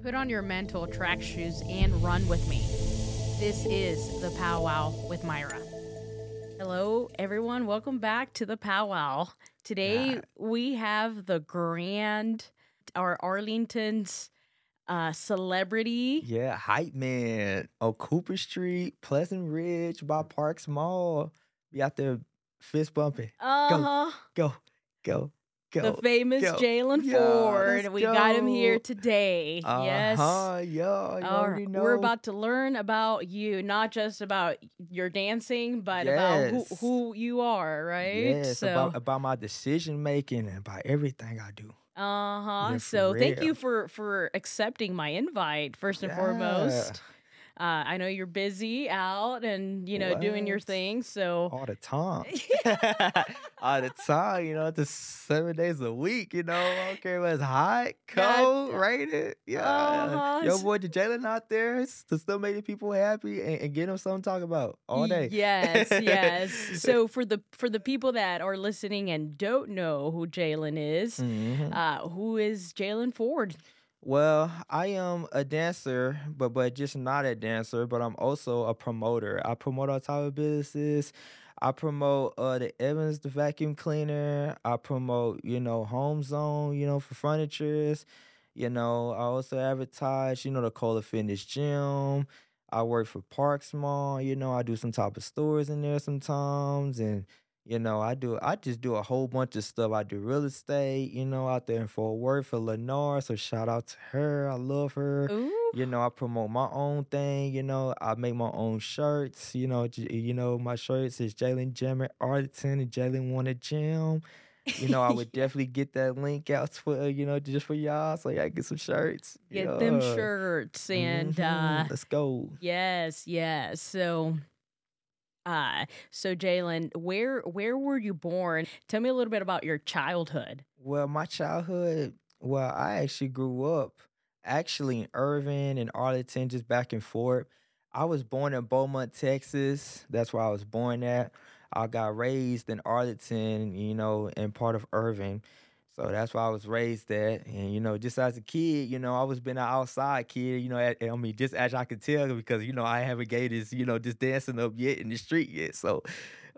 Put on your mental track shoes and run with me. This is the Powwow with Mayra. Hello, everyone. Welcome back to the Powwow. Today Hi. we have the grand, our Arlington's uh, celebrity. Yeah, hype man on Cooper Street, Pleasant Ridge by Parks Mall. Be out there fist bumping. Uh huh. Go, go, go. The famous. Jaylan Ford. We got him here today. Yes. Uh-huh, yeah, you already know. We're about to learn about you, not just about your dancing, but about who, who you are, right? Yes, so, about, about my decision making and about everything I do. uh huh. Yeah, so, thank you for for accepting my invite first and Yeah. foremost. Uh, I know you're busy out and you know doing your What? thing, so All the time. All the time, you know, just seven days a week, you know. I don't care if it's hot, cold, da- rated. Yeah. Uh-huh. Your boy Jaylan out there to still make the people happy and, and get them something to talk about all day. Yes, yes. So for the for the people that are listening and don't know who Jaylan is, Mhm. uh, who is Jaylan Ford? Well, I am a dancer, but but just not a dancer, but I'm also a promoter. I promote all type of businesses. I promote uh the Evans the vacuum cleaner. I promote, you know, Home Zone, you know, for furnitures. You know, I also advertise, you know, the Cola Fitness Gym. I work for Parks Mall, you know, I do some type of stores in there sometimes and you know, I do I just do a whole bunch of stuff. I do real estate, you know, out there in Fort Worth for Lenore. So shout out to her. I love her. Ooh. You know, I promote my own thing. You know, I make my own shirts. You know, j- you know, my shirts is Jaylan Jammer Arlington and Jaylan Wanna Jam. You know, I would definitely get that link out for uh, you know just for y'all, so y'all get some shirts. get them shirts and uh Mhm. let's go. yes yes so uh so jaylan where where were you born tell me a little bit about your childhood Well, my childhood, well, I actually grew up actually in Irving and Arlington, just back and forth. I was born in Beaumont, Texas. That's where I was born at. I got raised in Arlington, you know, and part of Irving. So that's where I was raised at. And, you know, just as a kid, you know, I was been an outside kid, you know, at, I mean, just as I could tell because, you know, I haven't gained this, you know, just dancing up yet in the street yet. So,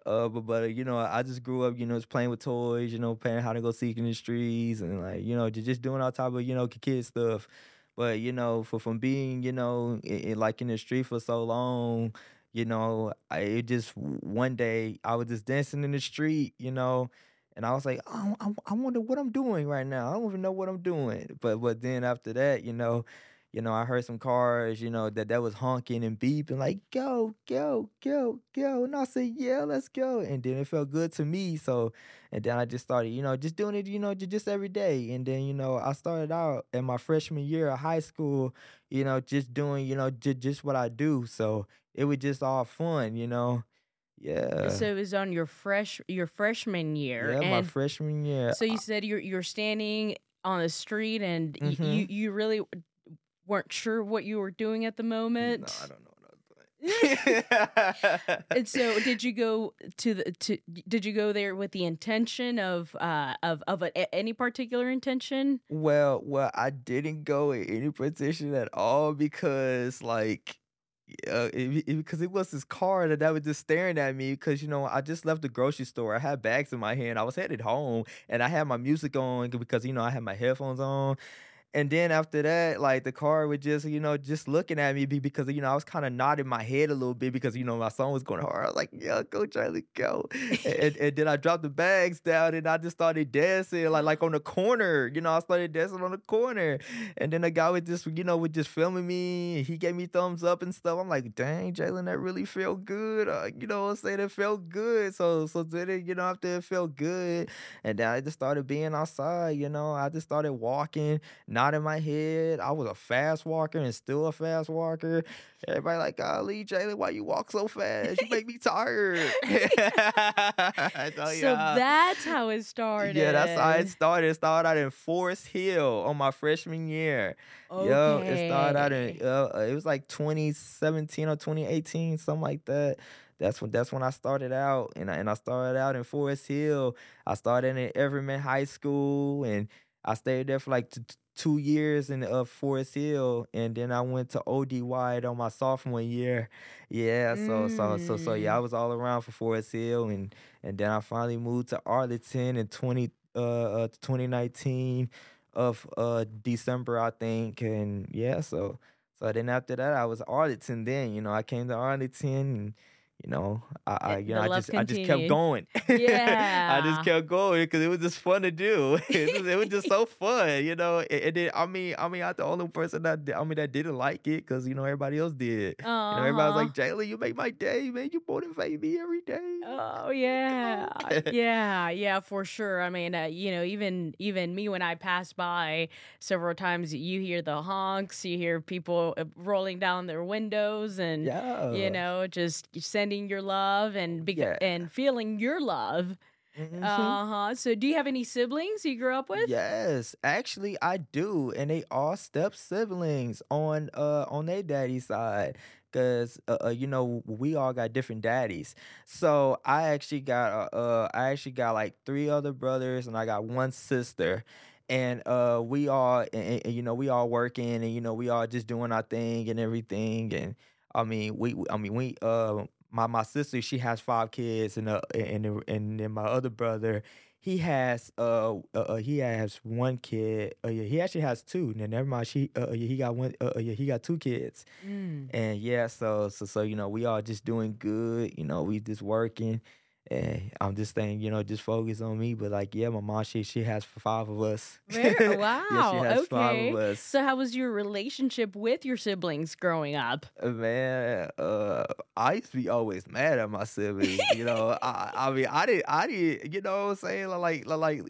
uh, but but uh, you know, I just grew up, you know, just playing with toys, you know, playing how to go seek in the streets, and like you know, ju- just doing all type of you know kid stuff. But you know, for from being you know i i- like in the street for so long, you know, I it just one day I was just dancing in the street, you know. And I was like, oh, I, I wonder what I'm doing right now. I don't even know what I'm doing. But but then after that, you know, you know, I heard some cars, you know, that that was honking and beeping, like, go, go, go, go. And I said, yeah, let's go. And then it felt good to me. So, and then I just started, you know, just doing it, you know, just every day. And then, you know, I started out in my freshman year of high school, you know, just doing, you know, ju- just what I do. So it was just all fun, you know. Yeah. so it was on your fresh your freshman year yeah, my freshman year. so you said you're you're standing on the street and y- Mhm. you you really weren't sure what you were doing at the moment No, I don't know and so did you go to the to did you go there with the intention of uh of of a- any particular intention Well, well, I didn't go in any position at all because, like, uh, it, it- because it was this car that, that was just staring at me. Because you know, I just left the grocery store. I had bags in my hand. I was headed home, and I had my music on because you know I had my headphones on. And then after that, like the car was just, you know, just looking at me be- because, you know, I was kind of nodding my head a little bit because, you know, my song was going hard. I was like, yeah, go Charlie, go. and, and then I dropped the bags down and I just started dancing like like on the corner. You know, I started dancing on the corner. And then the guy was just, you know, was just filming me. And he gave me thumbs up and stuff. I'm like, dang, Jaylan, that really felt good. Uh, you know what I'm saying? It felt good. So so then it, you know, after it felt good. And then I just started being outside, you know. I just started walking, nodding my head. I was a fast walker and still a fast walker. Everybody like, golly, Jaylan, why you walk so fast? You make me tired. so, so that's how it started yeah, that's how it started. It started out in Forest Hill on my freshman year. Yo, it started out in Okay. uh, it was like 2017 or 2018, something like that. That's when that's when I started out, and I, and I started out in Forest Hill. I started in Everman High School, and I stayed there for like t- two years in uh, Forest Hill, and then I went to OD Wyatt on my sophomore year. Yeah, so so so so yeah, I Mm. was all around for Forest Hill, and and then I finally moved to Arlington in twenty uh, uh 2019 of uh December, I think, and yeah, so so then after that, I was Arlington. Then you know, I came to Arlington, and you know, I, I you the know, I just I just kept continued. going. I just kept going because it was just fun to do. it, was, it was just so fun, you know. And, then I mean, I mean, I'm the only person that I mean that didn't like it because you know everybody else did. You know, everybody was Uh-huh. like, Jayla, you make my day, man. You motivate me every day. Oh yeah, yeah, yeah, for sure. I mean, uh, you know, even even me when I pass by several times, you hear the honks, you hear people uh, rolling down their windows, and you know, just sending your love and beca- Yeah. and feeling your love. hmm Uh huh. So, do you have any siblings you grew up with? Yes, actually I do, and they all step siblings on uh on their daddy's side, cause uh, uh you know we all got different daddies. So I actually got uh, uh I actually got like three other brothers, and I got one sister. And uh, we all, and, and- you know, we all working, and you know, we all just doing our thing and everything. And I mean, we- I mean, we, uh, my my sister, she has five kids, and uh, and and and then my other brother, he has uh, uh uh, he has one kid. Uh, yeah, he actually has two. No, never mind. She uh uh, yeah, he got one. Uh uh, yeah, he got two kids. Mm. And yeah, so so so you know, we all just doing good. You know, we just working. And I'm just saying, you know, just focus on me. But like, yeah, my mom, she she has five of us. Yeah, wow. five Okay. of us. So, how was your relationship with your siblings growing up? Uh, Man, uh, I used to be always mad at my siblings. You know, I, I mean, I didn't, I didn't, you know, what I'm saying like, like, like,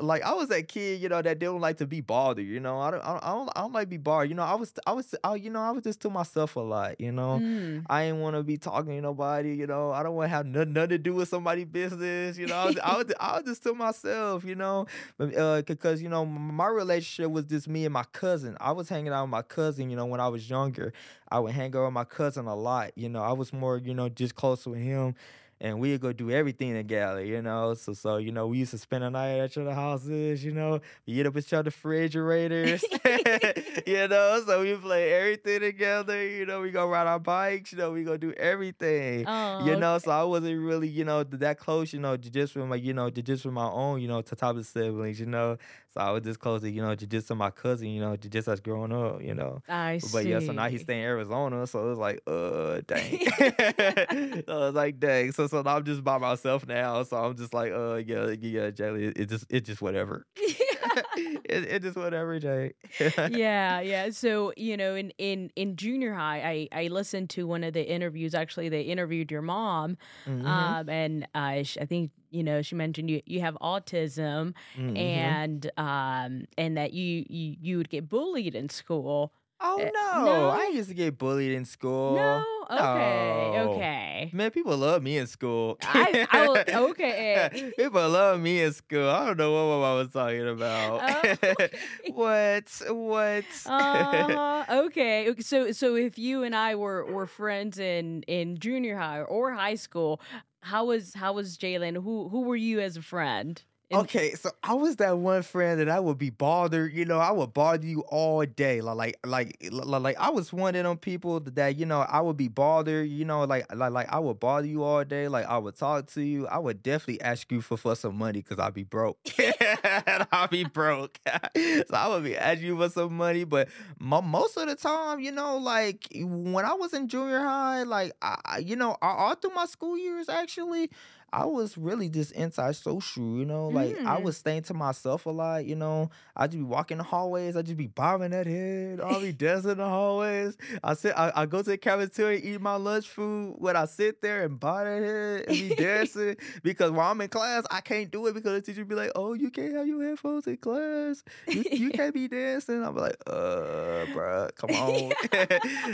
like, I was that kid, you know, that didn't like to be bothered. You know, I don't, I don't, I don't, I don't like be bothered. You know, I was, I was, I, you know, I was just to myself a lot. You know, Mm. I ain't want to be talking to nobody. You know, I don't want to have nothing, nothing to do with somebody's business. You know, I was, I was, I was just to myself. You know, uh, because you know, my relationship was just me and my cousin. I was hanging out with my cousin. You know, when I was younger, I would hang out with my cousin a lot. You know, I was more, you know, just closer with him. And we'd go do everything together, you know. So, so you know, we used to spend a night at each other's houses, you know. We eat up each other's refrigerators, you know. So we play everything together, you know. We go ride our bikes, you know. We go do everything, Oh, you know. So I wasn't really, you know, that close, you know, to just with my, you know, to just with my own, you know, to top of siblings, you know. So I was just close to, you know, just my cousin, you know, just us growing up, you know. I see. But yeah, so now he's staying in Arizona, so it was like, uh, dang. so I was like, dang. So so now I'm just by myself now, so I'm just like, uh, yeah, yeah, it, it just it just whatever. it, it just went every day. yeah yeah so you know in in in junior high i i listened to one of the interviews actually they interviewed your mom Mhm, um and uh i think you know she mentioned you you have autism mhm. and um and that you you you would get bullied in school oh no, no? I used to get bullied in school. no okay no. okay Man, people love me in school. I- I will- okay. people love me in school. I don't know what I was talking about. Oh, okay. what? What? uh, okay. okay. So so if you and I were were friends in in junior high or high school, how was how was Jaylan? Who who were you as a friend? Okay, so I was that one friend that I would be bothered. You know, I would bother you all day. Like, like, like, like I was one of them people that you know I would be bothered. You know, like, like, like I would bother you all day. Like, I would talk to you. I would definitely ask you for for some money because I'd be broke. I'd be broke. so I would be asking you for some money. But mo- most of the time, you know, like when I was in junior high, like, I, you know, all through my school years, actually. I was really just antisocial, you know. Like I Mm. was staying to myself a lot, you know. I just be walking the hallways. I just be bobbing that head. I'll be dancing in the hallways. I sit. I, I go to the cafeteria, eat my lunch food. When I sit there and bob that head and be dancing, because while I'm in class, I can't do it because the teacher be like, "Oh, you can't have your headphones in class. You, you can't be dancing." I'm like, "Uh, bruh, come on."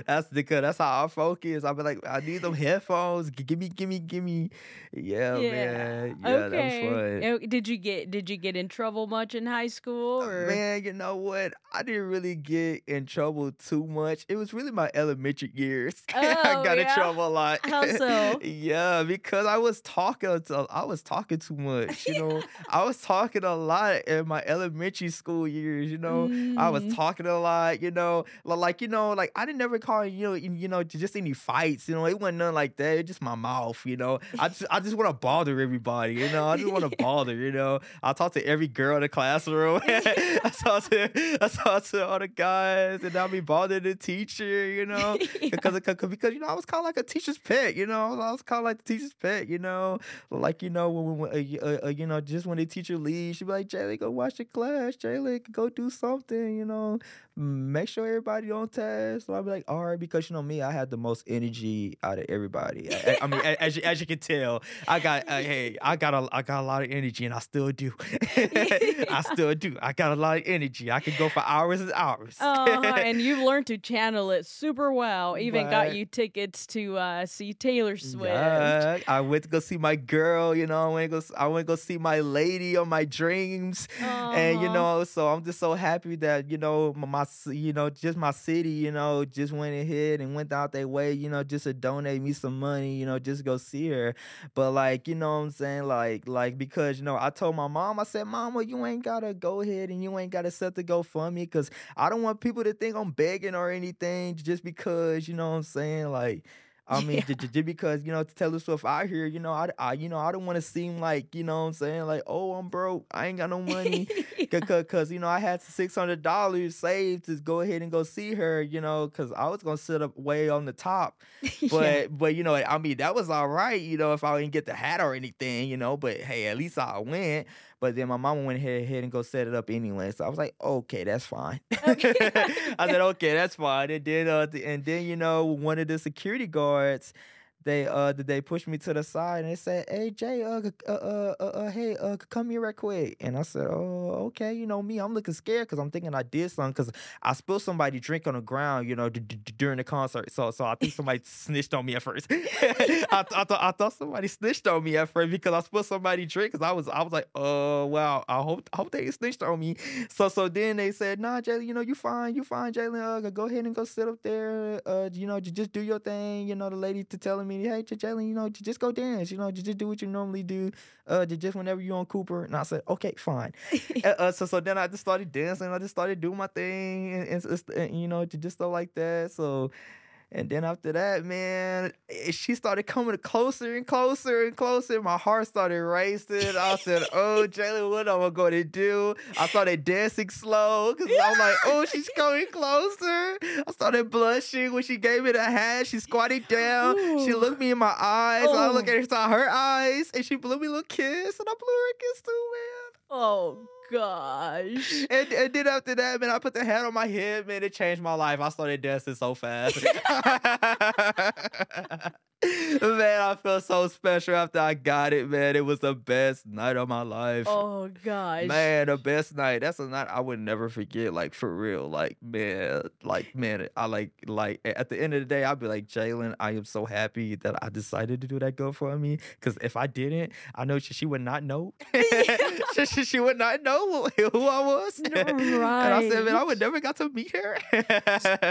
that's because that's how I focus. I be like, "I need them headphones. Give me, give me, give me." Yeah. Yeah, man. Yeah, that was Okay. fun. Oh, Did you get did you get in trouble much in high school Uh, or Man, you know what? I didn't really get in trouble too much. It was really my elementary years. I Oh, got in trouble a lot. How so? yeah, because I was talking. To, I was talking too much. You know, I was talking a lot in my elementary school years. You know, I was Mm. talking a lot. You know, like you know, like I didn't ever call you know, you you know, just any fights. You know, it wasn't nothing like that. It's just my mouth. You know, I just I just want to bother everybody. You know, I just want to bother. You know, I talk to every girl in the classroom. I talk to I talk to all the guys, and I'll be bothering the teacher. You know, because because because you know I was kind of like a teacher's pet. You know, I was kind of like the teacher's pet. You know, like you know when, when uh, uh, uh, you know just when the teacher leaves, she'd be like, Jaylee, go watch the class. Jaylee, go do something. You know, make sure everybody on task. So I'd be like, all right, because you know me, I had the most energy out of everybody. I, I- mean, as you, as you can tell, I got uh, hey, I got a I got a lot of energy, and I still do. I still do. I got a lot of energy. I can go for hours and hours. Uh-huh, and you've learned to channel it super well. Even got you tickets to uh, see Taylor Swift. Yeah, I went to go see my girl. You know, I went to go. I went to go see my lady on my dreams, and you Uh-huh. know, so I'm just so happy that you know my, my you know just my city, you know, just went ahead and went out their way, you know, just to donate me some money, you know, just go see her. But like, you know what I'm saying, like, like because you know, I told my mom, I said, Mama, you ain't gotta go ahead and you ain't gotta set the GoFundMe because I don't want people to think I'm begging or anything just because, you know what I'm saying? Like, I mean, Yeah. j- j- just because, you know, to Taylor Swift out here, you know, I, I you know, I don't want to seem like, you know what I'm saying? Like, oh, I'm broke. I ain't got no money. Cause, cause, you know, I had six hundred dollars saved to go ahead and go see her, you know, cause I was gonna sit up way on the top. Yeah. But but you know, I mean that was all right, you know, if I didn't get the hat or anything, you know. But hey, at least I went. But then my mama went ahead, and go set it up anyway. So I was like, okay, that's fine. Okay. I said, okay, that's fine. And then uh and then you know, one of the security guards they uh they pushed me to the side and they said, "Hey Jay, uh, uh, uh, uh, uh hey, uh, come here right quick." And I said, "Oh, okay." You know me, I'm looking scared because I'm thinking I did something because I spilled somebody drink on the ground, you know, d- d- during the concert. So so I think somebody snitched on me at first. I, I thought I thought somebody snitched on me at first because I spilled somebody drink because I was I was like, "Oh wow, I hope I hope they snitched on me." So so then they said, "Nah, Jaylan, you know you fine, you fine, Jaylan. Uh, go ahead and go sit up there. Uh, you know, just do your thing. You know, the lady to telling me, hey, J- Jaylan, you know, just go dance. You know, just do what you normally do. Uh, just whenever you on Cooper." And I said, "Okay, fine." uh, uh, so so then I just started dancing. I just started doing my thing, and, and, and, you know, just stuff like that. So. And then after that, man, she started coming closer and closer and closer. My heart started racing. I said, "Oh, Jaylan, what am I going to do?" I started dancing slow because I'm like, "Oh, she's coming closer." I started blushing when she gave me the hat. She squatted down. She looked me in my eyes. I look Oh. at her, saw her eyes, and she blew me a little kiss, and I blew her a kiss too, man. oh gosh. And, and then after that, man, I put the hat on my head, man. It changed my life. I started dancing so fast. man, I felt so special after I got it, man. It was the best night of my life. Oh gosh. Man, the best night. That's a night I would never forget. Like for real. Like man, like man, I like like at the end of the day, I'd be like Jaylan. I am so happy that I decided to do that girl for me. Because if I didn't, I know she, she would not know. she, she, she would not know who, who I was. No, and I said, man, I would never got to meet her.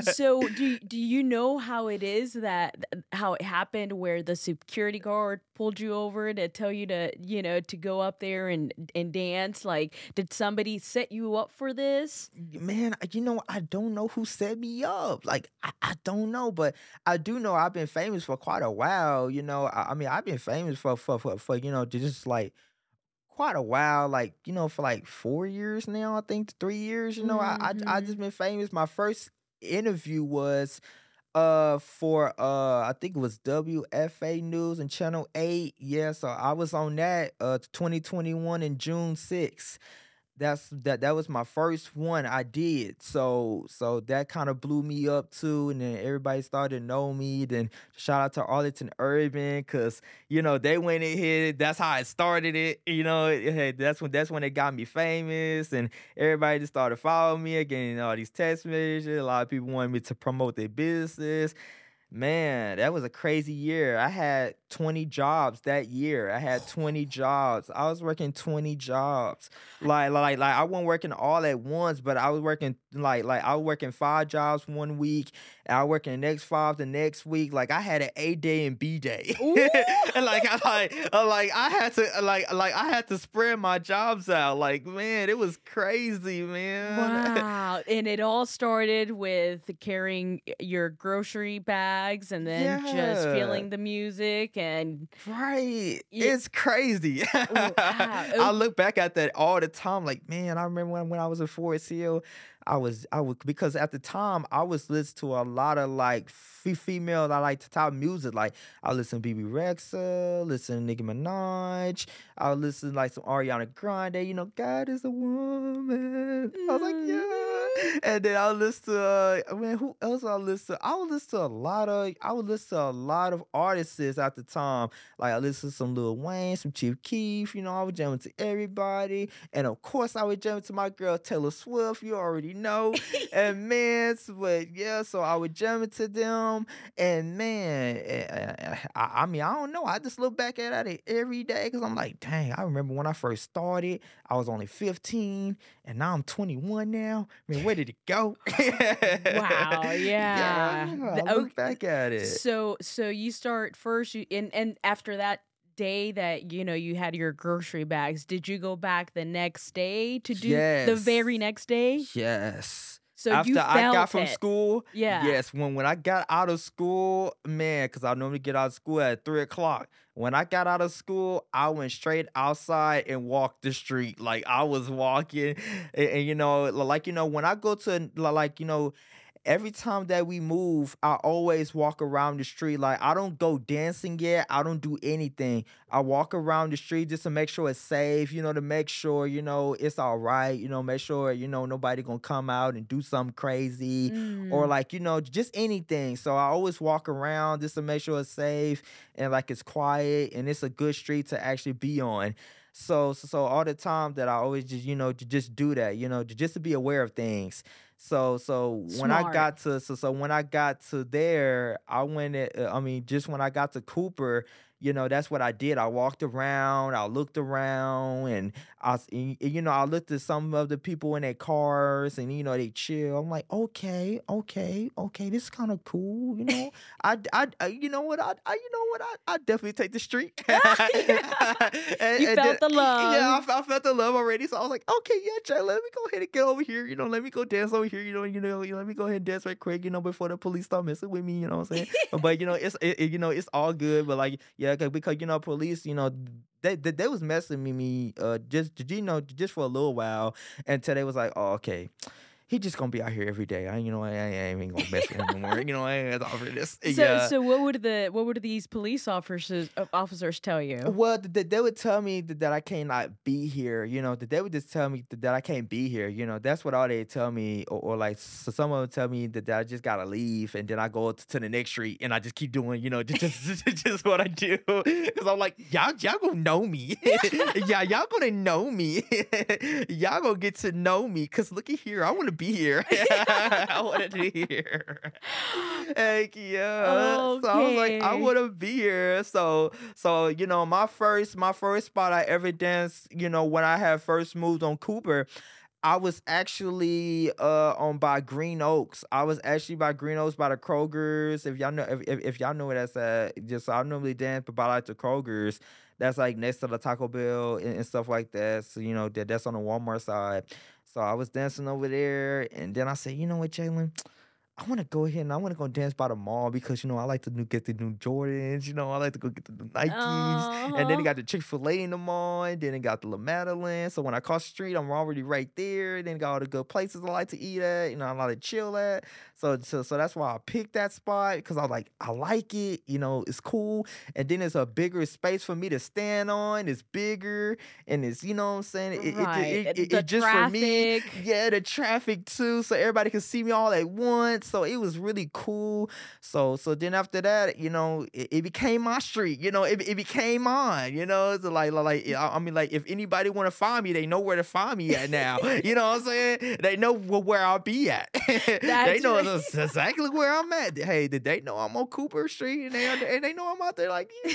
so do do you know how it is that how it happened where the security guard pulled you over to tell you to you know to go up there and and dance like did somebody set you up for this man, you know, I don't know who set me up. Like, I, I don't know, but I do know I've been famous for quite a while. You know, I, I mean, I've been famous for, for, for, for, you know, just like quite a while, like, you know, for like four years now, I think three years, you know, I, I, I Mhm. just been famous. My first interview was uh for uh I think it was WFAA News and Channel 8. Yeah, so I was on that uh 2021 in June 6th. That's that that was my first one I did. So so that kind of blew me up too. And then everybody started to know me. Then shout out to Arlington Urban because you know they went ahead. That's how I started it. You know, hey, that's when that's when it got me famous, and everybody just started following me, again. all these text messages. A lot of people wanted me to promote their business. Man, that was a crazy year. I had 20 jobs that year. I had 20 jobs. I was working 20 jobs. Like like like I wasn't working all at once, but I was working like like I was working five jobs one week, and I was working the next five the next week. Like I had an A day and B day. and like I like like I had to like like I had to spread my jobs out. Like man, it was crazy, man. Wow. and it all started with carrying your grocery bags and then just feeling the music and Right. Yeah. It's crazy. Oh, I oh. look back at that all the time. Like, man, I remember when, when I was in Forest Hill, I was I was because at the time I was listening to a lot of like fe- female I like to type music. Like I listen to Bebe Rexha, listen to Nicki Minaj, I would listen to like some Ariana Grande, you know, God is a woman. I was like, mm-hmm. yeah. And then I would listen to uh, man, who else I listen to? I would listen to a lot of I would listen to a lot of artists at the time. Like I listened to some Lil Wayne, some Chief Keef, you know, I would jam to everybody. And of course I would jam to my girl Taylor Swift, you already know. and man, but yeah, so I would jam it to them. And man, eh, eh, I, I mean, I don't know. I just look back at it every day because I'm like, dang, I remember when I first started, I was only 15, and now I'm 21 now. I mean, where did it go? Wow, yeah. I The- look back at it. so so you start first you and and after that day that you know you had your grocery bags did you go back the next day to do the very next day Yes. so After you felt I got from it. school, yeah Yes, when when I got out of school, man, because I normally get out of school at three o'clock. When I got out of school, I went straight outside and walked the street. Like I was walking, and, and, you know, like you know, when I go to like you know. Every time that we move, I always walk around the street. Like I don't go dancing yet. I don't do anything. I walk around the street just to make sure it's safe, you know, to make sure, you know, it's all right, you know, make sure, you know, nobody gonna come out and do something crazy or Mm. like you know just anything so i always walk around just to make sure it's safe and like it's quiet and it's a good street to actually be on so so, so all the time that i always just you know to just do that you know just to be aware of things so so when i got to so so when i got to there i went at, i mean just when i got to cooper you know that's what i did i walked around i looked around and I, s- y- y- you know, I looked at some of the people in their cars, and you know, they chill. I'm like, okay, okay, okay, this is kind of cool. You know, I, I, I- uh, you know what, I, I you know what, I, I definitely take the street. And- You and felt the then- Yeah, I, I felt the love already. So I was like, okay, yeah, Jay, let me go ahead and get over here. You know, let me go dance over here. You know, you know, let me go ahead and dance right quick. You know, before the police start messing with me. You know what I'm saying? but you know, it's it, it- you know, it's all good. But like, yeah, 'cause- because you know, police, you know, they they, they was messing with me, uh, just you know, just for a little while until they was like, oh, okay. He just gonna be out here every day. I, you know, I, I ain't even gonna mess with him no more. You know, I ain't offer this. so yeah. so what would the what would these police officers uh, officers tell you Well, th- th- they would tell me that, that I cannot be here. You know, that they would just tell me that, that I can't be here. You know, that's what all they tell me. Or, or like, so some of them tell me that, that I just gotta leave, and then I go to, to the next street, and I just keep doing, you know, just just, just, what I do. Because I'm like, y'all y'all gonna know me. yeah, y'all gonna know me. y'all gonna get to know me. Cause look at here, I want to be here. I wanted to be here. Heck yeah. So I was like, I want to be here. So so you know, my first my first spot I ever danced, you know, when I had first moved on Cooper. I was actually uh on by Green Oaks. I was actually by Green Oaks by the Kroger's. If y'all know if, if, if y'all know where that's at, just I normally dance but by like the Kroger's. That's like next to the Taco Bell and, and stuff like that. So you know that that's on the Walmart side. So I was dancing over there, and then I said, you know what, Jaylan, I want to go ahead and I want to go dance by the mall because you know I like to new, get the new Jordans. You know I like to go get the new Nikes, and then Uh-huh. it got the Chick Fil A in the mall, and then it got the La Madeleine. So when I cross the street, I'm already right there. And Then got all the good places I like to eat at. You know I like to chill at. So so so that's why I picked that spot because I was like I like it. You know it's cool, and then it's a bigger space for me to stand on. It's bigger, and it's you know what I'm saying. It, right it, it, it, it just for me. Yeah, the traffic too, so everybody can see me all at once. So it was really cool. So so then after that, you know, it, became my street. You know, it, it became mine. You know, it's like like I mean, like if anybody want to find me, they know where to find me at now. you know what I'm saying? They know where I'll be at. they know right. Exactly where I'm at. Hey, did they know I'm on Cooper Street? And they and they know I'm out there like.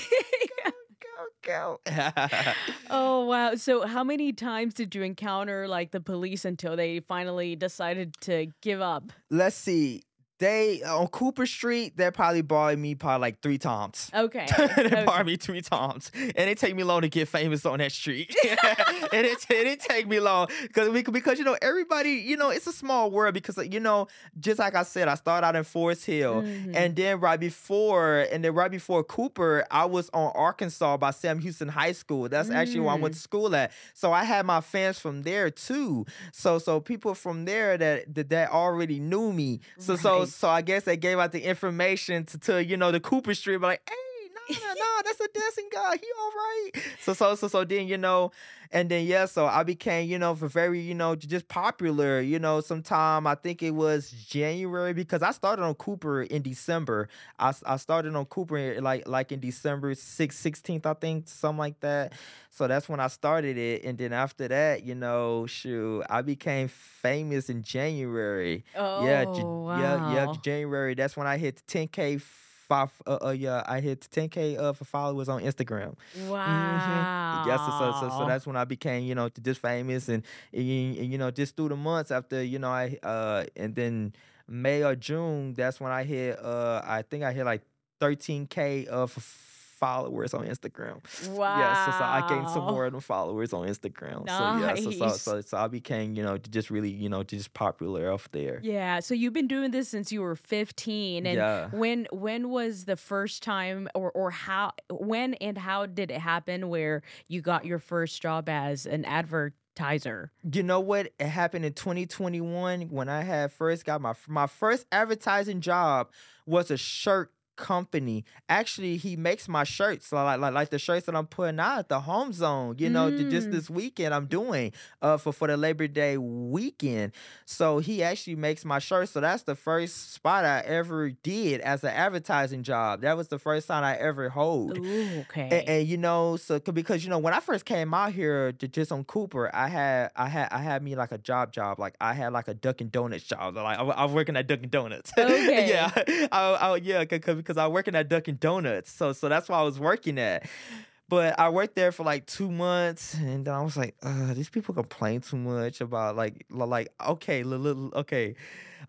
go, go. oh wow! So how many times did you encounter like the police until they finally decided to give up? Let's see they on Cooper Street, they probably borrowed me probably like three times. Okay. they okay. borrowed me three times. And it take me long to get famous on that street. and it, it didn't take me long. Because we because you know, everybody, you know, it's a small world because you know, just like I said, I started out in Forest Hill. Mm-hmm. And then right before, and then right before Cooper, I was on Arkansas by Sam Houston High School. That's mm. actually where I went to mm. school at. So I had my fans from there too. So so people from there that that, that already knew me. So right. so so I guess they gave out the information to, to you know the Cooper Street, but like, hey, no, no, that's a dancing guy. He all right. So so so so then you know, and then yeah, so I became you know for very you know just popular. You know, sometime I think it was January because I started on Cooper in December. I, I started on Cooper eh, like like in December 6th, 16th, I think, something like that. So that's when I started it. And then after that, you know, shoot, I became famous in January. Oh, yeah, wow. yeah, yeah, January. That's when I hit 10K five, uh, uh, yeah, I hit 10k uh, for followers on Instagram. Wow. Mm-hmm. Yes, so, so, so that's when I became, you know, just famous, and, and, and you know, just through the months after, you know, I uh, and then May or June, that's when I hit, uh, I think I hit like 13k of followers on Instagram. Wow. Yeah, so, so I gained some more of them followers on Instagram. Nice. So yeah, so, so, so, so I became, you know, just really, you know, just popular off there. Yeah. So you've been doing this since you were 15. And yeah. when when was the first time or or how when and how did it happen where you got your first job as an advertiser? You know what? It happened in 2021 when I had first got my my first advertising job was a shirt company. Actually, he makes my shirts like like like the shirts that I'm putting out at the home zone. You know, mm. just this weekend I'm doing uh for for the Labor Day weekend. So he actually makes my shirts. So that's the first spot I ever did as an advertising job. That was the first time I ever hold. Okay. And, and, you know, so because you know when I first came out here to, just on Cooper, I had I had I had me like a job job. Like I had like a Dunkin' Donuts job. Like I, I was working at Dunkin' Donuts. Okay. yeah. I, I yeah because because I was working at Dunkin' Donuts. So so that's why I was working at. But I worked there for like two months, and I was like, these people complain too much about like like okay, little okay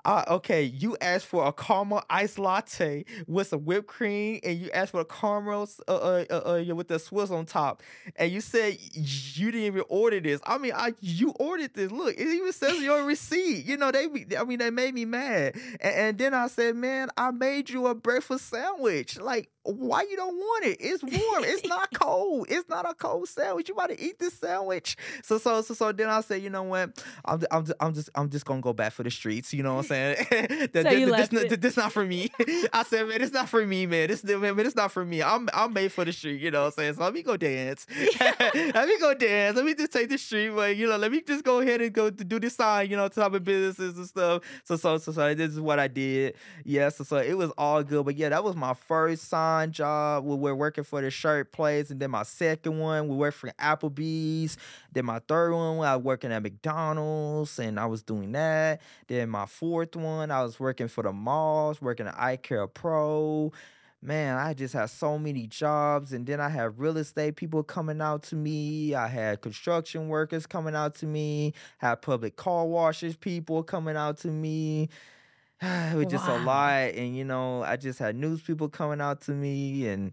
uh, okay, you asked for a caramel iced latte with some whipped cream, and you asked for a caramel uh, uh, uh, uh with the Swiss on top, and you said you didn't even order this. I mean, I you ordered this. Look, it even says your receipt. You know, they, I mean, they made me mad, and, and then I said, man, I made you a breakfast sandwich. Like, why you don't want it? It's warm. it's not cold. It's not a cold sandwich. You about to eat this sandwich. So so so so then I said, you know what? I'm I'm I'm just I'm just gonna go back for the streets. You know I'm saying? that, so this, this, this, not for me. I said, man, it's not for me, man. This man, it's not for me. I'm I'm made for the street. You know what I'm saying? So let me go dance. let me go dance. Let me just take the street, but you know, let me just go ahead and go to do this sign. You know, type of businesses and stuff. So so so so this is what I did. Yeah. So so it was all good. But yeah, that was my first sign job job. We were working for the shirt place, and then my second one, we worked for Applebee's. Then my third one, I was working at McDonald's, and I was doing that. Then my fourth one, I was working for the malls, working at iCare Pro man, I just had so many jobs. And then I had real estate people coming out to me. I had construction workers coming out to me. Had public car washers people coming out to me. it was just a lot and you know i just had news people coming out to me and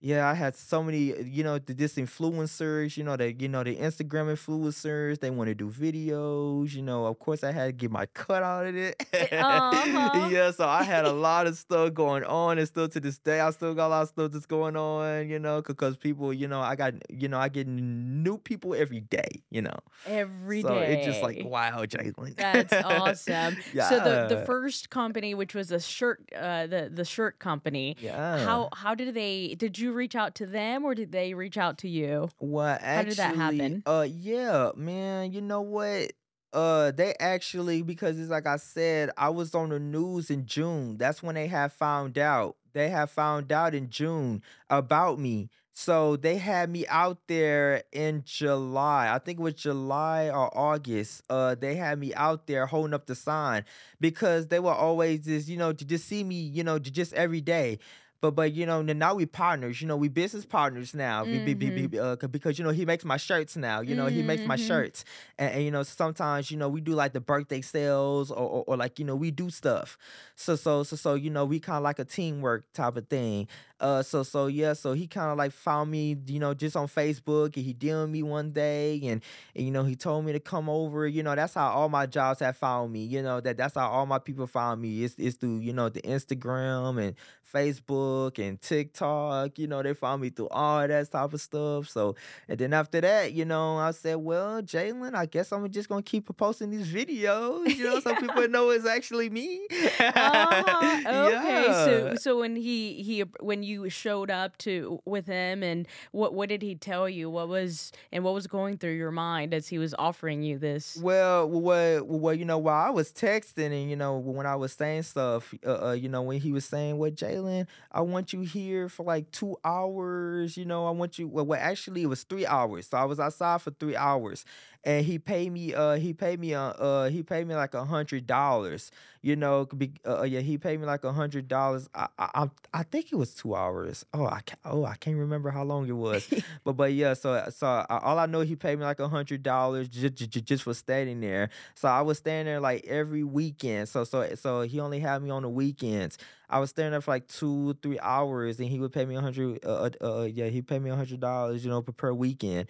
yeah, I had so many, you know, the this influencers, you know, the you know the Instagram influencers. They want to do videos, you know. Of course, I had to get my cut out of it. uh-huh. yeah, so I had a lot of stuff going on, and still to this day, I still got a lot of stuff that's going on, you know, because people, you know, I got, you know, I get new people every day, you know. Every so day. it's just like wow, Jaylan. That's awesome. yeah. So the the first company, which was a shirt, uh, the the shirt company. Yeah. How how did they? Did you you reach out to them or did they reach out to you? Well, actually, How did that happen? Uh, yeah, man. You know what? Uh, they actually because it's like I said, I was on the news in June. That's when they had found out. They had found out in June about me. So they had me out there in July. I think it was July or August. Uh, they had me out there holding up the sign because they were always just, you know, to just see me, you know, just every day. But but you know now we partners. You know we business partners now. Mm-hmm. uh, because you know he makes my shirts now. You know he makes my Mm-hmm. shirts, and, and you know sometimes you know we do like the birthday sales or, or, or like you know we do stuff. So so so so you know we kind of like a teamwork type of thing. Uh so so yeah so he kind of like found me you know just on Facebook and he DM'd me one day and, and you know he told me to come over. You know that's how all my jobs have found me. You know that that's how all my people found me. It's it's through you know the Instagram and Facebook and TikTok. You know, they found me through all that type of stuff. So, and then after that, you know, I said, well, Jaylan, I guess I'm just gonna keep posting these videos. You know, so people know it's actually me. Uh-huh. Okay, so so when he he when you showed up to with him and what what did he tell you? What was and what was going through your mind as he was offering you this? Well, well, well, you know, while I was texting and you know when I was saying stuff, uh, uh you know, when he was saying, "Well, Jaylan, I want you here for like two hours," you know, I want you. Well, well, actually, it was three hours. So I was outside for three hours, and he paid me. Uh, he paid me. Uh, uh he paid me like a hundred dollars. You know, could be. Uh, yeah, he paid me like a hundred dollars. I, I, I think it was two hours. Oh, I can't. Oh, I can't remember how long it was. But but yeah, so so I, all I know he paid me like a hundred dollars just, just just for standing there. So I was staying there like every weekend. So so so he only had me on the weekends. I was staying there for like two three hours, and he would pay me a hundred. Uh, uh, uh, yeah, he paid me a hundred dollars, you know, per, per weekend.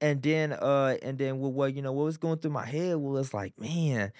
And then uh and then what what you know what was going through my head was like, man.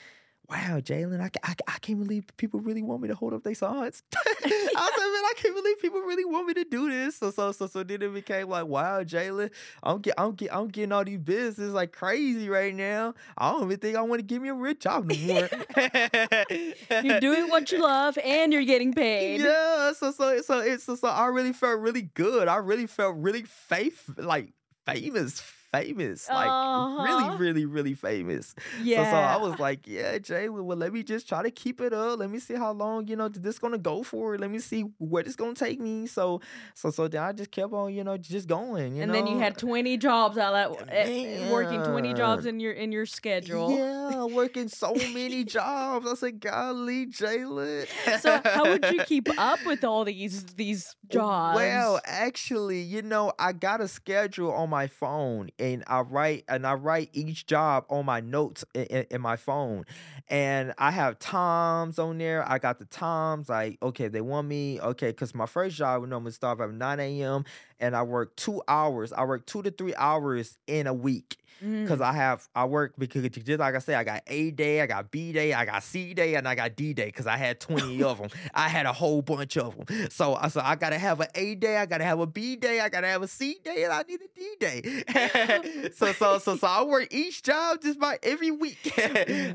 Wow, Jaylan, I, I, I can't believe people really want me to hold up their signs. I said, man, I can't believe people really want me to do this. So, so, so, so then it became like, wow, Jaylan, I'm get, I'm get, I'm getting all these business like crazy right now. I don't even think I want to give me a rich job no more. You're doing what you love and you're getting paid. Yeah, so so so it's so, so I really felt really good. I really felt really faith like famous, famous, like Uh-huh. really, really, really famous. Yeah. So, so I was like, yeah, Jay, well, let me just try to keep it up. Let me see how long, you know, this gonna go for. Let me see where this gonna take me. So, so, so then I just kept on, you know, just going. You and know? then you had 20 jobs out that eh, working 20 jobs in your in your schedule. Yeah, working so many jobs. I said, golly, Jaylan. So how would you keep up with all these these jobs? Well, actually, you know, I got a schedule on my phone, and I write and I write each job on my notes in, in, my phone, and I have times on there. I got the times like, okay, they want me, okay, because my first job would normally start at nine a.m. and I work two hours. I work two to three hours in a week Mm. because I have I work because just like I say I got A day, I got B day, I got C day, and I got D day because I had twenty of them. I had a whole bunch of them. So I so I gotta have an A day, I gotta have a B day, I gotta have a C day, and I need a D day. so so so so I work each job just by every week.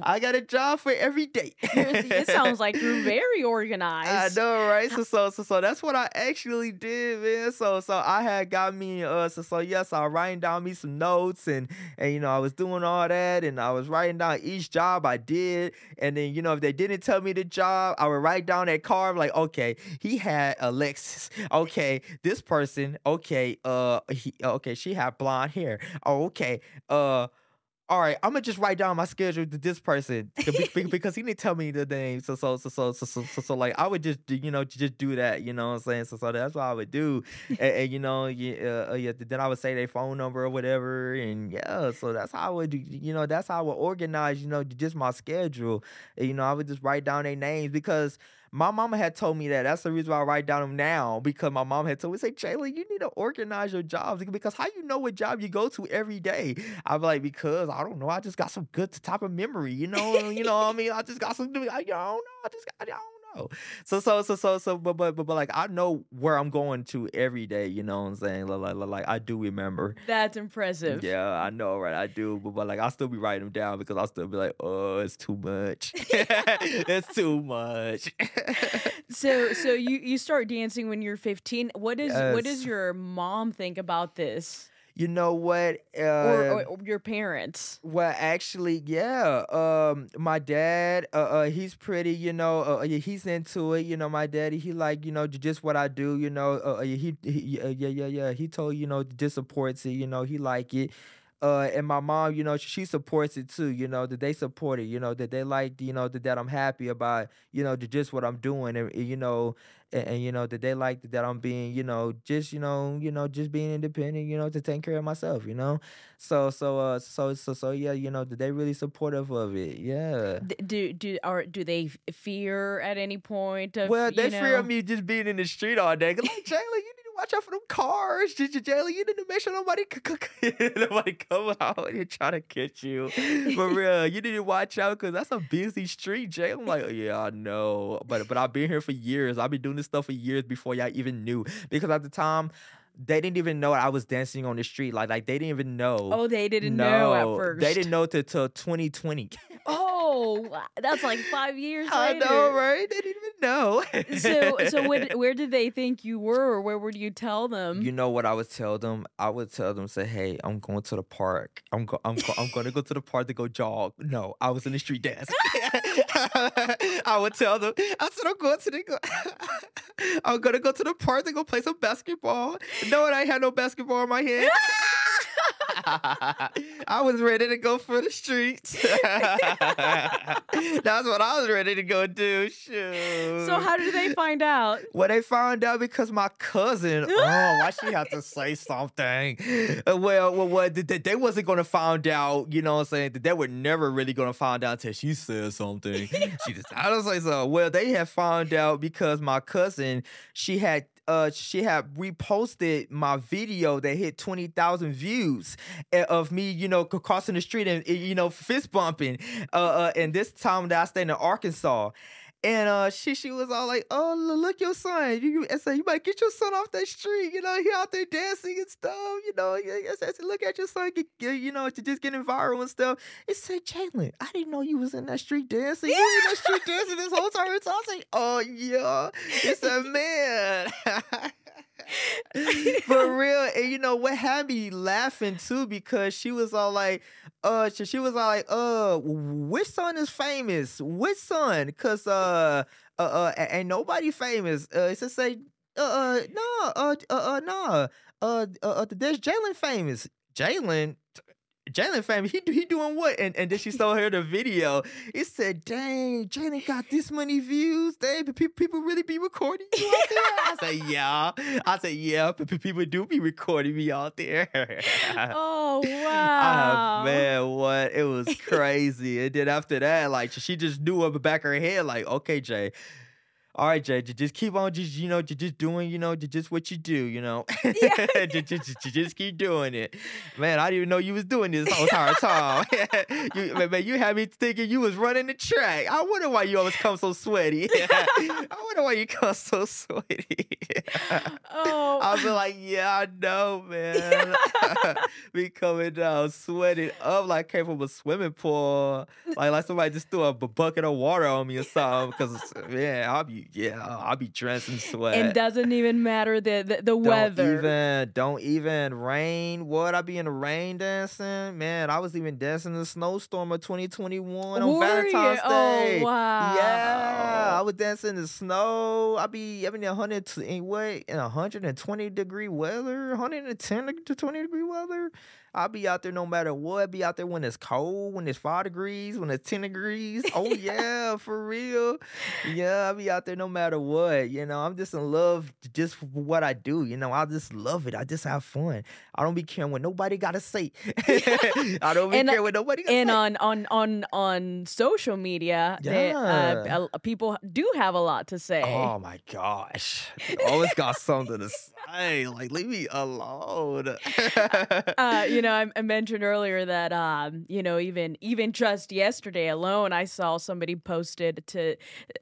I got a job for every day. it sounds like you're very organized. I know, right? So, so, so, so that's what I actually did, man. So, so I had got me, uh, so, so yes, I writing down me some notes, and, and you know, I was doing all that, and I was writing down each job I did, and then you know, if they didn't tell me the job, I would write down that card, like, okay, he had a Lexus, okay, this person, okay, uh, he, okay, she had blonde hair, oh, okay, uh all right, I'm gonna just write down my schedule to this person to be- be- because he didn't tell me the name. So so so so so so so, so like I would just you know just do that. You know what I'm saying? So so that's what I would do, and, and you know yeah, uh, yeah then I would say their phone number or whatever, and yeah. So that's how I would. You know that's how I would organize. You know just my schedule. And, you know I would just write down their names because my mama had told me that. That's the reason why I write down them now because my mom had told me, say, Jayla, you need to organize your jobs because how you know what job you go to every day? I'm like, because I don't know. I just got some good type of memory, you know. you know what I mean? I just got some. I don't know. I just got. I don't know. So so so so so but but but, but like I know where I'm going to every day. You know what I'm saying? Like like, like I do remember. That's impressive. Yeah, I know, right? I do, but, but like I still be writing them down because I'll still be like, oh, it's too much. it's too much. So so you you start dancing when you're 15. What is what does your mom think about this? You know what? Uh, or, or, or your parents? Well, actually, yeah. Um, my dad, uh, uh he's pretty. You know, uh, he's into it. You know, my daddy, he like, you know, just what I do. You know, uh, he, he yeah, yeah, yeah. He told you know, just supports it. You know, he like it uh, and my mom, you know, she supports it too. You know that they support it. You know that they like, you know, that, that I'm happy about, you know, just what I'm doing, and, you know, and, and, you know that they like that I'm being, you know, just you know, you know, just being independent, you know, to take care of myself, you know. So so uh so so so yeah, you know, that they really supportive of it. Yeah. Do do or do they fear at any point? Of, well, they know... fear me just being in the street all day. Like Jayla, you watch out for them cars. Jayla, you need to make sure nobody nobody come out and try to catch you. For real, you need to watch out because that's a busy street, Jay. I'm like, yeah, I know, but but I've been here for years. I've been doing this stuff for years before y'all even knew. Because at the time, they didn't even know I was dancing on the street. Like, like they didn't even know. Oh, they didn't no, know at first. They didn't know till, till 2020. oh, that's like five years I later. know, right? They didn't even know. so, so where, where did they think you were, or where would you tell them? You know what I would tell them? I would tell them, say, "Hey, I'm going to the park. I'm go- I'm go- I'm going to go to the park to go jog." No, I was in the street dancing. I would tell them. I said, "I'm going to the. Go- I'm going to go to the park to go play some basketball." No, I had no basketball in my hand. I was ready to go for the streets. That's what I was ready to go do. Shoot. So how did they find out? Well, they found out because my cousin. oh, why she had to say something? Uh, well, well, well, they, they wasn't gonna find out. You know what I'm saying? That they were never really gonna find out until she said something. she just I don't say so. Well, they had found out because my cousin she had uh she had reposted my video that hit 20,000 views eh, of me, you know, crossing the street and eh, you know fist bumping. Uh, uh and this time that I stayed in Arkansas. And uh, she she was all like, "Oh, look your son! You, you, say you might get your son off that street. You know, he out there dancing and stuff. You know, I said, look at your son, get, get, you know, just getting viral and stuff." It said, "Jaylan, I didn't know you was in that street dancing. You were in that street dancing this whole time." So I was like, "Oh yeah, it's a man." For real. And you know what had me laughing too because she was all like, uh she, she was all like, uh, which son is famous? Which son? Cause uh uh, uh ain't nobody famous. Uh it's just say uh uh no uh uh uh no uh uh, uh there's Jaylan famous. Jaylan Jaylan family, he he doing what? And and then she saw her the video. It said, "Dang, Jaylan got this many views. Dang, people people really be recording you out there." I said, "Yeah." I said, "Yeah, people do be recording me out there." oh wow, uh, man, what? It was crazy. and then after that, like she just knew up the back of her head, like, "Okay, Jay." All right, Jay, just keep on, just you know, just doing, you know, just what you do, you know, yeah. just, just, just keep doing it, man. I didn't even know you was doing this whole entire time. you, man, you had me thinking you was running the track. I wonder why you always come so sweaty. I wonder why you come so sweaty. oh, I'll be like, yeah, I know, man. be coming down, sweating up like came from a swimming pool, like like somebody just threw a bucket of water on me or something. Because man, I'll be yeah, I'll be drenched in sweat. It doesn't even matter the the, the don't weather. Even don't even rain. What I be in the rain dancing? Man, I was even dancing in the snowstorm of 2021 on Valentine's you? Day. Oh wow! Yeah, I was dancing in the snow. I be having 100 what in 120 degree weather, 110 to 20 degree weather. I'll be out there no matter what. Be out there when it's cold, when it's five degrees, when it's 10 degrees. Oh, yeah, for real. Yeah, I'll be out there no matter what. You know, I'm just in love just for what I do. You know, I just love it. I just have fun. I don't be caring what nobody got to say. I don't be and, caring what nobody And say. on, on, on, on social media, yeah. They, uh, people do have a lot to say. Oh, my gosh. Always got something to say. Like, leave me alone. uh, you know, I, I, mentioned earlier that um, you know, even even just yesterday alone, I saw somebody posted to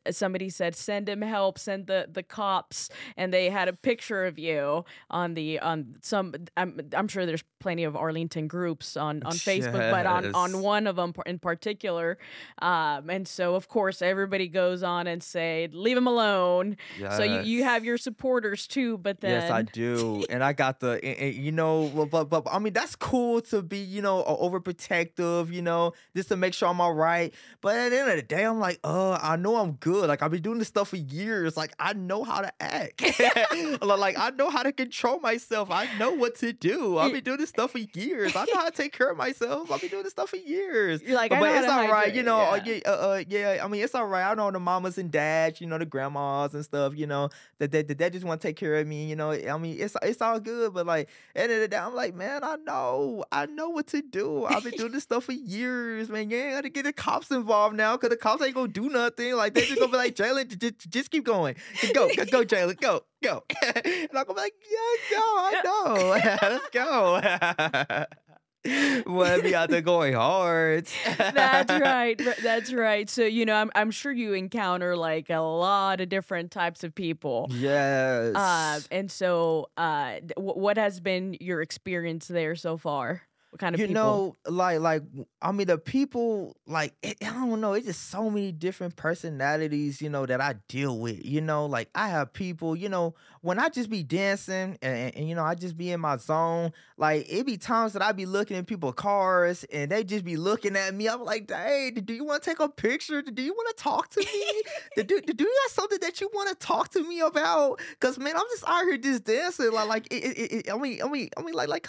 uh, somebody said, "Send him help, send the the cops," and they had a picture of you on the on some. I'm I'm sure there's plenty of Arlington groups on on Facebook, but on on one of them in particular, um, and so of course everybody goes on and say, "Leave him alone." Yes. So you, you have your supporters too, but then yes, I do, and I got the, and, and, you know, but, but but I mean that's cool to be, you know, overprotective, you know, just to make sure I'm all right. But at the end of the day, I'm like, uh, I know I'm good. Like I've been doing this stuff for years. Like I know how to act. like I know how to control myself. I know what to do. I've been doing this stuff for years. I know how to take care of myself. I've been doing this stuff for years. You're like, but, but it's all right, you know. Yeah. Uh, yeah, uh, uh, yeah, I mean, it's all right. I know the mamas and dads, you know, the grandmas and stuff, you know, that that, that, that just want to take care of me, you know. I mean, it's it's all good, but like at the end of the day, I'm like, man, I know, I know what to do. I've been doing this stuff for years, man. You ain't got to get the cops involved now, cause the cops ain't gonna do nothing. Like they just gonna be like, Jaylan, just, just keep going, go, go, go, Jaylan, go, go. and I'm gonna be like, yeah, no, I know, let's go. well, be out there going hard. That's right. That's right. So you know, I'm I'm sure you encounter like a lot of different types of people. Yes. Uh, and so, uh, w- what has been your experience there so far? What kind of you people? know, like like I mean, the people like it, I don't know. It's just so many different personalities, you know, that I deal with. You know, like I have people, you know, when I just be dancing and, and, and you know I just be in my zone. Like it be times that I be looking at people's cars and they just be looking at me. I'm like, hey, do you want to take a picture? Do you want to talk to me? do, do, do you have something that you want to talk to me about? Cause man, I'm just out here just dancing. Like like it, it, it, I mean I mean I mean like like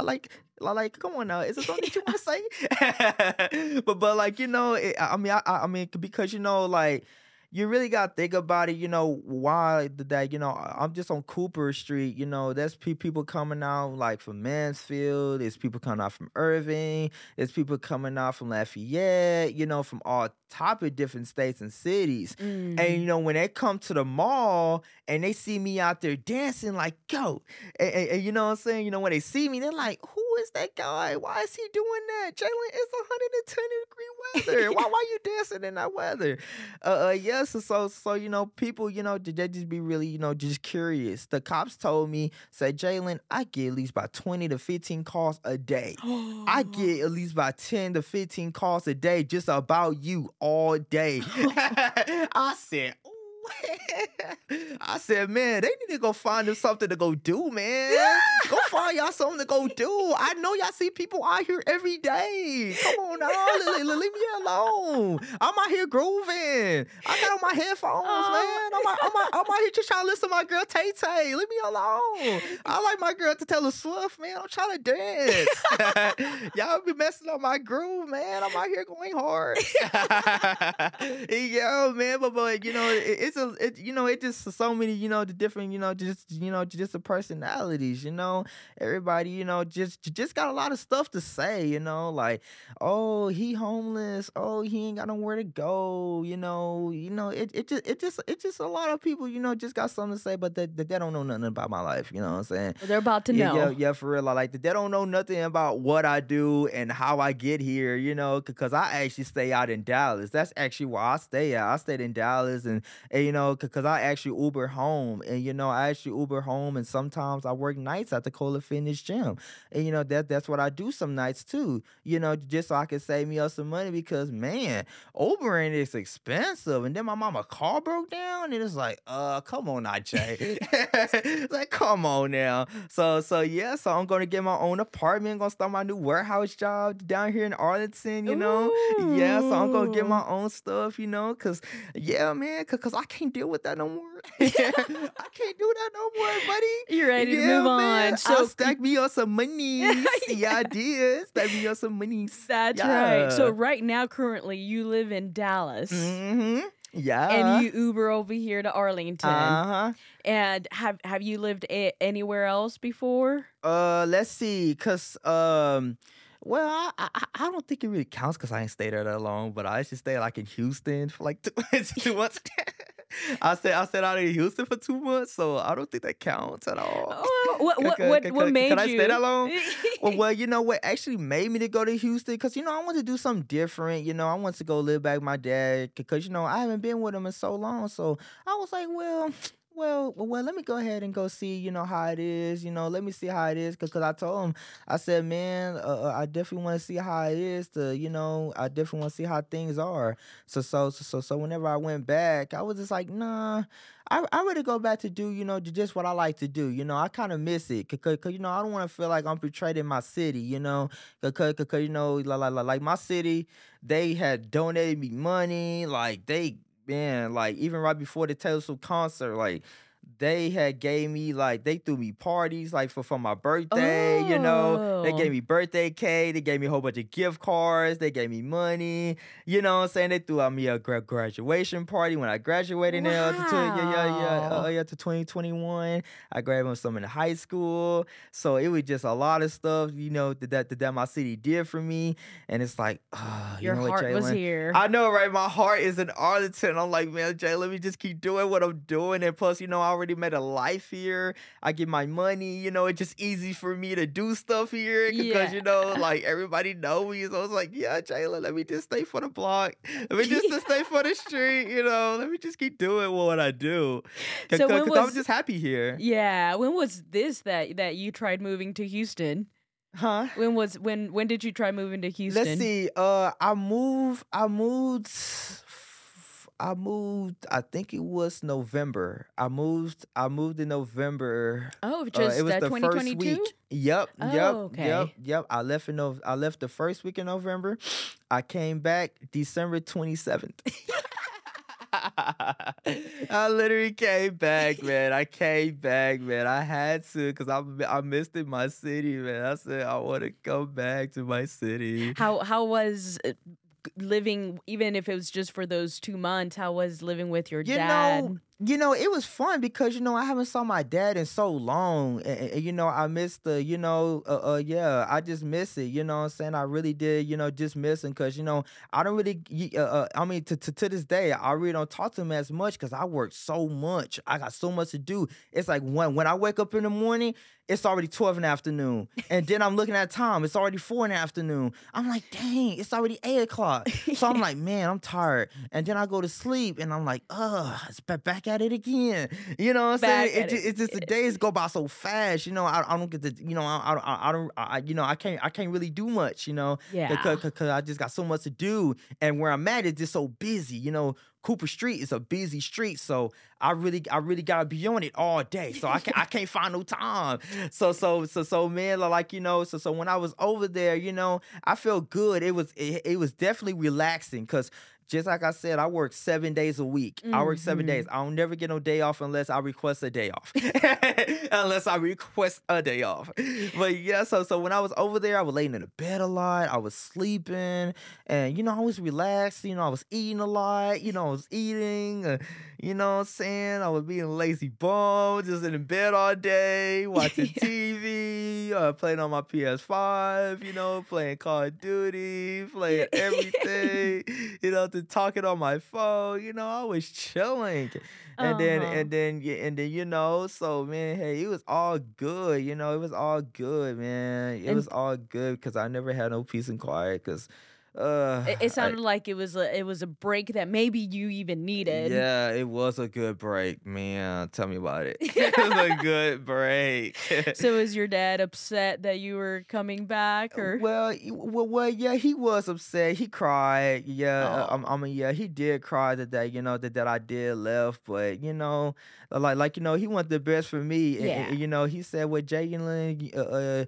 like like come on now, is it something that you want to say? but but like you know, it, I mean I I mean because you know like you really got to think about it. You know why that? You know I'm just on Cooper Street. You know there's pe- people coming out like from Mansfield. There's people coming out from Irving. There's people coming out from Lafayette. You know from all type of different states and cities. Mm. And you know when they come to the mall and they see me out there dancing, like go, and, and, and you know what I'm saying. You know when they see me, they're like, who is that guy? Why is he doing that? Jaylan, it's 110 degree weather. why why you dancing in that weather? Uh, uh yeah, so, so so you know, people, you know, did they just be really, you know, just curious. The cops told me, said, Jaylan, I get at least by 20 to 15 calls a day. I get at least by 10 to 15 calls a day just about you all day. I said, I said, man, they need to go find them something to go do, man. Go find y'all something to go do. I know y'all see people out here every day. Come on now, leave, leave me alone. I'm out here grooving. I got on my headphones, man. I'm out, I'm, out, I'm out here just trying to listen to my girl Tay Tay. Leave me alone. I like my girl to tell Taylor Swift, man. I'm trying to dance. y'all be messing up my groove, man. I'm out here going hard. yeah, man, but, but you know, it, it's a, it, you know, it just so many, you know, the different, you know, just, you know, just the personalities, you know, everybody, you know, just, just got a lot of stuff to say, you know, like, oh, he homeless, oh, he ain't got nowhere to go, you know, you know, it, it just, it just, it just a lot of people, you know, just got something to say, but they, they don't know nothing about my life, you know what I'm saying? They're about to know. Yeah, yeah, for real. Like they don't know nothing about what I do and how I get here, you know, because I actually stay out in Dallas. That's actually where I stay at. I stayed in Dallas and, and you know, because I actually Uber home and you know, I actually Uber home and sometimes I work nights at the Cola Fitness Gym. And you know, that that's what I do some nights too, you know, just so I can save me up some money because man, Ubering is expensive. And then my mama car broke down and it's like, uh, come on now, Jay. like, come on now. So so yeah, so I'm gonna get my own apartment, gonna start my new warehouse job down here in Arlington, you know. Yeah, so I'm gonna get my own stuff, you know, cause yeah, man, cause, cause I can't deal with that no more. I can't do that no more, buddy. You're ready to move man. on. So So stack me on some money. yeah, I did. Stack me up some money. that's right. So right now, currently, you live in Dallas. Mm-hmm. Yeah. And you Uber over here to Arlington. Uh-huh. And have have you lived a- anywhere else before? Uh, let's see, cause um, well, I I, I don't think it really counts because I ain't stayed there that long, but I used to stay like in Houston for like two, two months. I stayed I stayed out in Houston for two months, so I don't think that counts at all. Oh, what Can- what can- what, can- what can- made can I stay that long? well, well, you know what actually made me to go to Houston? Because, you know, I want to do something different. You know, I want to go live back with my dad because, you know, I haven't been with him in so long. So I was like, well, well, well, let me go ahead and go see, you know, how it is, you know, let me see how it is. Cause, cause I told him, I said, man, uh, uh I definitely want to see how it is to, you know, I definitely want to see how things are. So, so, so, so, so whenever I went back, I was just like, nah, I, I really go back to do, you know, just what I like to do. You know, I kind of miss it. Cause, cause, you know, I don't want to feel like I'm portrayed in my city, you know, cause, cause, cause you know, like, like, like my city, they had donated me money. Like they, man, like even right before the Taylor Swift concert, like they had gave me like they threw me parties like for for my birthday, you know. They gave Oh. me birthday cake, they gave me a whole bunch of gift cards, they gave me money, you know what I'm saying? They threw out me a gra- graduation party when I graduated now to tw- yeah, yeah, yeah, uh, yeah, to 2021. I graduated some in high school. So it was just a lot of stuff, you know, that that, that my city did for me. And it's like, you Your know what, heart was here. I know, right? My heart is in Arlington. I'm like, man, Jay, let me just keep doing what I'm doing. And plus, you know, I already made a life here. I get my money. You know, it's just easy for me to do stuff here because, you know, like everybody know me. So I was like, yeah, Jayla, let me just stay for the block. Let me just to stay for the street. You know, let me just keep doing what I do. So Because when I'm just happy here. yeah, when was this that that you tried moving to Houston? Huh? When was when when did you try moving to Houston? Let's see. Uh, I moved. I moved. I moved. I think it was November. I moved. I moved in November. Oh, Uh, just it was uh, the first week. Yep. Oh, yep. Yep. okay. Yep. I left in. Nov- I left the first week in November. I came back December twenty seventh. I literally came back, man. I came back, man. I had to because I I missed in my city, man. I said I want to come back to my city. How how was uh, living even if it was just for those 2 months? How was living with your You dad? know, you know, it was fun because you know I haven't saw my dad in so long, and, and, you know I missed the, you know, uh, uh, yeah, I just miss it. You know what I'm saying? I really did, you know, just miss him because you know I don't really, uh, uh, I mean, to, to to this day I really don't talk to him as much because I work so much. I got so much to do. It's like when when I wake up in the morning, it's already 12 in the afternoon, and then I'm looking at time, it's already four in the afternoon. I'm like, dang, it's already eight o'clock. So I'm like, man, I'm tired. And then I go to sleep and I'm like, ugh, it's ba- back at it again. You know what I'm Back saying? It, it it's just the days go by so fast. You know, I, I don't get to, you know, I, I, I don't, I, you know, I can't, I can't really do much, you know, yeah. because I just got so much to do. And where I'm at is just so busy, you know. Cooper Street is a busy street, so I really, I really gotta be on it all day. So I can't, I can't find no time. So, so, so, so, man, like you know, so, so when I was over there, you know, I felt good. It was, it, it was definitely relaxing because just like I said, I work seven days a week. I work seven days. I don't never get no day off unless I request a day off. unless I request a day off. But yeah, so so when I was over there, I was laying in the bed a lot. I was sleeping, and you know, I was relaxed. You know, I was eating a lot. You know, I was eating. uh, you know what I'm saying? I was being a lazy bum, just in the bed all day, watching TV, uh, playing on my PS5, you know, playing Call of Duty, playing everything, you know, to talking on my phone. You know, I was chilling. And then Uh-huh. and then and then you know, so man, hey, it was all good, you know, it was all good, man. It And- was all good because I never had no peace and quiet because uh It, it I- sounded like it was a it was a break that maybe you even needed. yeah, it was a good break, man. Tell me about it. it was a good break. So is your dad upset that you were coming back or Well, well, well, yeah, he was upset. He cried. Yeah, uh, Oh. um, I mean, yeah, he did cry that that you know that, that I did left, but you know, like like you know, he wanted the best for me. and- and, Yeah. you know, he said, "Well, Jaylan, uh, uh,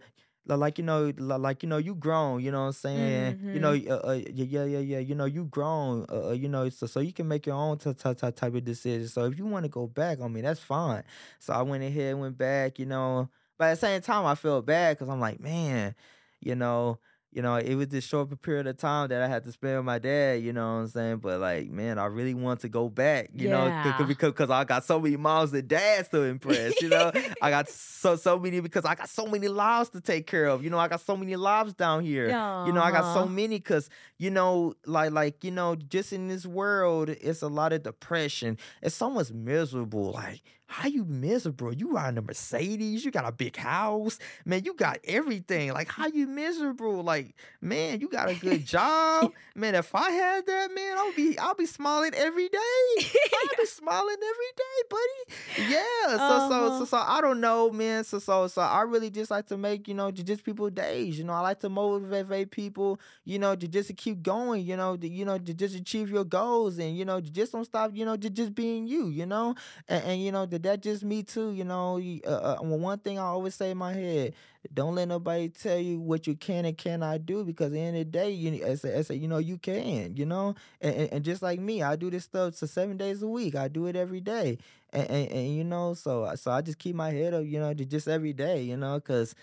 like you know, like you know, you grown. You know what I'm saying? You know, uh, uh, yeah, yeah, yeah. You know, you grown. Uh, uh, you know, so so you can make your own t- t- t- type of decision. So if you want to go back, I mean, that's fine. So I went ahead and went back. You know, but at the same time, I felt bad because I'm like, man, you know, you know, it was this short period of time that I had to spend with my dad, you know what I'm saying? But like, man, I really want to go back, you know, because because I got so many moms and dads to impress, you know. I got so so many because I got so many lives to take care of. You know, I got so many lives down here. You know, I got so many because you know, like like you know, just in this world, it's a lot of depression. It's so much miserable. Like, how you miserable? You riding a Mercedes, you got a big house, man. You got everything. Like, how you miserable? Like, man, you got a good job, man. If I had that, man, I'll be I'll be smiling every day. I'll be smiling every day, buddy. Yeah. So uh-huh. so so so I don't know, man. So so so I really just like to make you know just people days. You know, I like to motivate people. You know, to just to keep going. You know, to, you know to just achieve your goals and you know just don't stop. You know, to just being you. You know, and, and you know that that just me too. You know, uh, uh, one thing I always say in my head don't let nobody tell you what you can and cannot do because at the end of the day, you as a, as a, you know you can, you know, and, and, and, just like me, I do this stuff so seven days a week. I do it every day, and, and, and you know, so so I just keep my head up, you know, just every day, you know, because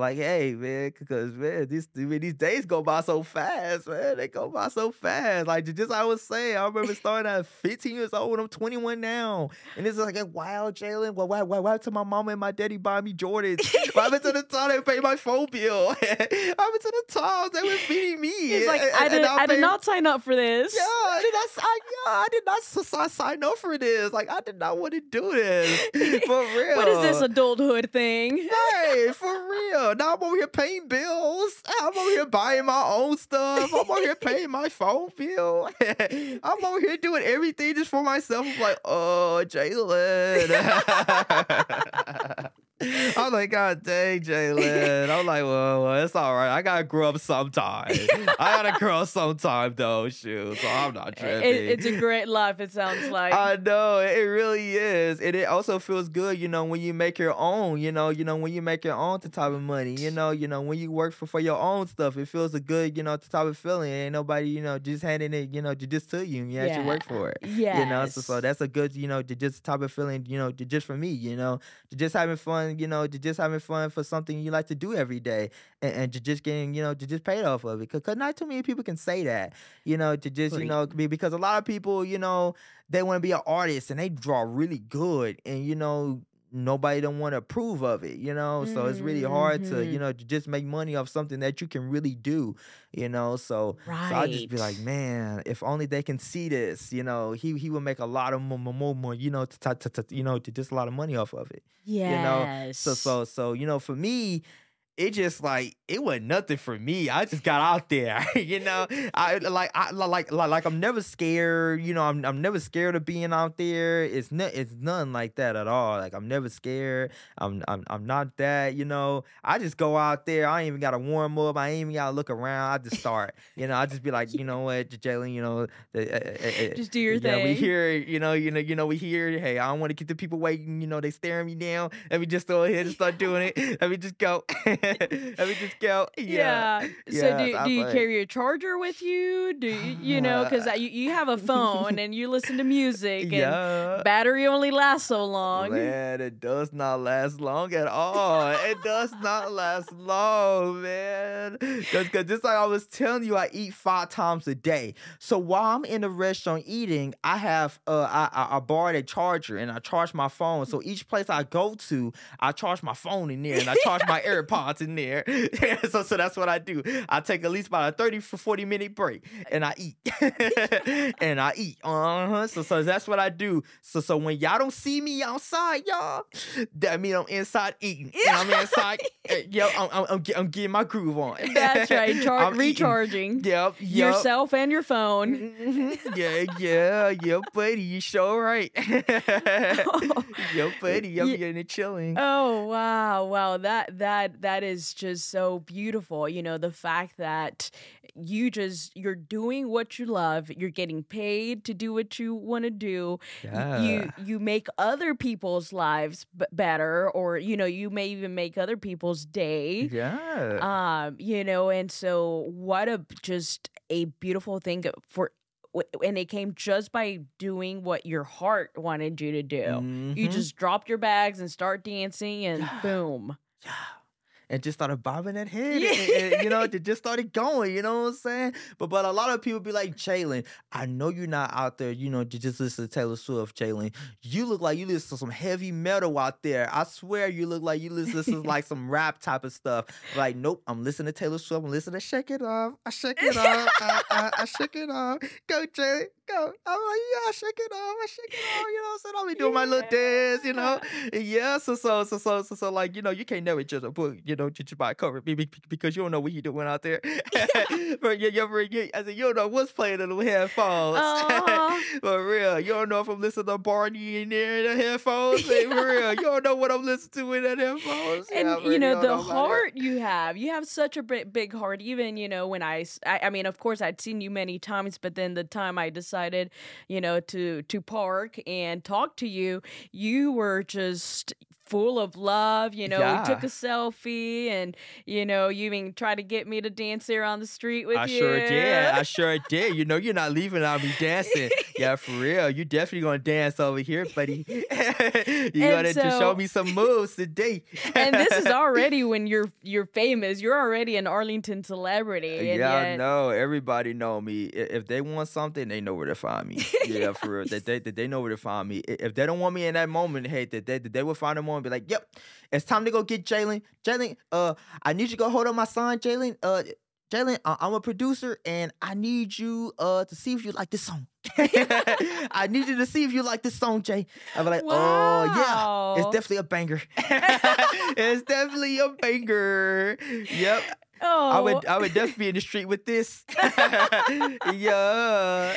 like, hey, man, because man, these these days go by so fast, man. They go by so fast. Like just I was saying, I remember starting at 15 years old. and I'm 21 now, and it's like, wow, Jaylan, why, why, why, why to my mama and my daddy buy me Jordans? What happened to the time they paid my phone bill? what happened to the times they were feeding me? He's like, I did, I, I did not sign up for this. Yeah, I did not. I, yeah, I did not sign up for this. Like, I did not want to do this for real. what is this adulthood thing? Hey, for real. Now I'm over here paying bills. I'm over here buying my own stuff. I'm over here paying my phone bill. I'm over here doing everything just for myself. I'm like, oh, Jaylan. I'm like, God dang, Jaylan. I'm like, well, well, it's all right. I gotta grow up sometime. I gotta grow up sometime, though. Shoot, so I'm not tripping. It, it's a great life. It sounds like. I know it really is, and it also feels good, you know, when you make your own. You know, you know when you make your own type of money. You know, you know when you work for for your own stuff, it feels a good, you know, the type of feeling. Ain't nobody, you know, just handing it, you know, just to you. You yeah. actually work for it. Yeah. You know, so, so that's a good, you know, just type of feeling. You know, just for me. You know, just having fun you know, to just having fun for something you like to do every day and, and to just getting, you know, to just paid off of it. Because not too many people can say that, you know, to just, you know, because a lot of people, you know, they want to be an artist and they draw really good and, you know, nobody don't want to approve of it, you know. So it's really hard mm-hmm. to, you know, to just make money off something that you can really do, you know. So, right. so I just be like, man, if only they can see this, you know, he he would make a lot of more, more, more you know, to, to, to, you know, to just a lot of money off of it. Yeah. You know. So so so you know, for me, it just like it was nothing for me. I just got out there, you know. I like I like like like I'm never scared. You know, I'm I'm never scared of being out there. It's not it's nothing like that at all. Like I'm never scared. I'm I'm I'm not that. You know, I just go out there. I ain't even gotta warm up. I ain't even gotta look around. I just start. you know, I just be like, you know what, Jaylan. You know, uh, uh, just do your thing. Yeah, we hear. You know, you know, you know, we hear. Hey, I don't want to get the people waiting. You know, they staring me down. Let me just go ahead and start doing it. Let me just go. Let me just go. Yeah. yeah. So do, do you carry a charger with you? Do you, you know, because you, you have a phone and you listen to music and yeah. battery only lasts so long. Man, it does not last long at all. it does not last long, man. Because just like I was telling you, I eat five times a day. So while I'm in the restaurant eating, I have uh I, I, I borrowed a charger and I charge my phone. So each place I go to, I charge my phone in there and I charge my AirPods in there so, so that's what I do. I take at least about a 30 for 40 minute break and I eat. and I eat. Uh-huh. So, so that's what I do. So, so when y'all don't see me outside, y'all, that mean I'm inside eating. And I'm inside, yo, I'm, I'm, I'm, I'm, getting my groove on. That's right. Char- recharging. Yep, yep. Yourself and your phone. Mm-hmm. Yeah, yeah, yeah, buddy. You sure right. yo, buddy. I'm yeah. getting it chilling. Oh, wow. Wow. That, that, that is just so beautiful. You know, the fact that you just you're doing what you love, you're getting paid to do what you want to do. Yeah. You you make other people's lives b- better or you know, you may even make other people's day. Yeah. Um, you know, and so what a just a beautiful thing for and it came just by doing what your heart wanted you to do. Mm-hmm. You just dropped your bags and start dancing and boom. Yeah and just started bobbing that head. Yeah. And, and, you know, they just started going, you know what I'm saying? But but a lot of people be like, Jaylan, I know you're not out there, you know, to just listen to Taylor Swift, Jaylan. You look like you listen to some heavy metal out there. I swear you look like you listen to like some rap type of stuff. Like, nope, I'm listening to Taylor Swift. I'm listening to Shake It Off. I shake it off. I, I, I shake it off. Go, Jaylan. Go. I'm like, yeah, shake it off, I shake it off. You know what I'm saying? I'll be doing my little dance, you know. Yeah, so so so so so so like you know you can't never just put you know just by cover because you don't know what you doing out there. but you, you, you, I said you don't know what's playing in the headphones. Aw. For real, you don't know if I'm listening to Barney in there in the headphones. Hey, for real, you don't know what I'm listening to in that headphones. and Yeah, you know the heart you have you have such a big, big heart even you know when I, I mean of course i'd seen you many times but then the time i decided you know to to park and talk to you you were just full of love you know we took a selfie and you know you even tried to get me to dance there on the street with I you I sure did. I sure did. You know, you're not leaving I'll be dancing. yeah, for real. You definitely gonna dance over here, buddy. you gotta just show me some moves today. and this is already when you're you're famous you're already an arlington celebrity uh, and yeah, I yet- know. Everybody know me. If they want something, they know where to find me. Yeah, for real. That they, that they know where to find me. If they don't want me in that moment, hey, that they, that they will find a moment be like, yep, it's time to go get Jaylan. Jaylan, uh, I need you to go hold up my son, Jaylan. Uh, Jaylan, I- I'm a producer and I need you uh to see if you like this song. I need you to see if you like this song, Jay. I'll be like, oh yeah, it's definitely a banger. it's definitely a banger. Yep. oh I would I would definitely be in the street with this. yeah.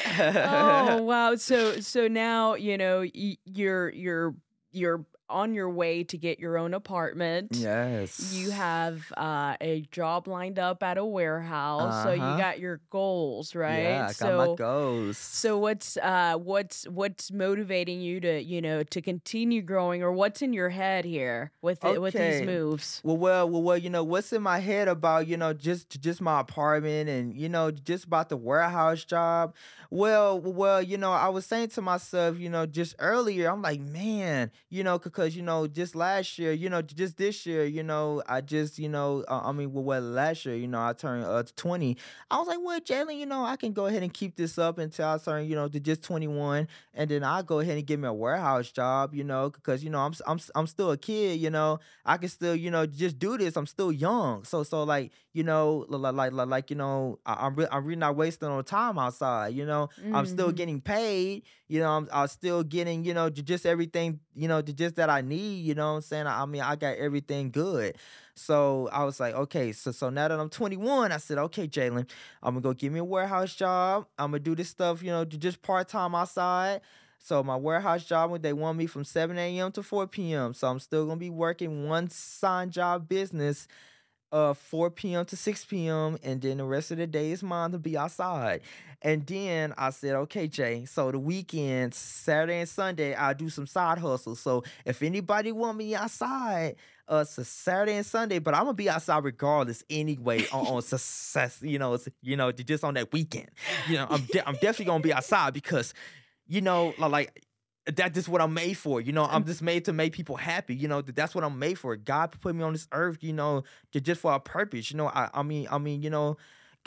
oh wow so so now you know you're you're you're on your way to get your own apartment Yes. you have uh, a job lined up at a warehouse so you Uh-huh. got your goals right Yeah, I got so my goals. so what's uh what's what's motivating you to you know to continue growing or what's in your head here with it, with these moves Well, well, well, well, you know, what's in my head about, you know, just just my apartment and, you know, just about the warehouse job. Well, well, you know, I was saying to myself, you know, just earlier, I'm like, man, you know, because, you know, just last year, you know, just this year, you know, I just, you know, uh, I mean, well, well, last year, you know, I turned uh, 20. I was like, well, Jaylan, you know, I can go ahead and keep this up until I turn, you know, to just 21. And then I'll go ahead and get me a warehouse job, you know, because, you know, I'm, I'm, I'm still a kid, you know, I can still, you know, just do this. I'm still young. So, so like, you know, li- li- like, like, like you know, I, I'm, re- I'm really not wasting on time outside, you know, I'm still Mhm. getting paid, you know, I'm, I'm still getting, you know, just everything, you know, just that I need, you know what I'm saying? I, I mean, I got everything good. So I was like, okay, so so now that I'm 21, I said, okay, Jaylan, I'm gonna go get me a warehouse job. I'm gonna do this stuff, you know, just part time outside. So my warehouse job, they want me from 7 a.m. to 4 p.m. So I'm still gonna be working one sign job business, uh, 4 p.m. to 6 p.m. And then the rest of the day is mine to be outside. And then I said, okay, Jay. So the weekend, Saturday and Sunday, I'll do some side hustles. So if anybody want me outside, uh, so Saturday and Sunday, but I'm gonna be outside regardless anyway on, on success, you know, it's- you know, just on that weekend. You know, I'm de- I'm definitely gonna be outside because, you know, like that just what I'm made for. You know, I'm just made to make people happy. You know, that that's what I'm made for. God put me on this earth, you know, just for a purpose. You know, I I mean, I mean, you know,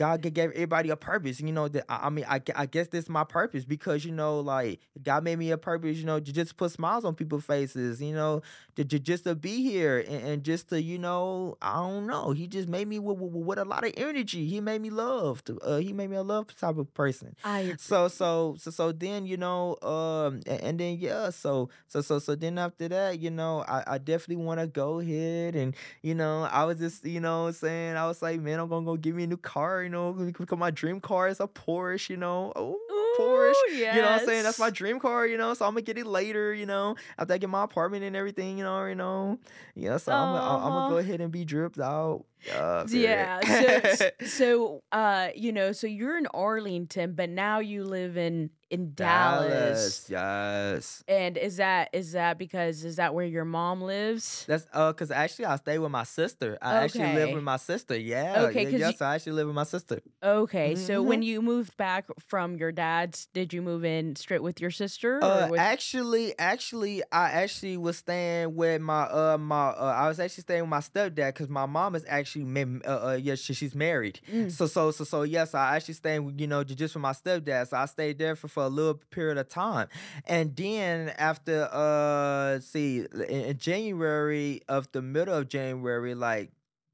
God gave everybody a purpose. You know, that I, I mean, I, I guess this is my purpose because you know, like God made me a purpose. You know, to just put smiles on people's faces. You know, to, to just to be here and, and just to you know, I don't know. He just made me with, with, with a lot of energy. He made me love. To, uh, he made me a love type of person I so so so so then you know um a- and, then yeah so so so so then after that you know i, I definitely want to go ahead and you know i was just you know saying i was like man i'm gonna go get me a new car you know because my dream car is a porsche you know oh Porsche. Ooh, You know what I'm saying? That's my dream car, you know. So I'm gonna get it later, you know, after I get my apartment and everything, you know, you know. Yeah, so I'm, gonna- I'm gonna go ahead and be dripped out. Uh, Yeah. So, so, uh, you know, so you're in Arlington, but now you live in in Dallas. Yes. And is that is that because is that where your mom lives? That's uh, cause actually I stay with my sister. I actually live with my sister. Yeah. Okay, yeah, yes, you- I actually live with my sister. Okay, so Mhm. when you moved back from your dad's, did you move in straight with your sister? Uh, with- actually, actually, I actually was staying with my uh my uh, I was actually staying with my stepdad because my mom is actually uh, uh yeah she, she's married. Mm. So so so so yes, I actually stayed with, you know just with my stepdad. So I stayed there for, for a little period of time, and then after uh see in, January of the middle of January like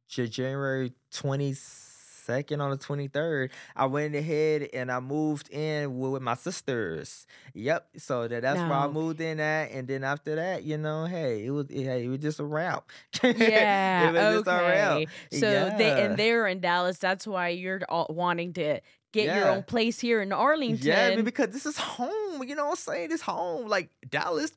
January 22nd on the 23rd. I went ahead and I moved in with, with my sisters. Yep. So that, that's where I moved in at. And then after that, you know, hey, it was, hey, it was just a wrap. Yeah, it was just a wrap. okay. So they and they're in Dallas. That's why you're all wanting to get your own place here in Arlington. Yeah, I mean, because this is home. You know what I'm saying? It's home. Like Dallas,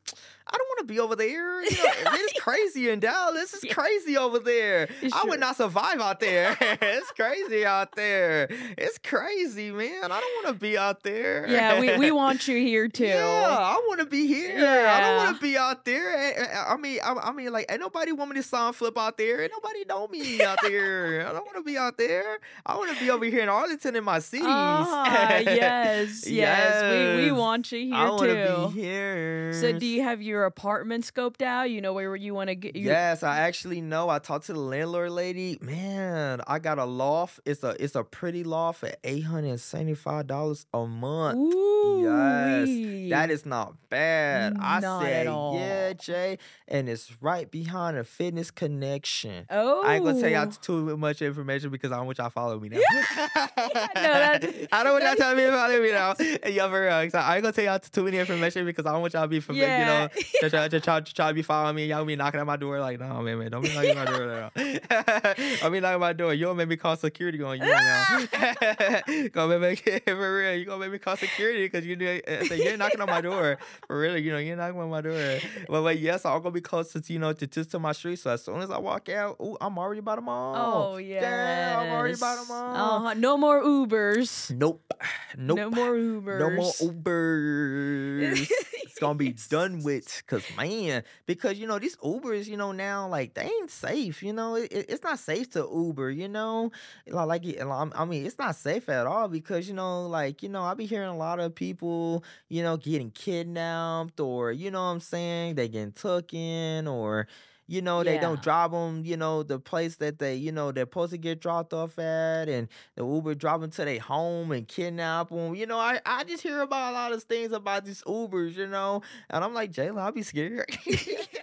I don't want to be over there. You know, it's crazy in Dallas. It's Yeah. crazy over there. It's I would not survive out there. it's crazy out there. It's crazy, man. I don't want to be out there. yeah, we, we want you here too. Yeah, I want to be here. I don't want to be out there. Eh, I mean, I, I mean, like, ain't nobody want me to sign flip out there. Ain't nobody know me out there. I don't want to be out there. I want to be over here in Arlington in my cities. Ah, yes, yes. We we want you here I want too. to be here. So do you have your apartment scoped out? You know where you want to get your Yes, I actually know. I talked to the landlord lady. Man, I got a loft. It's a it's a pretty loft at eight hundred and seventy five dollars a month. Ooh, Yes, that is not bad. I Not said, all. yeah, Jay, and it's right behind a fitness connection. Oh, I ain't gonna tell y'all oh. too much information because I don't want y'all to follow me now. that- I don't want y'all telling me follow me now. And y'all for real. I ain't gonna tell y'all too many information because I don't want y'all to be familiar, Yeah. you know, to try, to, try, to try to be following me. Y'all be knocking at my door like, no, man, man, don't be knocking at my door. I'll be knocking at my door. You gonna make me call security on you now. gonna make me, for real. You gonna make me call security because you do, uh, so you're knocking on my door. For real, you know, you're knocking on my door. But, but yes, I'm gonna be close to, you know, to, just to my street. So as soon as I walk out, ooh, I'm already by the mall. Oh yeah, Yeah, I'm already by the mall. Uh-huh. No more Ubers. Nope. Nope. No more Ubers. No more Ubers. it's gonna be done with, cause man, because you know these Ubers, you know now like they ain't safe. You know, it, it- it's not safe to Uber. You know, like, I mean, it's not safe at all because you know, like you know, I be hearing a lot of people, you know, getting kidnapped or you know what I'm saying, they getting taken or. You know, they don't drop them, you know, the place that they, you know, they're supposed to get dropped off at, and the Uber drop them to their home and kidnap them. You know, I, I just hear about a lot of things about these Ubers, you know, and I'm like, Jayla, I'll be scared.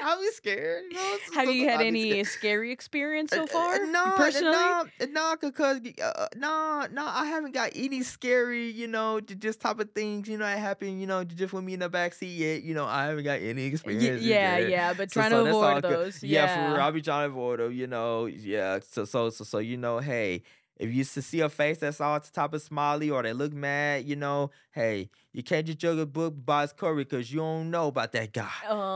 I'll be scared. You know? Have you had I'll any scary experience Uh, so uh, far? No, personally. no, no, because uh, no, no, I haven't got any scary, you know, just type of things, you know, that happen, you know, just with me in the backseat yet. You know, I haven't got any Y- experience. yeah, yeah, but So- trying so to avoid good. Those. Yeah, for real. I'll be trying to you know. Yeah. So so so so you know, hey, if you see a face that's all at the top of smiley or they look mad, you know, hey, you can't just judge a book by its cover because you don't know about that guy.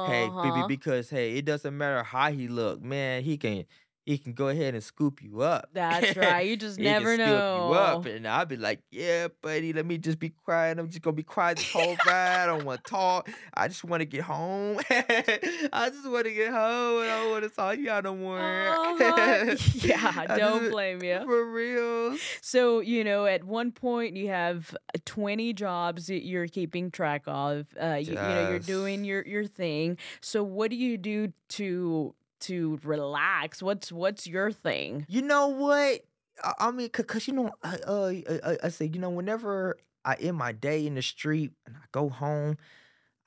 Hey, baby, Uh-huh. because hey, it doesn't matter how he look, man. He can he can go ahead and scoop you up. That's right. You just never scoop you up, know. and I'll be like, "Yeah, buddy, let me just be quiet. I'm just gonna be quiet this whole ride. I don't want to talk. I just want to get home. I just want to get home. and I don't want to talk to y'all no more. Uh-huh. Yeah, I don't just- blame you. For real. So, you know, at one point you have uh, 20 jobs that you're keeping track of. Uh, you, you know, you're doing your, your thing. So what do you do to to relax? What's what's your thing? You know what? I, I mean, because you know, I, uh, I, I say, you know, whenever I end my day in the street and I go home,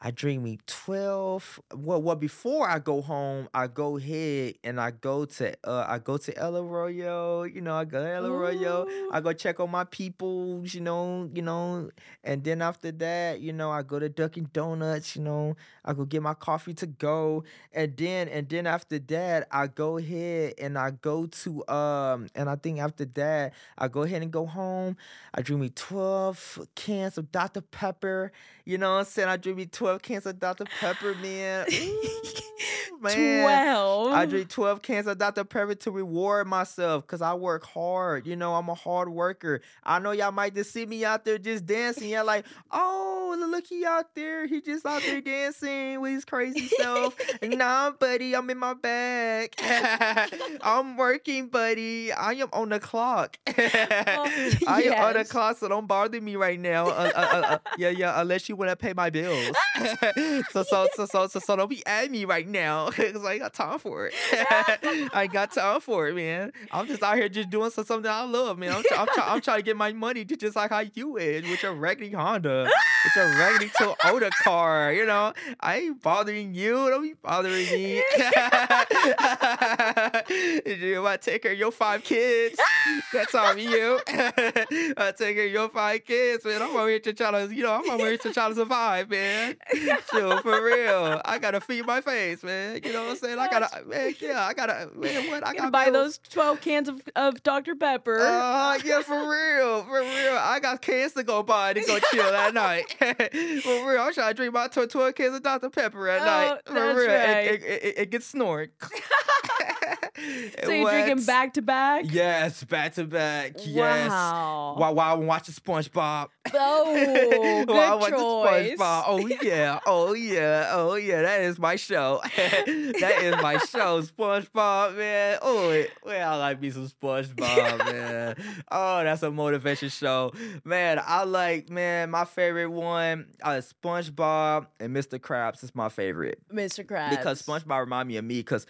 I drink me twelve. Well, well, before I go home, I go ahead and I go to, uh, I go to El Arroyo. You know, I go to El Arroyo. Ooh. I go check on my peoples. You know, you know, and then after that, you know, I go to Dunkin' Donuts. You know, I go get my coffee to go, and then and then after that, I go ahead and I go to um, and I think after that, I go ahead and go home. I drink me twelve cans of Dr Pepper. You know what I'm saying? I drink me twelve cans of Dr Pepper, man. Ooh, man. 12. I drink 12 cans of Dr. Pepper to reward myself because I work hard. You know, I'm a hard worker. I know y'all might just see me out there just dancing. Y'all like, oh, look, he out there. He just out there dancing with his crazy self. nah, buddy, I'm in my bag. I'm working, buddy. I am on the clock. I am on the clock, so don't bother me right now. Uh, uh, uh, uh, yeah, yeah, unless you want to pay my bills. so, so, so, so, so, so don't be at me right now. Cause I got time for it. I got time for it, man. I'm just out here just doing some- something I love, man. I'm, try- I'm, try- I'm trying to get my money to just like how you is with your raggedy Honda, with your raggedy Toyota car. You know, I ain't bothering you. Don't be bothering me. you I take care of your five kids. That's on you. I take care of your five kids, man. I'm over here to try to, you know, I'm over here to try to survive, man. Sure, for real. I gotta feed my face, man. You know what I'm saying? I gotta, man, yeah, I gotta, man, what? I gotta buy bills. those 12 cans of, of Dr. Pepper. Uh, yeah, for real, for real. I got cans to go buy to go chill that night. for real, I'm trying to drink my 12 cans of Dr. Pepper at Oh, night. For real, right. it, it, it, it gets snoring. So you're drinking back to back? Yes, back to back. Yes. Wow. While, while I'm watching SpongeBob. Oh, good While choice. SpongeBob. Oh yeah, oh yeah, oh yeah. That is my show. that is my show, SpongeBob, man. Oh, well, I like me some SpongeBob, man. Oh, that's a motivation show, man. I like, man. My favorite one, uh, SpongeBob and Mr. Krabs is my favorite Mr. Krabs. because SpongeBob remind me of me because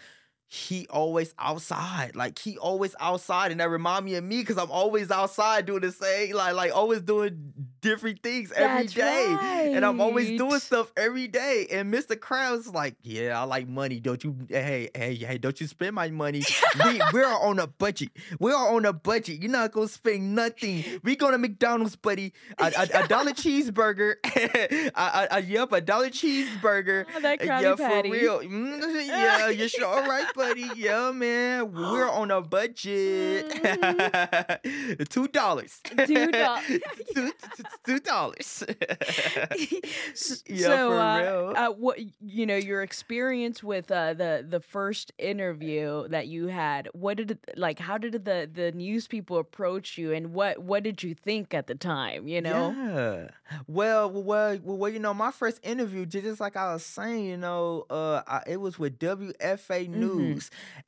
he always outside. Like he always outside, and that remind me of me because I'm always outside doing the same, like like always doing different things every That's day, and I'm always doing stuff every day. And Mr. Krabs is like, yeah, I like money. Don't you? Hey, hey, hey, don't you spend my money? we we're on a budget. We're on a budget. You're not gonna spend nothing. We going to McDonald's, buddy. A, a, a dollar cheeseburger. a, a, a- yep, a dollar cheeseburger. Oh, that Uh, Krabby yeah, Patty. for real. Mm, yeah, you're sure all right, buddy. Yeah, man. We're on a budget. Two dollars. Two doll- Two- dollars. Yeah, so, for uh, real. uh, what you know, your experience with uh, the the first interview that you had. What did it, like? How did the the news people approach you, and what what did you think at the time? You know, Yeah. Well, well, well, well, you know, my first interview, just like I was saying, you know, uh, I, it was with WFAA News,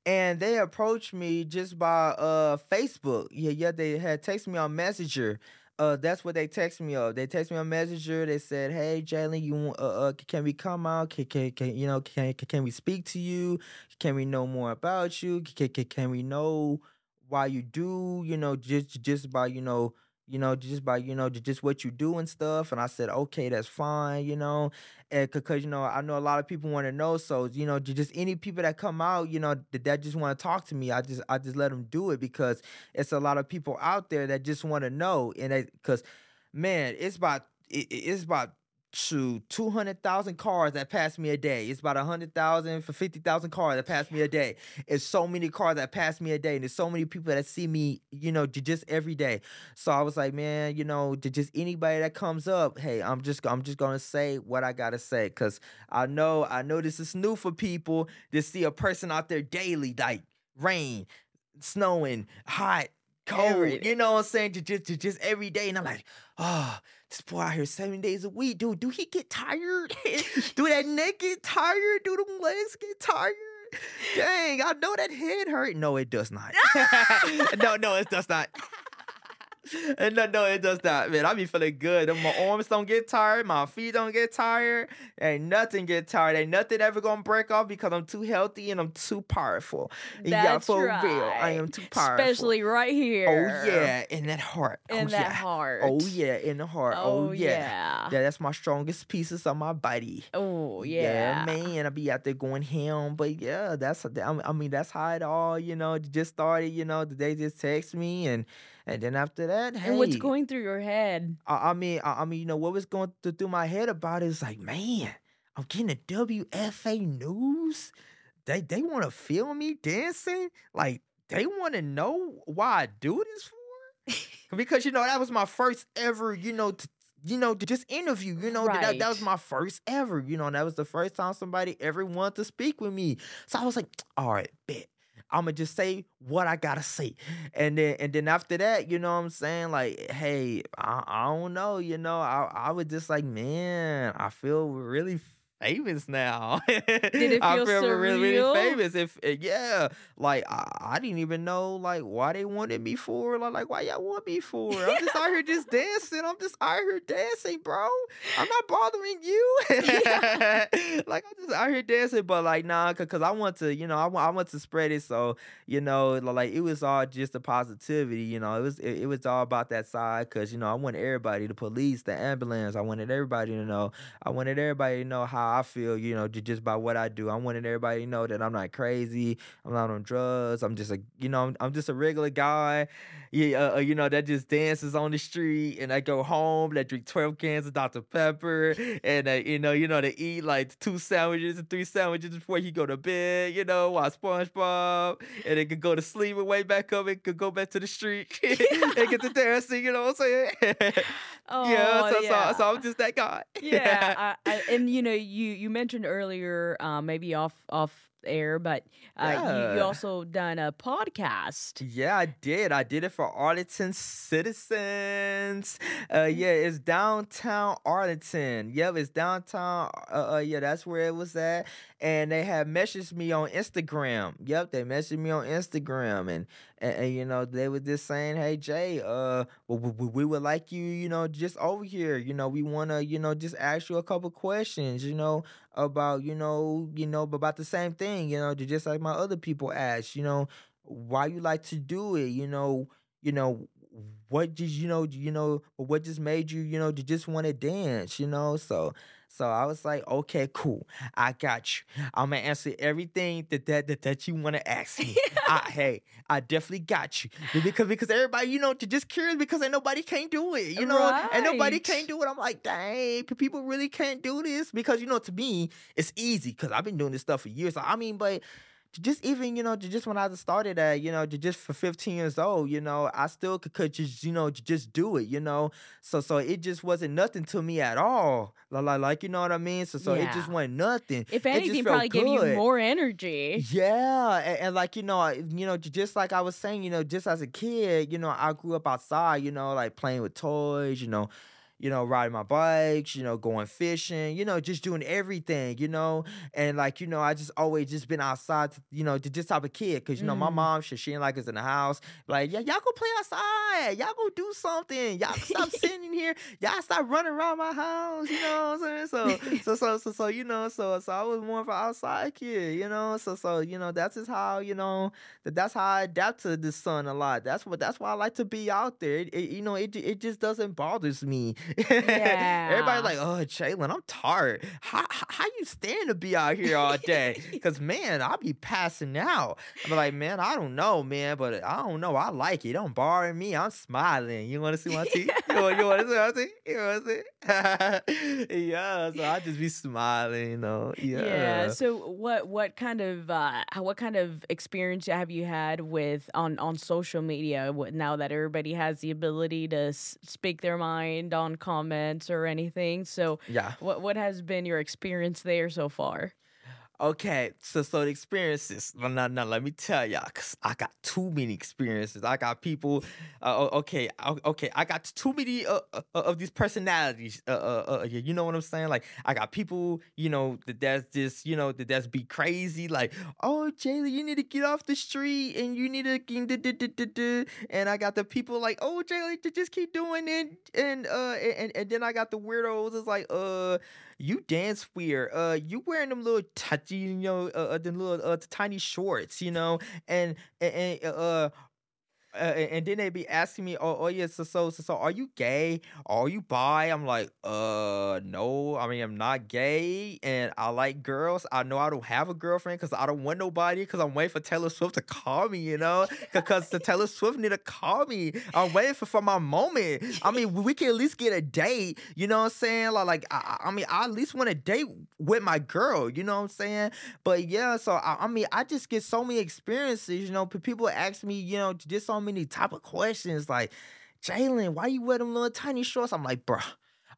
and they approached me just by uh Facebook. Yeah, yeah, they had texted me on Messenger. Uh, that's what they texted me of. They texted me on Messenger. They said, "Hey, Jaylan, you uh, uh can we come out? Can, can, can you know can, can can we speak to you? Can we know more about you? Can, can, can we know why you do? You know, just just by you know." You know, just by you know, just what you do and stuff. And I said, okay, that's fine, you know, and because you know, I know a lot of people want to know. So you know, just any people that come out, you know, that, that just want to talk to me, I just I just let them do it because it's a lot of people out there that just want to know, and because man, it's about it, it- it's about to 200,000 cars that pass me a day. It's about 100,000 for 50,000 cars that pass me a day. It's so many cars that pass me a day. And there's so many people that see me, you know, ju- just every day. So I was like, man, you know, to just anybody that comes up, hey, I'm just I'm just gonna say what I gotta say. Cause I know, I know this is new for people to see a person out there daily, like rain, snowing, hot, cold. You know what I'm saying? To just to just every day. And I'm like, oh, this boy out here seven days a week. Dude, do he get tired? do that neck get tired? Do them legs get tired? Dang, I know that head hurt. No, it does not. no, no, it does not. And no, no, it does not, man. I be feeling good. And My arms don't get tired. My feet don't get tired. Ain't nothing get tired. Ain't nothing ever gonna break off because I'm too healthy and I'm too powerful. yeah, That's for real. I am too powerful. especially right oh, here. Oh yeah, in that heart. Oh, in oh, that yeah. heart. Oh yeah, in the heart. Oh, Oh yeah. yeah. Yeah, that's my strongest pieces of my body. Oh yeah. man. I be out there going ham, but yeah, that's I mean that's how it all you know just started. You know, they just text me and and then after that, hey, And what's going through your head? I, I mean, I, I mean, you know, what was going through my head about it is like, man, I'm getting a WFAA news. They they want to film me dancing. Like they want to know why I do this for. because you know that was my first ever, you know, t- you know, to just interview. You know, that, that was my first ever. You know, and that was the first time somebody ever wanted to speak with me. So I was like, all right, bet. I'ma just say what I gotta say. And then and then after that, you know what I'm saying? Like, hey, I, I don't know, you know, I I was just like, man, I feel really famous now. Did it I feel feel really, really famous. If eh, yeah, like I, I didn't even know like why they wanted me for. Like, like why y'all want me for? I'm just out here just dancing. I'm just out here dancing, bro. I'm not bothering you. like I'm just out here dancing, but like nah, cause I want to, you know, I want I want to spread it. So you know, like it was all just the positivity. You know, it was it, it was all about that side. Cause you know, I wanted everybody, the police, the ambulance. I wanted everybody to know. I wanted everybody to know how I feel. You know, just by what I do. I wanted everybody to know that I'm not crazy. I'm not on drugs. I'm just a, you know, I'm, I'm just a regular guy. Yeah, uh, uh, you know, that just dances on the street, and I go home, that drink twelve cans of Dr Pepper, and uh, you know, you know, to eat like two sandwiches and three sandwiches before you go to bed. You know, watch SpongeBob, and it could go to sleep and wake back up and could go back to the street and get to dancing. You know what I'm saying? Oh, yeah, so, yeah. so so I'm just that guy. yeah, I, I, and you know, you you you mentioned earlier, uh, maybe off off air, but uh, you, you also done a podcast. Yeah, I did. I did it for Arlington citizens. Uh, yeah, it's downtown Arlington. Yep, it's downtown. Uh, uh, yeah, that's where it was at. And they had messaged me on Instagram. Yep, they messaged me on Instagram, and and, and, you know they were just saying, "Hey Jay, uh, we, we, we would like you, you know, just over here. You know, we want to, you know, just ask you a couple questions. You know, about you know, you know, about the same thing. You know, just like my other people ask. You know, why you like to do it you know you know what did you know you know what just made you you know to just want to dance you know so so i was like okay cool. I got you. I'm gonna answer everything that that that, that you want to ask me. I, hey i definitely got you. Because because everybody you know to just curious because ain't nobody can't do it you know? And nobody can't do it. I'm like dang people really can't do this? Because you know to me it's easy because i've been doing this stuff for years i mean but just even you know to just when I started at you know to just for 15 years old you know I still could, could just you know just do it you know so so it just wasn't nothing to me at all like like, like you know what I mean so so it just wasn't nothing If anything, probably gave you more energy. yeah, and, and like you know, you know, just like I was saying, you know, just as a kid, you know, I grew up outside, you know, like playing with toys, you know, you know, riding my bikes, you know, going fishing, you know, just doing everything, you know, and like you know, I just always just been outside, to, you know, to this type of kid, cause you know, my Mm. mom, she, she ain't like us in the house, like yeah, y'all go play outside, y'all go do something, y'all stop sitting here, y'all stop running around my house, you know what I'm saying? So so so so so you know so so I was more of an outside kid, you know. So so you know that's just how you know that that's how I adapt to the sun a lot. That's what that's why I like to be out there. It, it- you know it it just doesn't bothers me. Yeah. Everybody like oh Jaylan, I'm tired. How, how you stand to be out here all day? Cause man, I'll be passing out. I'm like man, I don't know man, but I don't know. I like it. Don't bother me. I'm smiling. You want to see my teeth? You want, to see my teeth? You want to see? yeah. So I just be smiling. You know. Yeah. yeah. So what what kind of uh what kind of experience have you had with on on social media now that everybody has the ability to speak their mind on comments or anything? So Yeah. what what has been your experience there so far? Okay, so so the experiences. No, no, no. Let me tell y'all, cause I got too many experiences. I got people. Uh, okay, okay. I got too many uh, uh, of these personalities. Uh, uh, uh, you know what I'm saying? Like I got people, you know, that that's just, you know, that that's be crazy. Like, oh, Jaylee, you need to get off the street, and you need to. And I got the people like, oh, Jaylee, ju- just keep doing it, and uh, and and then I got the weirdos. It's like, uh you dance weird. Uh, you wearing them little touchy, you know, uh, uh, them little uh, tiny shorts, you know, and, and uh. Uh, and then they be asking me, oh, oh yeah, so, so, so, so, are you gay? Are you bi? I'm like, uh, no. I mean, I'm not gay, and I like girls. I know I don't have a girlfriend because I don't want nobody. Because I'm waiting for Taylor Swift to call me, you know, because the Taylor Swift need to call me. I'm waiting for, for my moment. I mean, we can at least get a date. You know what I'm saying? Like, like I, I mean, I at least want a date with my girl. You know what I'm saying? But yeah, so I, I mean, I just get so many experiences. You know, people ask me, you know, just so many type of questions like, Jaylan, why you wear them little tiny shorts? I'm like, bruh,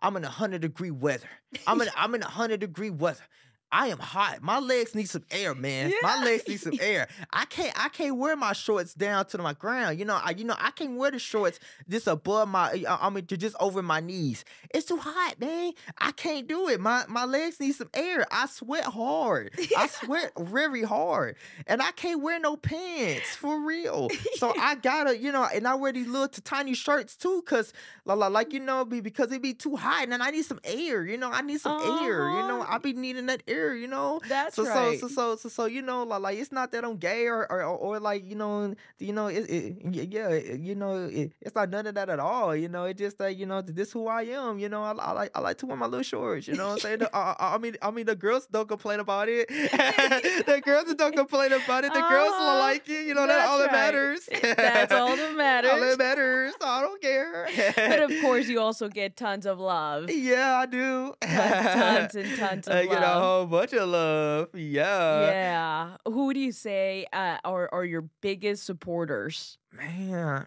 I'm in a hundred degree weather. I'm in I'm in a hundred degree weather. I am hot. My legs need some air, man. My legs need some air. I can't I can't wear my shorts down to my ground. You know, I you know I can't wear the shorts just above my I mean to just over my knees. It's too hot, man. I can't do it. My my legs need some air. I sweat hard. I sweat very hard. And I can't wear no pants for real. So I gotta, you know, and I wear these little tiny shirts too, cause la la like you know, be because it be too hot and I need some air, you know. I need some air, you know. Uh-huh. I be needing that air, you know. That's so, right. so so so so so you know like, like it's not that I'm gay or or, or, like you know you know it, it yeah it- you know it, it's not none of that at all you know it's just that you know this who I am you know I, I like I like to wear my little shorts you know what I'm saying I, I mean I mean the girls don't complain about it the girls don't complain about it the girls Uh-huh. will like it you know that's That's all that matters That's all that matters. all that matters I don't care but of course, you also get tons of love. yeah I do tons and tons of I get a love. whole bunch of love yeah yeah. Who do you say uh, are are your biggest supporters? Man,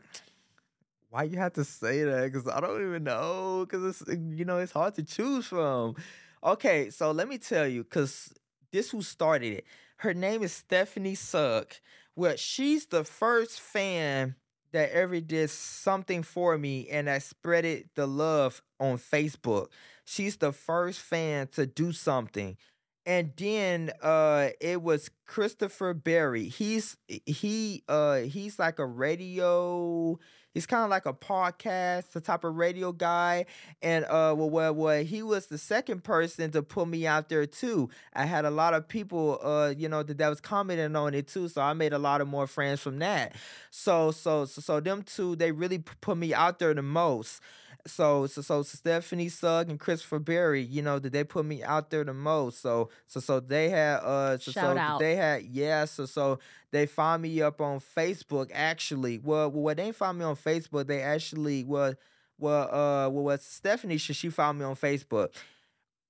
why you have to say that? Because I don't even know. Because it's you know it's hard to choose from. Okay, so let me tell you. Because this who started it. Her name is Stephanie Sugg. Well, she's the first fan that ever did something for me and that spreaded the love on Facebook. She's the first fan to do something. And then uh it was Christopher Berry. He's he uh he's like a radio he's kind of like a podcast, the type of radio guy. And uh well, well, well he was the second person to put me out there too. I had a lot of people uh you know that, that was commenting on it too. So I made a lot of more friends from that. So so so, so them two they really put me out there the most. So so so Stephanie Sugg and Christopher Berry, you know, did they put me out there the most. So so so they had uh so, Shout so out. they had yeah, so so they found me up on Facebook actually. Well well they found me on Facebook, they actually well well uh well Stephanie she, she found me on Facebook.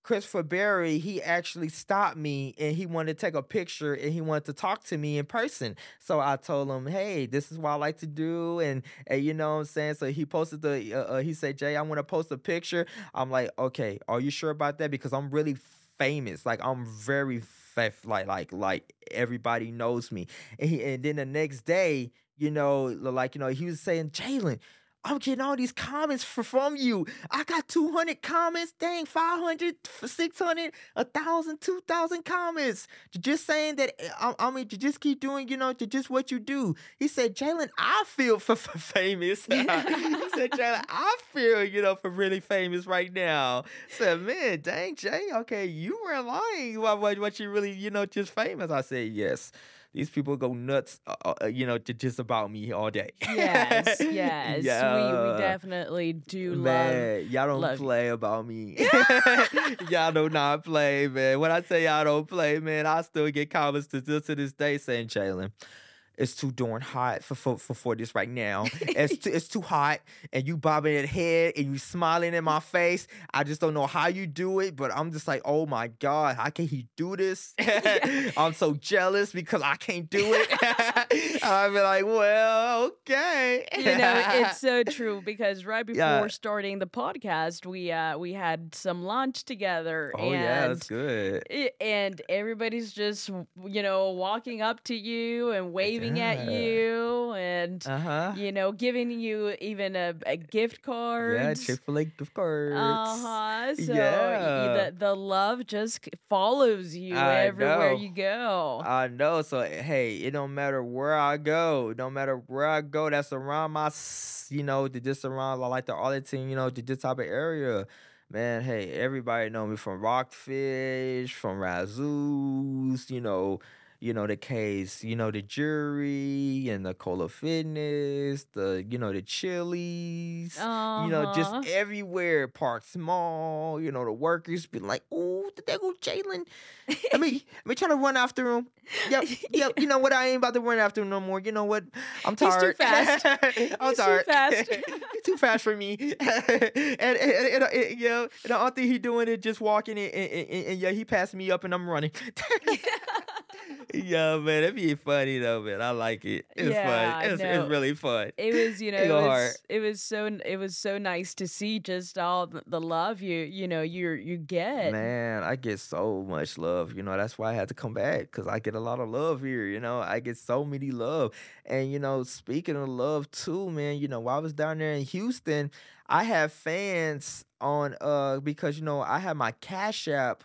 Christopher Berry, he actually stopped me and he wanted to take a picture and he wanted to talk to me in person. So I told him, hey, this is what I like to do. And, and you know what I'm saying? So he posted the, uh, uh, he said, Jay, I want to post a picture. I'm like, okay, are you sure about that? Because I'm really famous. Like I'm very like, like, like everybody knows me. And, he, and then the next day, you know, like, you know, he was saying, Jaylan, I'm getting all these comments for, from you. I got 200 comments. Dang, 500, 600, 1,000, 2,000 comments. Just saying that, eh, I, I mean, to just keep doing, you know, just what you do. He said, Jaylan, I feel for, for famous. he said, Jaylan, I feel, you know, for really famous right now. said, man, dang, Jay, okay, you were lying. What, what, what you really, you know, just famous? I said, yes. These people go nuts, uh, uh, you know, to just about me all day. Yes, yes. We, Yeah. we definitely do love. Man, y'all don't love- play about me. y'all do not play, man. When I say y'all don't play, man, I still get comments to, to, to this day saying, Jaylan, it's too darn hot for, for, for, for this right now. It's too, it's too hot, and you bobbing your head and you smiling in my face. I just don't know how you do it, but I'm just like, oh my god, how can he do this? I'm so jealous because I can't do it. I'll be like, well, okay. you know it's so true because right before Yeah. starting the podcast we uh we had some lunch together oh yeah, that's good. i- and everybody's just you know walking up to you and waving at Yeah. you and Uh huh. you know giving you even a, a gift card Yeah, Chick Fil A gift cards. uh-huh so Yeah. the, the love just follows you I everywhere know. you go I know. So hey, it don't matter where I go. No matter where I go, that's around my, s- you know, to just around like the Arlington, you know, to this type of area. Man, hey, everybody know me from Rockfish, from Razoo's, you know, you know the case, you know the jury and the Cola Fitness, the you know the Chili's, uh-huh. you know, just everywhere. Parks Mall, you know, the workers be like, "Oh, did they go Jalen?" I mean, I mean, trying to run after him. Yep, yep. You know what? I ain't about to run after him no more. You know what? I'm He's too tired. fast. I'm He's too tired. fast. Too fast for me. and, and, and, and, you know, and I don't think he doing it just walking and, and, and, and yeah, he passed me up and I'm running. Yeah, man, it'd be funny though, man. I like it. It's Yeah, fun. It's, it's really fun. It was, you know, It it was, hard. it was so it was so nice to see just all the, the love you you know you you get. Man, I get so much love. You know, that's why I had to come back because I get a lot of love here. You know, I get so many love. And, you know, speaking of love too, man, you know, while I was down there in Houston, I have fans on, uh, because, you know, I have my Cash App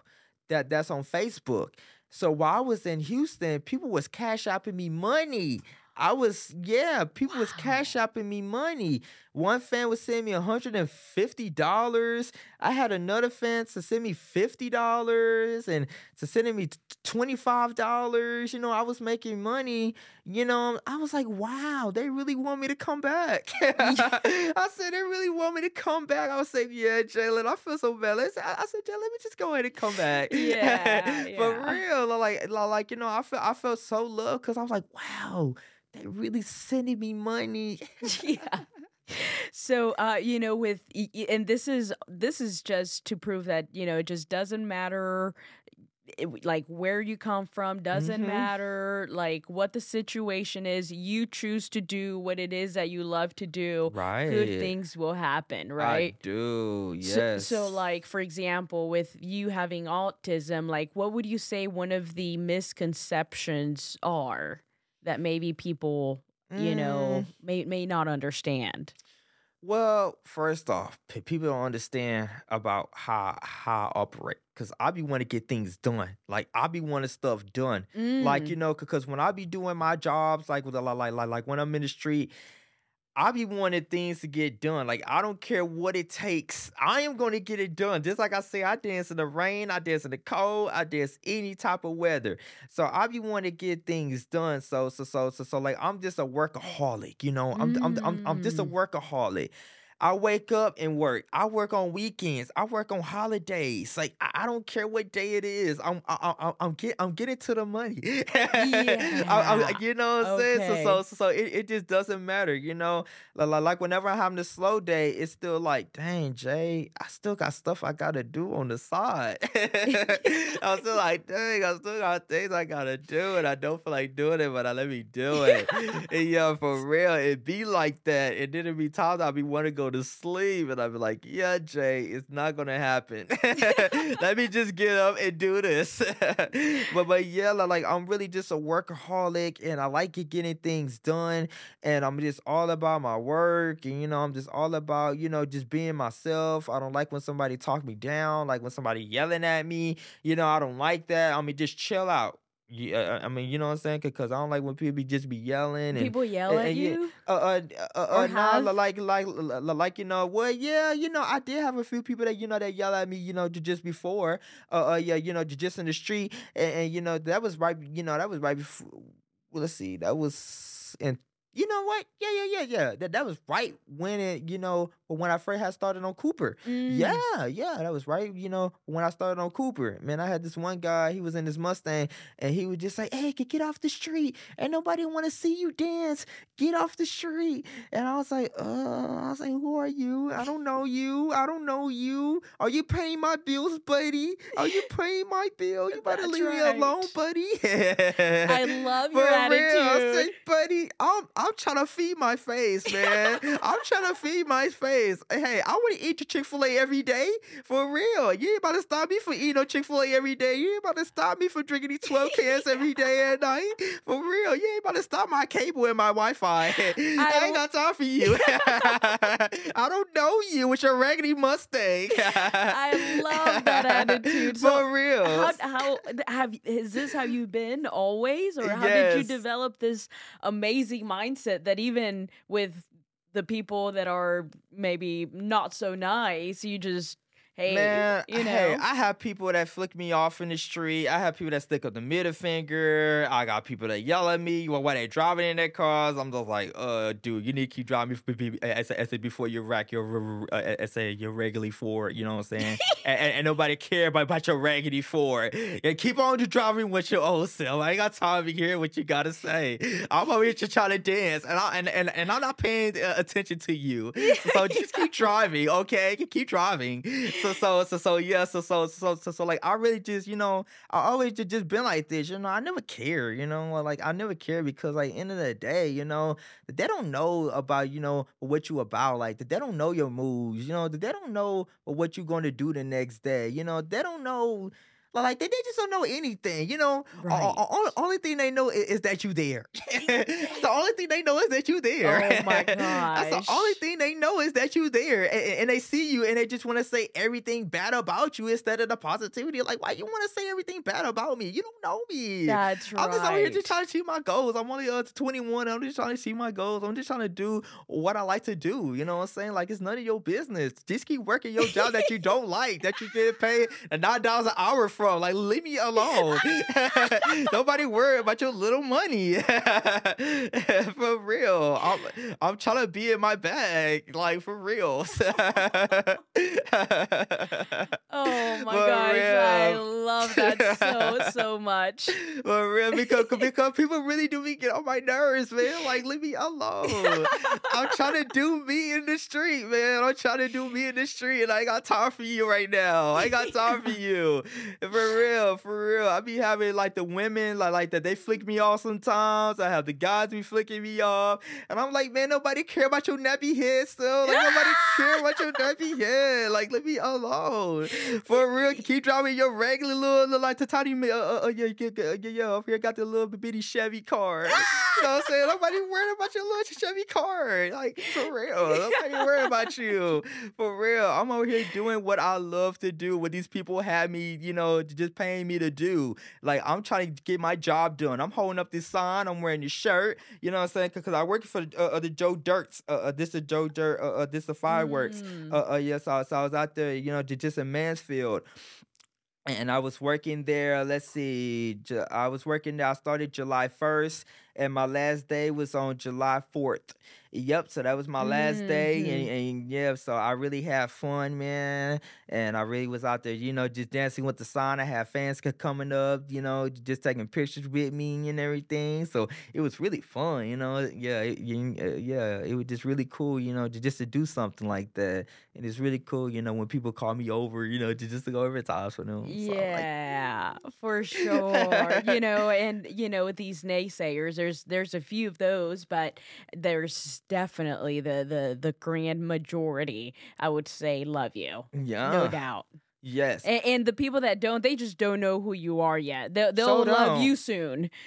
that that's on Facebook. So while I was in Houston, people was cash shopping me money. I was, yeah, people was cash shopping me money. One fan was sending me $150. I had another fan to send me $50 and to sending me $25. You know, I was making money. You know, I was like, wow, they really want me to come back. I said, they really want me to come back. I was saying, yeah, Jaylan, I feel so bad. Let's, I I said, Jaylan, let me just go ahead and come back. Yeah, For yeah. real. Like, like, you know, I felt, I felt so loved because I was like, wow, they really sending me money. yeah. So uh you know with and this is this is just to prove that you know it just doesn't matter it- like where you come from doesn't Mhm. matter like what the situation is you choose to do what it is that you love to do Right. good things will happen right I do. So- Yes. So, like, for example, with you having autism, like, what would you say one of the misconceptions are that maybe people, you know, Mm. may may not understand? Well, first off, p- people don't understand about how how I operate because I be want to get things done. Like I be wanting stuff done. Like Mm. you know, because when I be doing my jobs, like with a lot, like like like when I'm in the street, I be wanting things to get done. Like I don't care what it takes. I am going to get it done. Just like I say, I dance in the rain, I dance in the cold, I dance any type of weather. So I be wanting to get things done. So so so so so like I'm just a workaholic. You know, I'm I'm I'm, I'm just a Mm. workaholic. I wake up and work. I work on weekends. I work on holidays. Like I, I don't care what day it is. I'm I, I, I'm get I'm getting to the money. I, I, Yeah. you know what I'm saying? So so so, it, it just doesn't matter. You know, like, like like whenever I'm having a slow day, it's still like, dang, Jay, I still got stuff I gotta do on the side. I'm still like, dang, I still got things I gotta do, and I don't feel like doing it, but I let me do it. and yeah, for real, it be like that. And then it be times I be want to go to sleep, and I be like, yeah, Jay, it's not gonna happen. let me just get up and do this. but but yeah, like I'm really just a workaholic, and I like it getting things done, and I'm just all about my work, and you know, I'm just all about you know just being myself. I don't like when somebody talk me down, like when somebody yelling at me. You know, I don't like that. I mean, just chill out. Yeah, I mean, you know what I'm saying? Because I don't like when people be just be yelling and People yell and- at and yeah, you. uh, uh, uh, Or uh nah, like, like, li- li- like, you know, well, yeah, you know, I did have a few people that, you know, that yell at me, you know, ju- just before, uh, uh yeah, you know, just in the street, and, and you know, that was right, you know, that was right before. Well, let's see, that was in. You know what? Yeah, yeah, yeah, yeah. That that was right when it, you know, when I first had started on Cooper. Mm. Yeah, yeah, that was right. You know, when I started on Cooper, man, I had this one guy. He was in his Mustang, and he would just say, "Hey, get get off the street. and nobody want to see you dance. Get off the street." And I was like, "Uh," I was like, "Who are you? I don't know you. I don't know you. Are you paying my bills, buddy? Are you paying my bill? You better leave me alone, right. buddy." I love For your real, I attitude. buddy, I'm I'm trying to feed my face, man. I'm trying to feed my face. Hey, I want to eat your Chick Fil A every day. For real, you ain't about to stop me for eating no Chick Fil A every day. You ain't about to stop me for drinking these twelve cans every day and night. For real, you ain't about to stop my cable and my Wi-Fi. I, ain't got time for you. I don't know you with your raggedy Mustang. I love that attitude. So For real. how how have is this how you've been always or how did you develop this amazing mindset that even with the people that are maybe not so nice you just hey Man, you know hey, I have people that flick me off in the street. I have people that stick up the middle finger. I got people that yell at me while they driving in their cars. I'm just like, uh, dude, you need to keep driving bef- be- be- as I said before you rack your uh, say your regularly Ford. You know what I'm saying? and, and, and nobody care about, about your raggedy Ford. Yeah, keep on driving with your old self. I ain't got time to hear what you gotta say. I'm over here just trying to dance, and I and and, and I'm not paying uh, attention to you. So just keep driving, okay? Keep driving. So so so so so yeah, so so so so so like I really just you know I always just just been like this. You know, I never care. You know, like I never care because like end of the day, you know, they don't know about you know what you about. Like they don't know your moves. You know, they don't know what you're going to do the next day. You know, they don't know like they, they just don't know anything, you know. Right. Only, only thing they know is, is that you there. the only thing they know is that you there. Oh my That's the only thing they know is that you there, and, and they see you, and they just want to say everything bad about you instead of the positivity. Like, why you want to say everything bad about me? You don't know me. That's right. I'm just over here just trying to achieve my goals. I'm only uh, 21. I'm just trying to achieve my goals. I'm just trying to do what I like to do. You know what I'm saying? Like it's none of your business. Just keep working your job that you don't like, that you get paid nine dollars an hour from. Like leave me alone. Nobody worry about your little money. for real. I'm I'm trying to be in my bag. Like for real. Oh my For gosh, I love that so so much. For real, because because people really do me get on my nerves, man. Like, leave me alone. I'm trying to do me in the street, man. I'm trying to do me in the street, and I got time for you right now. I got time for you. For real, for real. I be having like the women like like that. They flick me off sometimes. I have the guys be flicking me off, and I'm like, man, nobody care about your nappy head still. Like nobody care about your nappy head. Like, leave me alone. For real, keep driving your regular little, little like the tiny, uh, uh, uh, yeah, yeah, yeah, yeah, up here got the little bitty Chevy car. you know what I'm saying? Nobody worried about your little Chevy car. Like, for real. Nobody worried about you. For real. I'm over here doing what I love to do, what these people have me, you know, just paying me to do. Like, I'm trying to get my job done. I'm holding up this sign. I'm wearing this shirt. You know what I'm saying? Because I work for uh, uh, the Joe Dirks. Uh, uh, this is Joe Dirt. Uh, uh, this is fireworks. Mm. Uh, uh, yes, so, so I was out there, you know, ju- just in Mansfield. And I was working there. Let's see. I was working there. I started July 1st, and my last day was on July 4th. Yep. So that was my last day. And, and yeah, so I really had fun, man. And I really was out there, you know, just dancing with the sign. I had fans coming up, you know, just taking pictures with me and everything. So it was really fun, you know. Yeah, it, uh, yeah, it was just really cool, you know, to, just to do something like that. And it's really cool, you know, when people call me over, you know, to just to go over times for them. So, like, Yeah, for sure. you know, and you know, these naysayers, there's there's a few of those, but there's definitely the the the grand majority. I would say love you, yeah. no doubt. Yes. And, and the people that don't, they just don't know who you are yet. They'll, they'll So love you soon.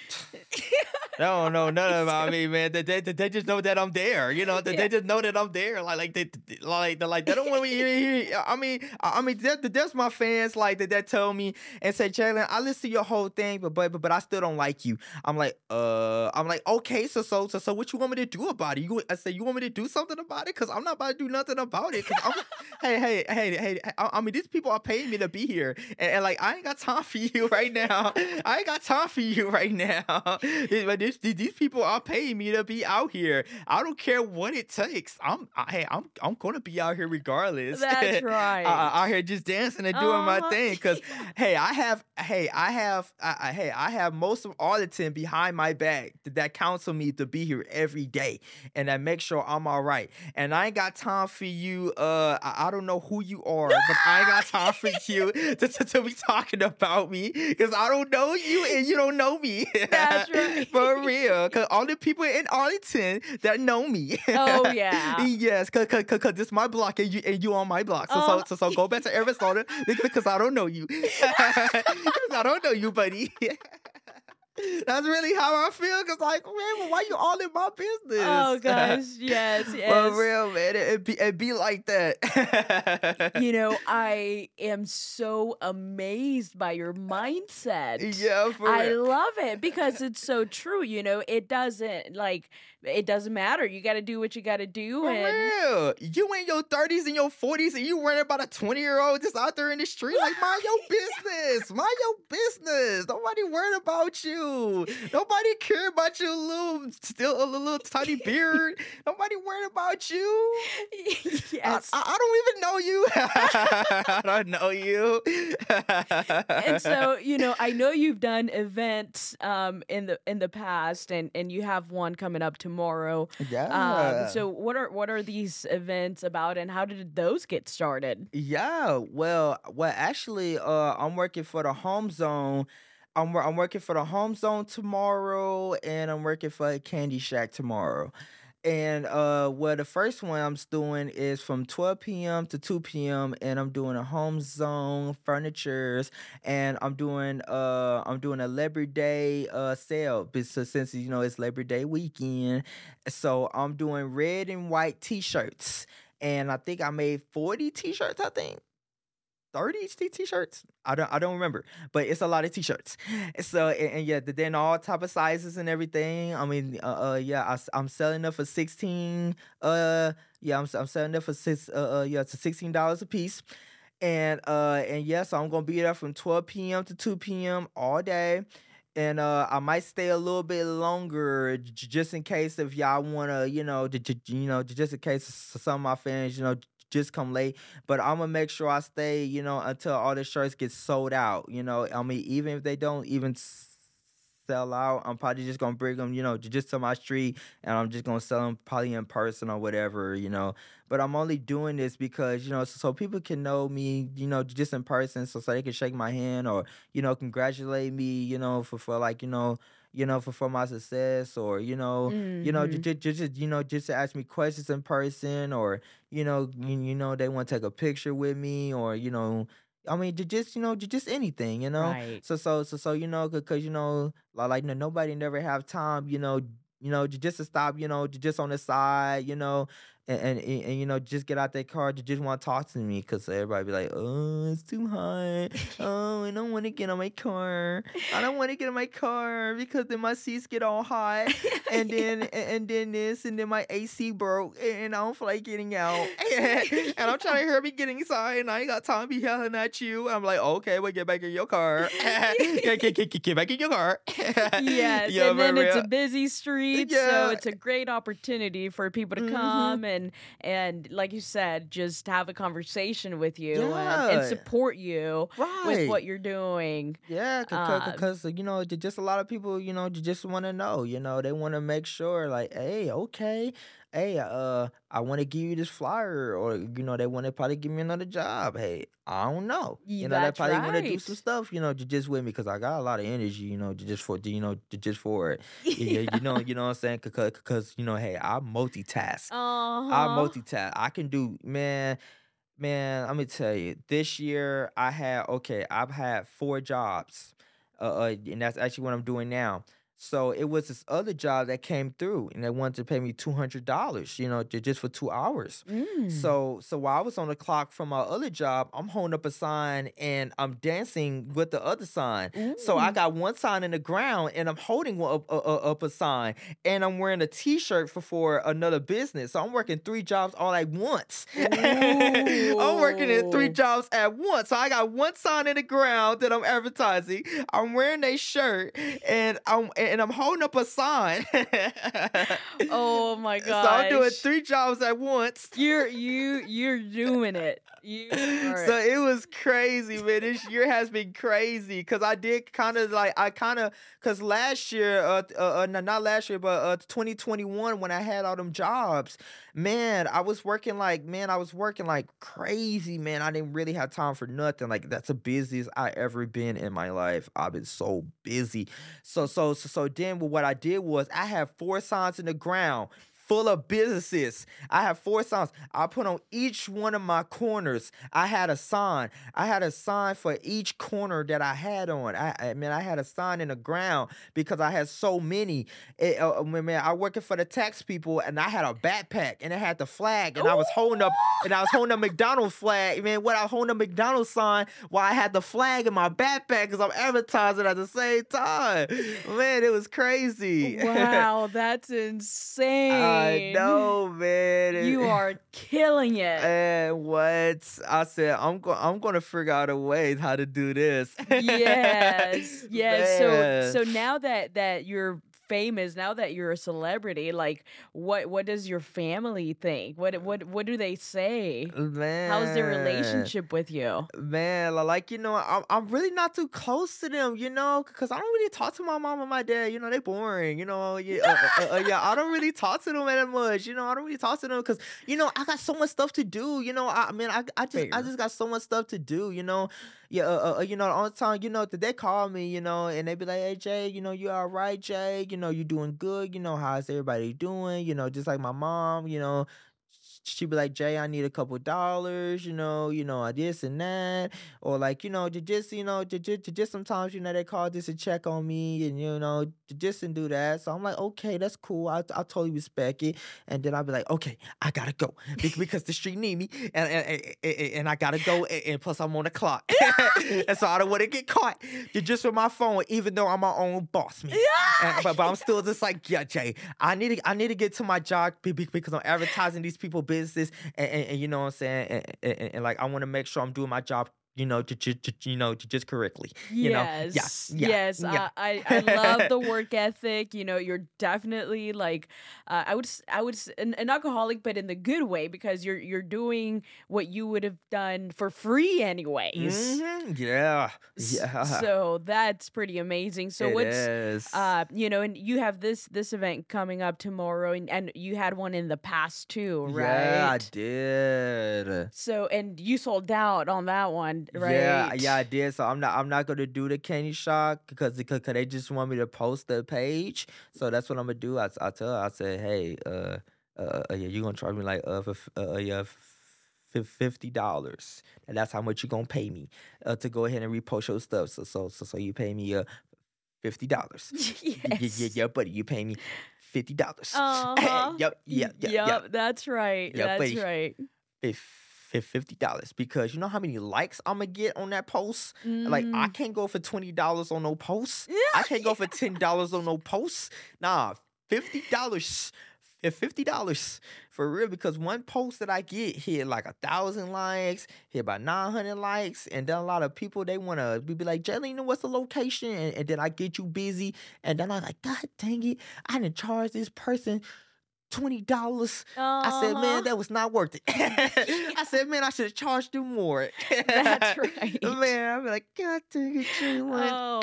They don't know nothing about me, man. They, they, they just know that I'm there. You know, they, Yeah. they just know that I'm there. Like, like they, like, they like they don't want me hear- I mean, I mean, that, that's my fans. Like that, that tell me and say, Jaylan, I listen to your whole thing, but but but I still don't like you. I'm like, uh, I'm like, okay, so so so so, what you want me to do about it? You, I say, you want me to do something about it? Cause I'm not about to do nothing about it. Hey, hey, hey, hey. I, I mean, these people are paying me to be here, and, and like, I ain't got time for you right now. I ain't got time for you right now. These- But this, these people are paying me to be out here. I don't care what it takes. I'm, I, hey, I'm, I'm gonna be out here regardless. That's right. I- out here just dancing and doing my Uh-huh. thing. Cause hey, I have, hey, I have, I, I, hey, I have most of all the Arlington behind my back that, that counsel me to be here every day and that make sure I'm all right. And I ain't got time for you. Uh, I, I don't know who you are, but I ain't got time for you to, to, to be talking about me because I don't know you and you don't know me. That's right. for real. Cause all the people in Arlington that know me. Oh, yeah. yes, cause, cause, cause, 'cause this my block and you and you on my block. So Uh. so, so so go back to Arizona because I don't know you. I don't know you, buddy. That's really how I feel. Cause like, man, why you all in my business? Oh gosh, yes, yes. For real, man. It, it be it be like that. you know, I am so amazed by your mindset. yeah, for I real. love it because it's so true. You know, it doesn't like it doesn't matter. You got to do what you got to do, For and real. You in your 30s and your 40s and you worrying about a 20 year old just out there in the street. Like, mind your business. Mind your business. Nobody worried about you. you. Nobody care about your little, still a little tiny beard. Nobody worried about you. yes. I, I, don't even know you. I don't know you. and so, you know, I know you've done events um, in the in the past, and and you have one coming up tomorrow. Yeah. Um, so, what are what are these events about, and how did those get started? Yeah. Well, well, actually, uh, I'm working for the Home Zone. I'm I'm working for the Home Zone tomorrow, and I'm working for Candy Shack tomorrow. And uh well the first one I'm doing is from 12 p.m. to 2 p.m. and I'm doing a home zone furnitures and I'm doing uh I'm doing a Labor Day uh sale so since you know it's Labor Day weekend. So I'm doing red and white t-shirts. And I think I made 40 t-shirts, I think. 30 t-shirts? I don't i don't remember but it's a lot of t-shirts. So and, and yeah then all type of sizes and everything. I mean uh, uh yeah I, am selling them for 16 uh yeah i'm, I'm selling them for six uh, uh yeah it's 16 dollars a piece. And uh and yeah so i'm gonna be there from 12 p.m to 2 p.m all day. And uh, I might stay a little bit longer, j- just in case if y'all wanna, you know, j- j- you know, just in case some of my fans, you know, just come late. But I'm gonna make sure I stay, you know, until all the shirts get sold out. You know, I mean, even if they don't even sell out, I'm probably just gonna bring them, you know, just to my street, and I'm just gonna sell them probably in person or whatever, you know. But I'm only doing this because, you know, so, so people can know me, you know, just in person, so so they can shake my hand or, you know, congratulate me, you know, for for like, you know you know, for, for my success or, you know, mm-hmm. you know, just, just, just, you know, just to ask me questions in person or, you know, you, you know, they want to take a picture with me or, you know, I mean, just you know, just anything, you know. Right. So so so so you know, because you know, like, like nobody never have time, you know, you know, just to stop, you know, just on the side, you know, and, and, and, you know just get out that car to just want to talk to me because everybody be like oh it's too hot. Oh i don't want to get on my car. I don't want to get on my car because then my seats get all hot. And then and then this and then my ac broke and i don't feel like getting out. And i'm trying to hurry getting inside and i ain't got time to be yelling at you. I'm like okay well get back in your car. Get, get, get, get back in your car. Yes and then it's a busy street yeah. so it's a great opportunity for people to come mm-hmm. and and and like you said, just have a conversation with you yeah. and, and, support you right. with what you're doing. Yeah, because um, you know, just a lot of people, you know, just want to know. You know, they want to make sure, like, hey, okay, hey, uh, I want to give you this flyer, or you know, they want to probably give me another job. Hey, I don't know. You know, they probably want to do some stuff. You know, just with me because I got a lot of energy. You know, just for you know, just for it. yeah, you know, you know what I'm saying? Because, because you know, hey, I multitask. Uh-huh. I multitask. I can do, man. Man, let me tell you, this year I had okay, I've had four jobs, uh, uh and that's actually what I'm doing now. So it was this other job that came through, and they wanted to pay me two hundred dollars, you know, just for two hours. Mm. So, so while I was on the clock from my other job, I'm holding up a sign and I'm dancing with the other sign. Ooh. So I got one sign in the ground, and I'm holding up, up, up a sign, and I'm wearing a T-shirt for for another business. So I'm working three jobs all at once. I'm working in three jobs at once. So I got one sign in the ground that I'm advertising. I'm wearing a shirt, and I'm and I'm holding up a sign. oh my god! So I'm doing three jobs at once. You're you you're doing it. You so it was crazy, man. This year has been crazy because I did kind of like I kind of because last year, uh, uh, uh, not last year, but uh, 2021 when I had all them jobs, man, I was working like man, I was working like crazy, man. I didn't really have time for nothing. Like that's the busiest I ever been in my life. I've been so busy. So so so so then what I did was I had four signs in the ground full of businesses. I have four signs. I put on each one of my corners. I had a sign. I had a sign for each corner that I had on. I, I mean, I had a sign in the ground because I had so many. It, uh, uh man, I working for the tax people, and I had a backpack, and it had the flag, and I was holding up, and I was holding a McDonald's flag. Man, what I was holding a McDonald's sign while I had the flag in my backpack because I'm advertising at the same time. Man, it was crazy. Wow, that's insane. I know, man. and- You are killing it. And what I said, I'm going. I'm going to figure out a way how to do this. yes yes Man. so so now that that you're famous now that you're a celebrity like what what does your family think what what what do they say man, how's their relationship with you Man, like you know, I'm I'm really not too close to them, you know, because I don't really talk to my mom and my dad. You know, they're boring. You know, yeah, uh, uh, uh, yeah. I don't really talk to them that much. You know, I don't really talk to them because you know I got so much stuff to do. You know, I, I mean, I I just I just got so much stuff to do. You know, yeah. Uh, uh, you know, the time, you know, that they call me, you know, and they be like, "Hey Jay, you know, you all right, Jay? You know, you doing good? You know, how's everybody doing? You know, just like my mom, you know." She be like, Jay, I need a couple dollars, you know, you know, this and that or like you know just you know just, just sometimes you know they call just to check on me and you know just and do that. So i'm like okay that's cool i, I totally respect it and then i'll be like okay i gotta go because the street need me and and, and, and- i gotta go and, and plus i'm on the clock and so i don't want to get caught Ju- just with my phone even though i'm my own boss man and, but, but i'm still just like yeah jay i need to i need to get to my job be- be- because i'm advertising these people businesses and, and, and you know what i'm saying and- and, like i want to make sure i'm doing my job you know, to, to, to you know, to just correctly. You know, yes yeah, yes yeah. I, I i love the work ethic you know you're definitely like uh, i would i would an, an alcoholic but in the good way because you're you're doing what you would have done for free anyways Mhm, Yeah, yeah. so that's pretty amazing so It what's is. uh you know and you have this this event coming up tomorrow and, and you had one in the past too right Yeah, I did. so and you sold out on that one right Yeah, yeah, I did. So I'm not, I'm not gonna do the candy shop because because they just want me to post the page. So that's what I'm gonna do. I, I tell her, I said, hey, uh, uh, uh, yeah, you gonna charge me like uh, for, uh, uh, yeah, fifty dollars, and that's how much you're gonna pay me uh, to go ahead and repost your stuff. So so so so you pay me uh fifty dollars. Yeah, yeah, yes. yeah, buddy, you pay me fifty dollars. Uh-huh. yep, Y- yeah, yeah, yep, that's right. Yeah, that's buddy. right. Fifty dollars because you know how many likes I'm gonna get on that post. Like I Mm. can't go for twenty dollars on no post. Yeah, I can't go for ten dollars on no post. Nah, fifty dollars. Fifty dollars for real because one post that I get hit like a thousand likes, hit about nine hundred likes, and then a lot of people they wanna be be like, Jaylene, what's the location? And, and then I get you busy, and then I'm like, God dang it, I didn't charge this person twenty dollars. I said, Uh-huh. man, that was not worth it. I said, man, I should have charged you more. That's right. Man, I'm like, God dang it, Jaylan. Oh,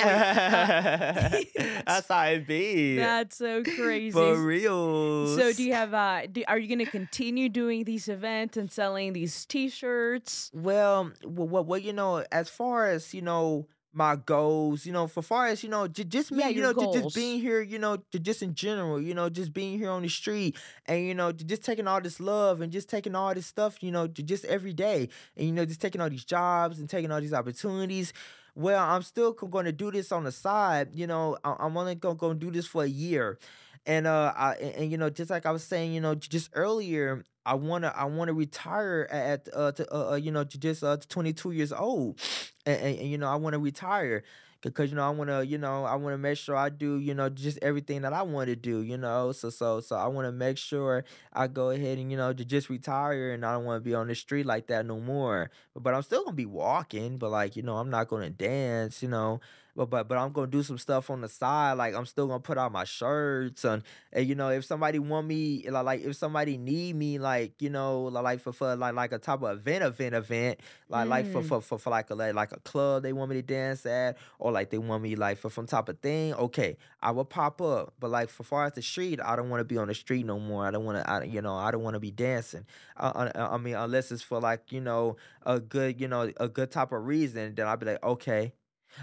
That's how it be. That's so crazy. For real. So do you have uh do, are you going to continue doing these events and selling these t-shirts? Well, well, well, well, you know, as far as you know, my goals, you know, for far as you know, j- just me, Yeah, you know, j- just being here, you know, j- just in general, you know, just being here on the street, and you know, just taking all this love and just taking all this stuff, you know, j- just every day, and you know, just taking all these jobs and taking all these opportunities. Well, I'm still going to do this on the side, you know. I- I'm only going to do this for a year, and uh, I, and, and, you know, just like I was saying, you know, j- just earlier, I wanna I wanna retire at uh, to, uh, uh you know to just uh 22 years old, and, and, and, you know I wanna retire because you know I wanna you know I wanna make sure I do you know just everything that I want to do you know so so so I wanna make sure I go ahead and you know to just retire and I don't want to be on the street like that no more. But, but I'm still gonna be walking, but like you know I'm not gonna dance you know. But, but but I'm gonna do some stuff on the side. Like I'm still gonna put out my shirts and, and you know if somebody want me like like if somebody need me like you know like for, for like like a type of event event event like like for, Mm. for for for like a like like a club they want me to dance at or like they want me like for some type of thing. Okay, I will pop up. But like for far as the street, I don't want to be on the street no more. I don't want to. You know I don't want to be dancing. I, I, I mean unless it's for like you know a good you know a good type of reason, then I'll be like okay.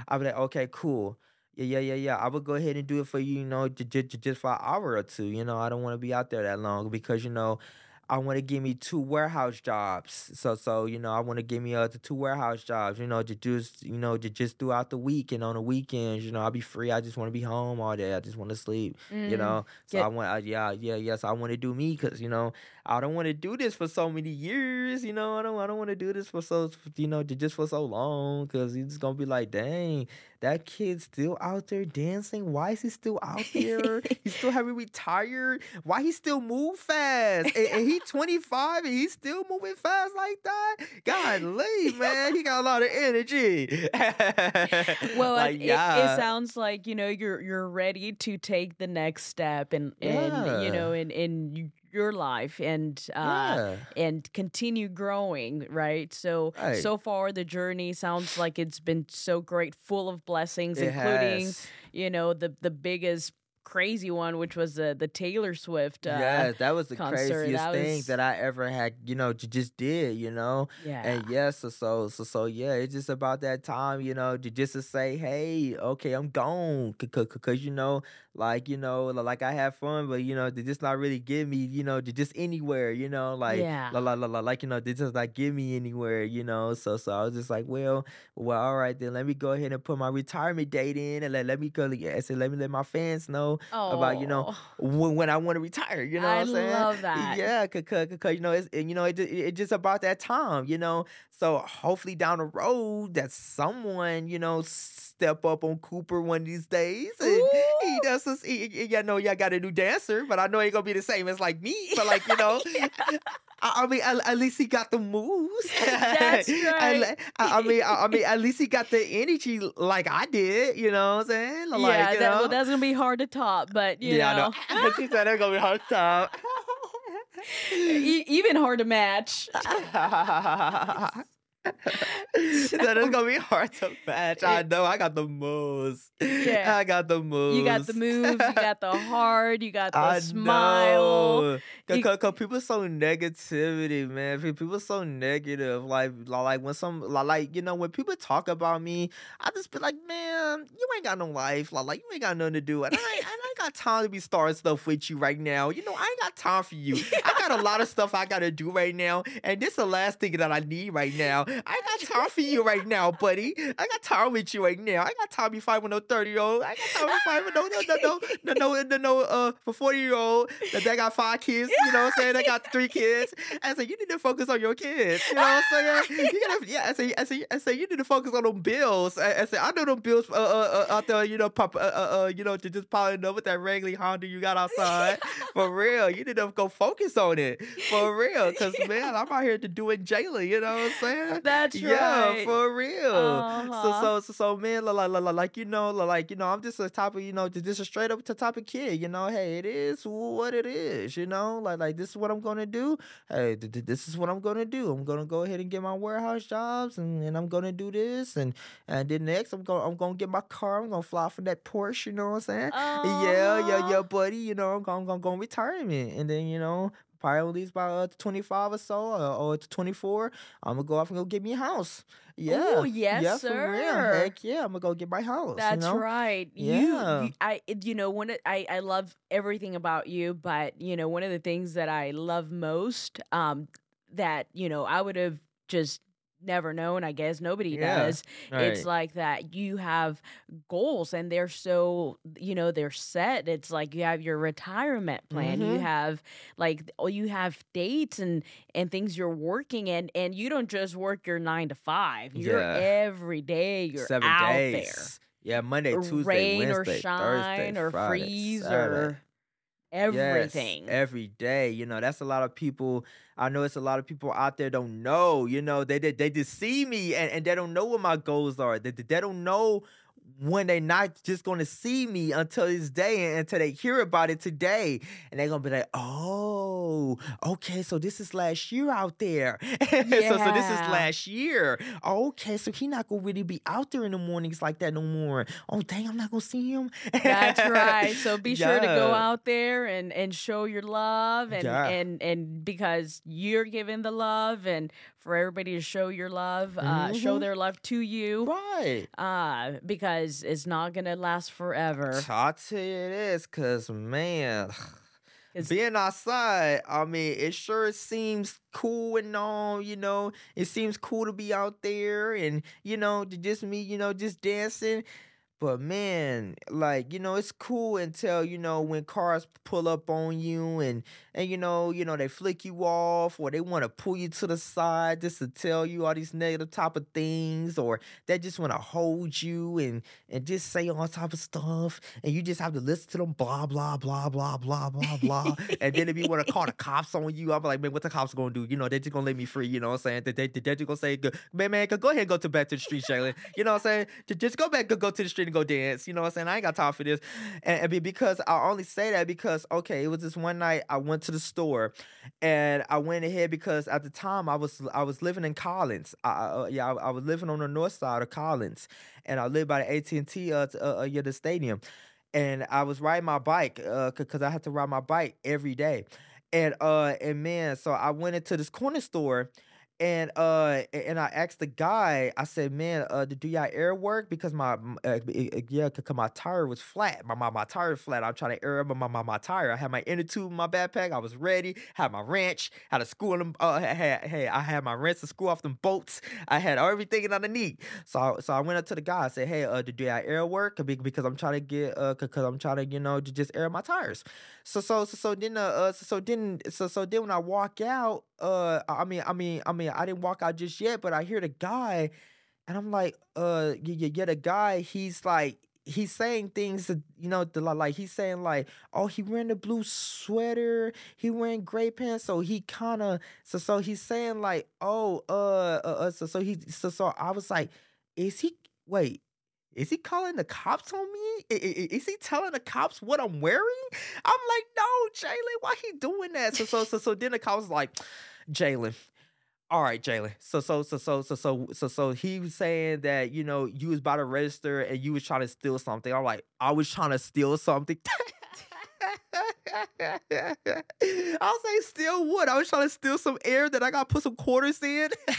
I'll be like, okay, cool. Yeah, yeah, yeah, yeah. I would go ahead and do it for you, you know, j- j- j- just for an hour or two. You know, I don't want to be out there that long because, you know, I want to give me two warehouse jobs. So, so you know, I want to give me uh the two warehouse jobs. You know, to just you know to just throughout the week and on the weekends. You know, I'll be free. I just want to be home all day. I just want to sleep. You Mm, know, so get- I want, I, yeah, yeah, yes. I want to do me because you know I don't want to do this for so many years. You know, I don't, I don't want to do this for so, you know, just for so long because it's gonna be like, dang, that kid's still out there dancing. Why is he still out there? he still haven't retired. Why he still move fast? And, and he 25 and he's still moving fast like that? God, leave man, he got a lot of energy. well, like, it, yeah. it, sounds like you know you're you're ready to take the next step and and yeah. you know and in your life and uh yeah. and continue growing right so right. so far the journey sounds like it's been so great full of blessings it including has. you know the the biggest crazy one, which was the the Taylor Swift. Uh, yeah, that was the concert. craziest that thing was... that I ever had. You know, just did. You know. Yeah. And yes, so so so so yeah, it's just about that time. You know, to just to say, hey, okay, I'm gone, because you know, like you know, like I have fun, but you know, they just not really give me, you know, just anywhere. You know, like yeah. la, la, la, la, like you know, they just not give me anywhere. You know, so so I was just like, well, well, all right, then let me go ahead and put my retirement date in, and let let me go. I said, let me let my fans know oh. about you know when, when I want to retire. You know, I what I'm saying? love that. Yeah, cause, cause, cause you know it's you know it, it, it just about that time. You know, so hopefully down the road that someone you know step up on Cooper one of these days and Ooh. he does this. He, he, know y'all got a new dancer, but I know he ain't gonna be the same as like me. But like you know. yeah. I, I mean, at, at, least he got the moves. That's right. I, I, mean, I, I, mean, at least he got the energy like I did. You know what I'm saying? Like, yeah, that, well, that's gonna be hard to top, but you yeah, know. I know. she said it's gonna be hard to top. e- even hard to match that is gonna be hard to match. I know. I got the moves. Yeah, I got the moves. You got the moves. You got the heart. You got the I smile. Cause, cause, cause people so negativity, man. People so negative. Like, like when some, like you know, when people talk about me, I just be like, man, you ain't got no life. Like, you ain't got nothing to do. And I, I ain't got time to be starting stuff with you right now. You know, I ain't got time for you. I got a lot of stuff I gotta do right now, and this is the last thing that I need right now. I got time for you right now, buddy. I got time with you right now. I got time with five with no thirty year old. I got time with five with no no no no no no no uh for forty year old that they got five kids. You know what I'm saying? They got three kids. I said you need to focus on your kids. You know what I'm saying? You gotta yeah. I say I say I say you need to focus on them bills. I, I said I know them bills uh, uh, uh, out there. You know pop uh, uh, uh you know to just piling up with that wrangly Honda you got outside for real. You need to go focus on it for real. Cause man, I'm out here to do it, Jaylan. You know what I'm saying? That's yeah, right. Yeah, for real. Uh-huh. So, so, so, so, man, like, like, like, you know, like, you know, I'm just a type of, you know, just a straight up to type of kid. You know, hey, it is what it is. You know, like, like this is what I'm gonna do. Hey, th- th- this is what I'm gonna do. I'm gonna go ahead and get my warehouse jobs, and, and I'm gonna do this, and and then next I'm gonna I'm gonna get my car. I'm gonna fly for that Porsche. You know what I'm saying? Uh-huh. Yeah, yeah, yeah, buddy. You know, I'm gonna, I'm gonna go retirement, and then you know, probably at least by uh, 25 or so or, or 24 i'm gonna go off and go get me a house. Yeah. Oh yes yeah, sir for real. heck yeah i'm gonna go get my house that's you know? right. Yeah. you, you, i you know one i i love everything about you but you know one of the things that i love most um that you know i would have just never known, I guess. Nobody yeah, does. right. It's like that you have goals and they're so, you know, they're set. It's like you have your retirement plan. mm-hmm. You have like oh you have dates and and things you're working in and you don't just work your 9 to 5. You're yeah. every day you're seven out days yeah monday tuesday rain wednesday or shine thursday or friday freeze Saturday. or everything. Yes, every day. You know, that's a lot of people. I know it's a lot of people out there don't know. You know, they they, they just see me and, and they don't know what my goals are. They, they don't know when they're not just gonna see me until this day and until they hear about it today. And they're gonna be like, oh, okay, so this is last year out there. so, so this is last year. Okay, so he not gonna really be out there in the mornings like that no more. Oh dang, I'm not gonna see him. That's right. So be sure to go out there and and show your love and Yeah. and and because you're giving the love and for everybody to show your love, uh, show Mhm. their love to you, Right. uh, because it's not gonna last forever. I'll tell you this, cause man, 'Cause- being outside, I mean, it sure seems cool and all, you know. It seems cool to be out there and, you know, to just me, you know, just dancing. But man, like you know, it's cool until you know when cars pull up on you and and you know you know they flick you off or they want to pull you to the side just to tell you all these negative type of things or they just want to hold you and and just say all type of stuff and you just have to listen to them blah blah blah blah blah blah blah and then if you want to call the cops on you, I'm like man, what the cops gonna do? You know, they're just gonna let me free. You know what I'm saying? They they they're just gonna say, man man, go ahead and go to back to the street, Jaylan. You know what I'm saying? Just go back, go go to the street go dance. You know what I'm saying? I ain't got time for this. And, and because I only say that because okay, it was this one night I went to the store, and I went ahead because at the time I was I was living in Collins. I, uh, yeah, I, I, was living on the north side of Collins, and I lived by the AT and T uh, uh, uh, yeah the stadium, and I was riding my bike uh because I had to ride my bike every day, and uh and man, so I went into this corner store and uh and I asked the guy, I said, man, uh do y'all air work? Because my uh, yeah, cause my tire was flat. My my, my tire flat. I'm trying to air up my, my my tire. I had my inner tube in my backpack. I was ready. Had my wrench. Had a school them. Uh, hey, I had my wrench to screw off them bolts. I had everything underneath. So so I went up to the guy. I said, hey, uh, do y'all air work? Because I'm trying to get uh, cause I'm trying to you know just air my tires. So so so so then uh, uh so, so then so so then when I walk out uh I mean I mean I mean I didn't walk out just yet, but I hear the guy and I'm like, uh yeah, yeah, the guy, he's like he's saying things that you know the, like he's saying like oh he wearing the blue sweater he wearing gray pants so he kind of so so he's saying like oh uh, uh, uh so so he so so i was like is he wait is he calling the cops on me? Is he telling the cops what I'm wearing? I'm like, no, Jaylan, why he doing that? So so so so then the cops like, Jaylan, all right, Jaylan. So so so so so so so so he was saying that you know you was about to register and you was trying to steal something. I'm like, I was trying to steal something. I'll say steal what? I was trying to steal some air that I got to put some quarters in.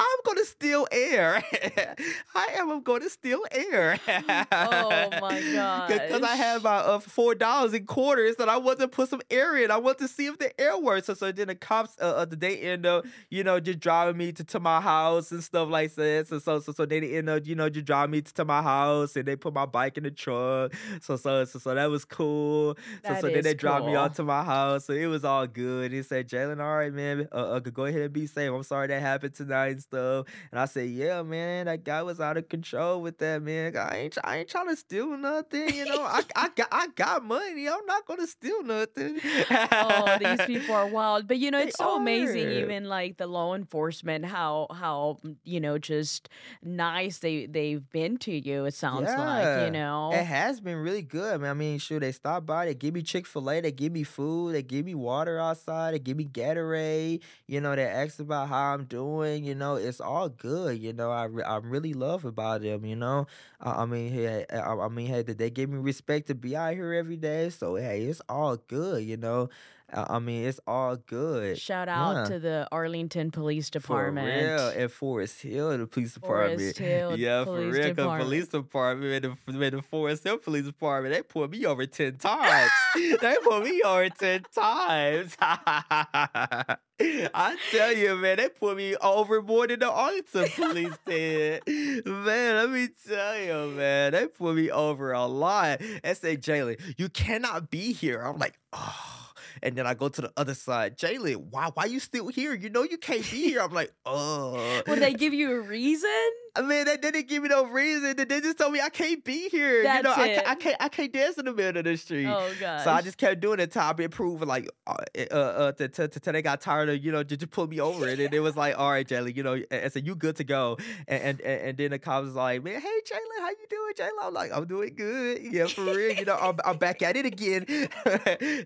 I'm gonna steal air. I am going to steal air. oh my god! Because I have my uh, four dollars in quarters that I want to put some air in. I want to see if the air works. So, so then the cops, uh, uh, they end up, you know, just driving me to, to my house and stuff like that. So, so, so, so they end up, you know, just driving me to, to my house and they put my bike in the truck. So, so, so, so that was cool. So, that so then they cool. dropped me off to my house. So it was all good. He said, Jaylan, all right, man, uh, uh, go ahead and be safe. I'm sorry that happened tonight and stuff. And I said, yeah, man, that guy was out of control with that, man. I ain't, I ain't trying to steal nothing. You know, I, I got, I got money. I'm not gonna steal nothing. oh, these people are wild. But you know, it's they so are. amazing. Even like the law enforcement, how, how you know, just nice they they've been to you. It sounds yeah, like you know, it has been really good. I mean, sure, they stop by, they give me Chick Fil A, they give me food, they give me water outside, they give me Gatorade. You know, they ask about how I'm doing. You know, it's all good. You know, I, re- I really love about them. You know, I, I mean, hey, I, I mean, hey, they give me respect to be out here every day. So hey, it's all good. You know, I mean, it's all good. Shout out yeah. to the Arlington Police Department. For real, and Forest Hill, the police department. Forest Hill, yeah, police for real, department. police department and the, and the Forest Hill Police Department, they put me over ten times. they put me over ten times. I tell you, man, they put me over more than the Arlington police did. man, let me tell you, man, they put me over a lot. And say, Jaylan, you cannot be here. I'm like, oh and then I go to the other side. Jaylan, why why you still here? You know you can't be here. I'm like, oh. Uh. Would they give you a reason? I mean, they didn't give me no reason. They just told me I can't be here. That's you know, it. I, I can't I can't dance in the middle of the street. Oh god. So I just kept doing it until I proven like uh uh, uh till they got tired of, you know, just, just pull me over. and it was like, all right, Jaylan, you know, and so you good to go. And and, and then the cops was like, man, hey Jaylan, how you doing, Jaylan? I'm like, I'm doing good. Yeah, for real. You know, I'm, I'm back at it again.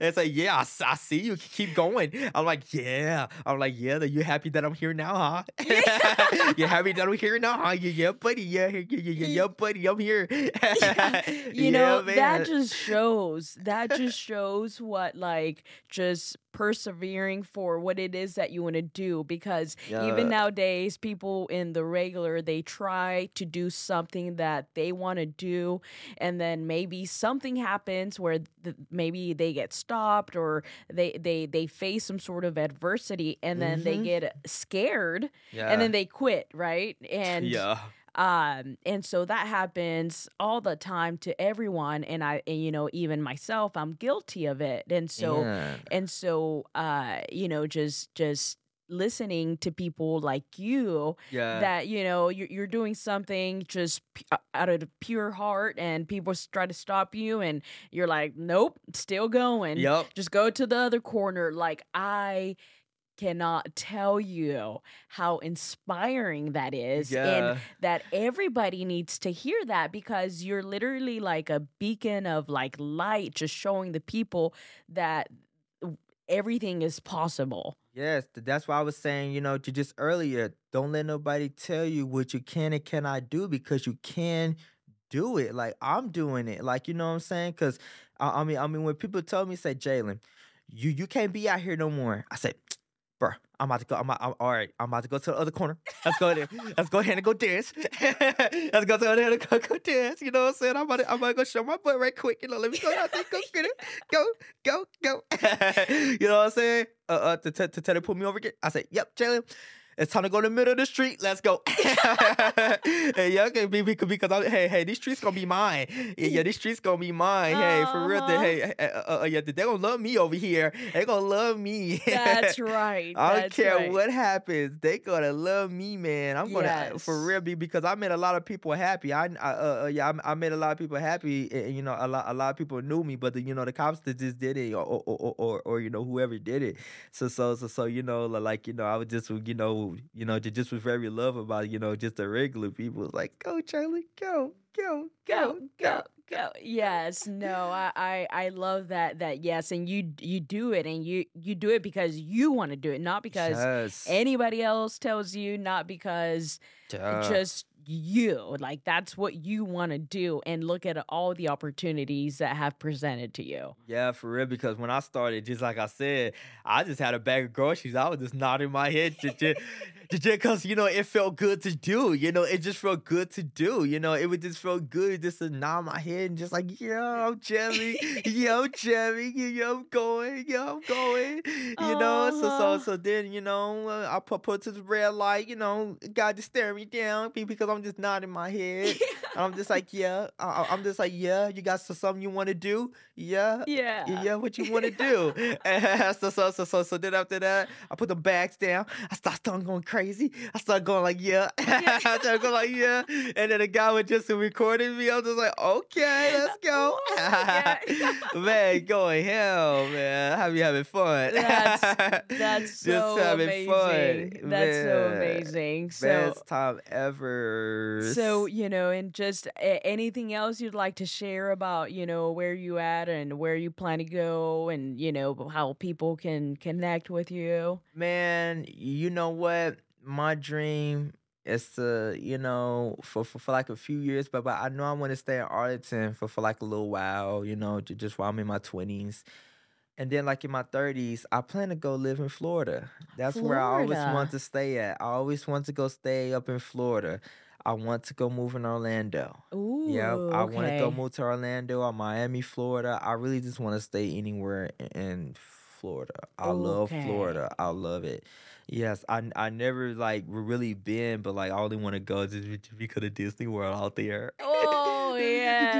and so yeah, I, I see you. Keep going. I'm like, yeah. I'm like, yeah. Are you happy that I'm here now, huh? you happy that I'm here now, huh? Yeah, yeah, buddy. Yeah, yeah, yeah, yeah, yeah buddy. I'm here. yeah. You yeah, know, man. that just shows. That just shows what like just persevering for what it is that you want to do because yeah. even nowadays people in the regular they try to do something that they want to do and then maybe something happens where the, maybe they get stopped or they they they face some sort of adversity and then mm-hmm. they get scared yeah. and then they quit right and yeah um and so that happens all the time to everyone and i and, you know even myself i'm guilty of it and so Yeah. and so uh you know just just listening to people like you Yeah. that you know you're, you're doing something just pu- uh, out of the pure heart and people try to stop you and you're like nope still going Yep. just go to the other corner like i cannot tell you how inspiring that is Yeah. and that everybody needs to hear that because you're literally like a beacon of like light just showing the people that everything is possible Yes, that's why I was saying, you know, to just earlier, don't let nobody tell you what you can and cannot do because you can do it. Like I'm doing it. Like you know what I'm saying? Because I, I mean, I mean, when people tell me, say, Jaylan, you you can't be out here no more. I said, bruh, I'm about to go. I'm, I'm all right. I'm about to go to the other corner. Let's go there. Let's go ahead and go dance. Let's go to the other and go, go dance. You know what I'm saying? I'm about to, I'm about to go show my butt right quick. You know, let me go out there, go get it, go, go, go. you know what I'm saying? Uh, uh, to, to, to tell pull me over again. I said, yep, Jaylan. It's time to go to the middle of the street. Let's go. hey, y'all can be because I'm, hey hey these streets gonna be mine. Yeah, yeah these streets gonna be mine. Hey, for real. Uh-huh. Hey, uh, uh, uh, yeah, they gonna love me over here. They gonna love me. that's right I don't that's care right. what happens. They gonna love me, man. I'm gonna uh, for real be because I made a lot of people happy. I, I uh, uh, yeah, I, I made a lot of people happy. And, you know, a lot a lot of people knew me, but the, you know the cops that just did it, or or, or or or you know whoever did it. So so so so you know like you know I was just you know you know ju- just was very love about you know just the regular people. It's like go Charlie, go go go go go yes no I, I i love that that yes and you you do it and you you do it because you want to do it not because yes. anybody else tells you not because Duh. just you like that's what you want to do and look at all the opportunities that have presented to you Yeah, for real. Because when I started, just like I said, I just had a bag of groceries. I was just nodding my head, just because you know it felt good to do. You know, it just felt good to do. You know, it would just feel good just to nod my head and just like, yo, I'm Jerry, yo, Jerry, yo, I'm going, yo, I'm going. You know, so so Uh-huh. so then you know uh, I put put to the red light. You know, God just staring me down because I'm just nodding my head. I'm just like, yeah. I, I'm just like, yeah. You got so- something you want to do? Yeah. yeah Yeah, yeah, what you want to do? And so, so, so, so, so then after that, I put the bags down. I start started going crazy. I start going like, yeah. I started going like, yeah. And then the guy was just recording me. I was just like, okay, let's go. Oh, yeah. man, going hell, man. Have you having fun? that's that's so just having amazing fun. that's so amazing so Best time ever. So, you know, and just a- anything else you'd like to share about, you know, where you at and where you plan to go and, you know, how people can connect with you. man, you know what? My dream is to, you know, for, for, for like a few years, but, but I know I want to stay in Arlington for, for like a little while, you know, ju- just while I'm in my 20s. And then, like in my 30s, I plan to go live in Florida. That's where I always want to stay at. I always want to go stay up in Florida. I want to go move in Orlando. Ooh, Yeah, I want to go move to Orlando or Miami, Florida. I really just want to stay anywhere in Florida. I love Okay. Florida. I love it. Yes, I I never like really been, but like I only want to go just just because of Disney World out there. Oh,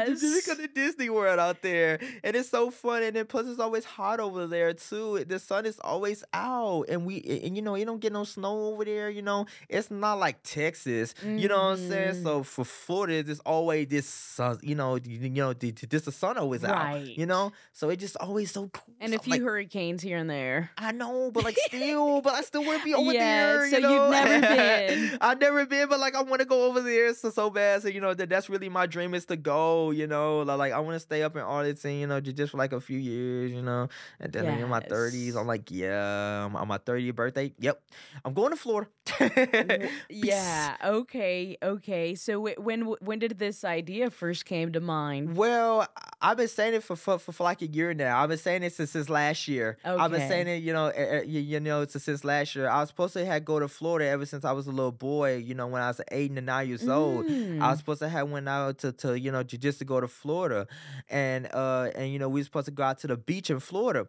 Just- because of Disney World out there, and it's so fun. And then plus it's always hot over there too. The sun is always out, and we and you know you don't get no snow over there. You know it's not like Texas. You know what I'm saying? Mhm. So for Florida, there's always this sun. You know, you, you know, the, this the sun always out. You know, so it just always so cool. And So a few like, hurricanes here and there. I know, but like still, but I still want to be over Yeah, there. so you you've never been. I've never been, but like I want to go over there so so bad. So you know that that's really my dream is to go. You know, li- like I want to stay up in Arlington. You know, just for like a few years. You know, and then in my thirties, I'm like, yeah, I'm- on my 30th birthday. Yep, I'm going to Florida. Yeah. Okay. Okay. So wh- when when did this idea first came to mind? Well, I- I've been saying it for, for, for, like a year now. I've been saying it since, since last year. I've been saying it, you know, you, you know, since, since last year. I was supposed to have go to Florida ever since I was a little boy. You know, when I was eight and nine years old. I Mm. was supposed to have went out to, to you know ju- just to go to Florida, and uh and you know we were supposed to go out to the beach in Florida,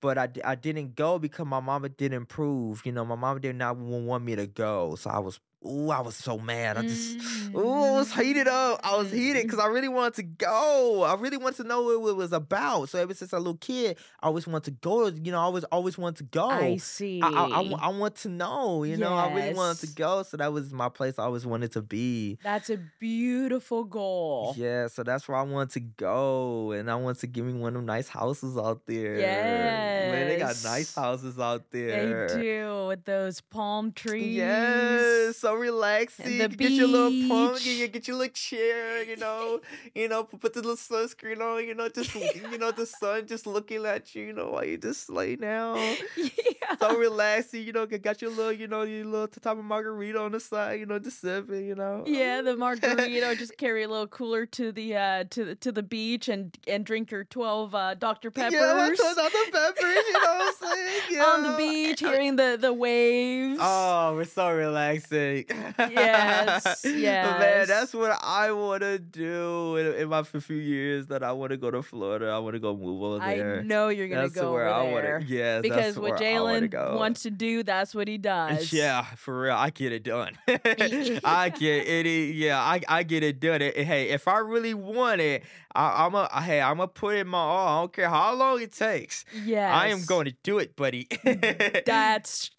but I, I didn't go because my mama didn't approve. You know my mama did not want me to go, so I was ooh, I was so mad. I just, ooh, I was mm. heated up. I was heated mm. because I really wanted to go. I really wanted to know what it was about. So ever since I was a little kid, I always wanted to go. You know, I always always wanted to go. I see. I, I, I I want to know, you know, I really wanted to go. So that was my place I always wanted to be. That's a beautiful goal. Yeah, so that's where I want to go. And I want to give me one of them nice houses out there. Man, they got nice houses out there. They do with those palm trees. Yes, so relaxing. the get your little pump, get, get your little chair, you know, you know, put, the little sunscreen on, you know, just you know, the sun just looking at you, you know, while you just lay down. yeah. So relaxing, you know, got your little, you know, your little top of margarita on the side, you know, just sipping, you know. Yeah, the margarita. just carry a little cooler to the uh to the to the beach and and drink your twelve uh, Dr Peppers Yeah, Dr. Peppers, you know what I'm saying? Yeah. on the beach, hearing the the waves. Oh, we're so relaxing. Yes, But man, that's what I want to do in, in my few years. That I want to go to Florida. I want to go move over there. I know you're gonna that's go where I want to. Yes, because what where I wanna Jaylan wants to do, that's what he does. Yeah, for real, I get it done. I get it. Yeah, I, I get it done. And hey, if I really want it, I, I'm a hey, I'm gonna put in my all. I don't care how long it takes. Yeah, I am going to do it, buddy. That's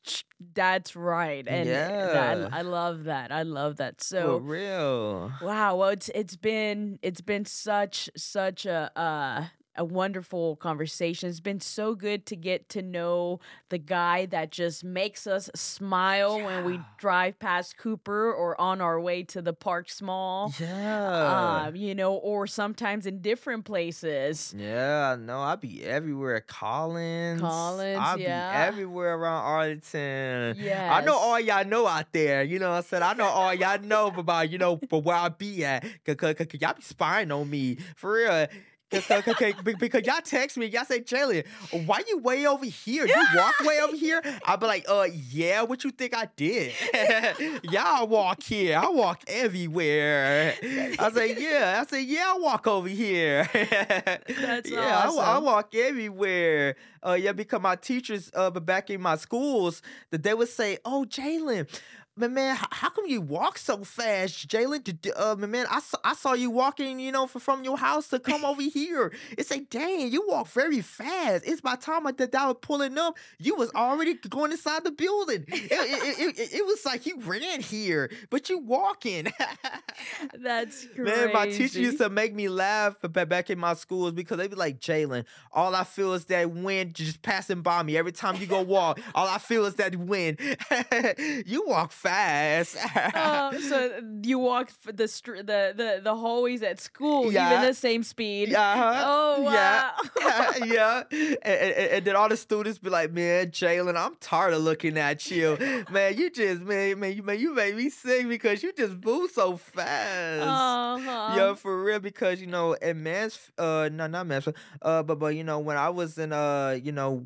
that's right, and Yeah. I love that. I love that. for So real. wow, well, it's it's been it's been such such a uh, a wonderful conversation. It's been so good to get to know the guy that just makes us smile when we drive past Cooper or on our way to the Parks Mall. Yeah. Um, you know, or sometimes in different places. Yeah, no, I be everywhere. Collins. Collins, I yeah. be everywhere around Arlington. Yeah. I know all y'all know out there. You know what I'm saying? I know all y'all know about, you know, but where I be at. Cause, cause, cause y'all be spying on me. For real. Cause, cause- because y'all text me, y'all say, Jaylan, why you way over here? You walk way over here? I be like, uh, yeah, what you think I did? y'all walk here. I walk everywhere. I say, yeah. I say, yeah, I walk over here. That's yeah, I I, walk everywhere. Uh, yeah, because my teachers, uh, back in my schools, that they would say, "Oh, Jaylan." Man, man, how, how come you walk so fast, Jaylan? Uh, man, I saw, I saw you walking, you know, from, from your house to come over here. It's like, dang, you walk very fast. It's by the time I, that I was pulling up, you was already going inside the building. It, it, it, it, it was like you ran here, but you walking. That's crazy. Man, my teacher used to make me laugh back in my schools because they'd be like, Jaylan, all I feel is that wind just passing by me. Every time you go walk, all I feel is that wind. you walk fast. Oh, so you walk the str- the the the hallways at school Yeah. even the same speed. Uh-huh. Oh wow. Yeah. yeah. And, and- and then all the students be like, man, Jaylan, I'm tired of looking at you. Man, you just, man, man, you, man, you made me sick because you just move so fast. Uh-huh. Yeah, for real. Because you know, in Mans, uh, no, not Mansfield, uh, but but you know, when I was in, uh, you know,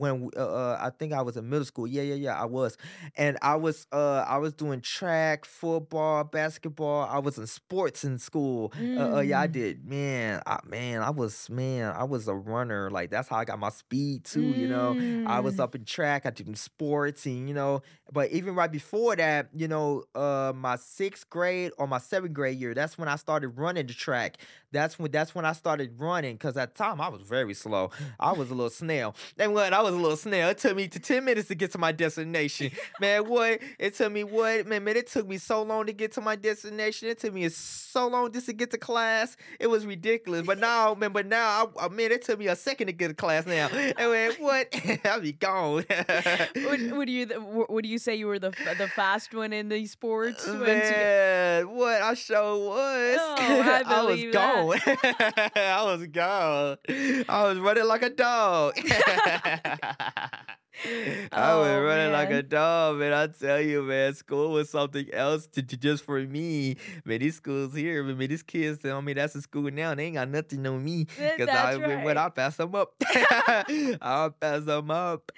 when uh, uh, I think I was in middle school. Yeah, yeah, yeah, I was, and I was, uh, I was doing track, football, basketball. I was in sports in school. Uh, uh, yeah, I Mm. did. Man, I, man, I was, man, I was a runner. Like that's how I got my speed too. You know, I was Mm. up in track. I did sports, and you know, but even right before that, you know, uh, my sixth grade or my seventh grade year, that's when I started running the track. That's when that's when I started running because at the time I was very slow. I was a little snail. And what I was a little snail. It took me to ten minutes to get to my destination. man, what? It took me what? Man, man, it took me so long to get to my destination. It took me so long just to get to class. It was ridiculous. But now, man, but now, I, I man, it took me a second to get to class now. And man, what? I'll be gone. would, would you would you say you were the the fast one in these sports? once you- what I sure was. Oh, I was believe I was gone. I was running like a dog. I was Oh, running like a dog, man. I tell you, man, school was something else to, to just for me. Man, these schools here, man, these kids tell me that's a school now. They ain't got nothing on me. Cause I, that's when- I pass them up, I'll pass them up.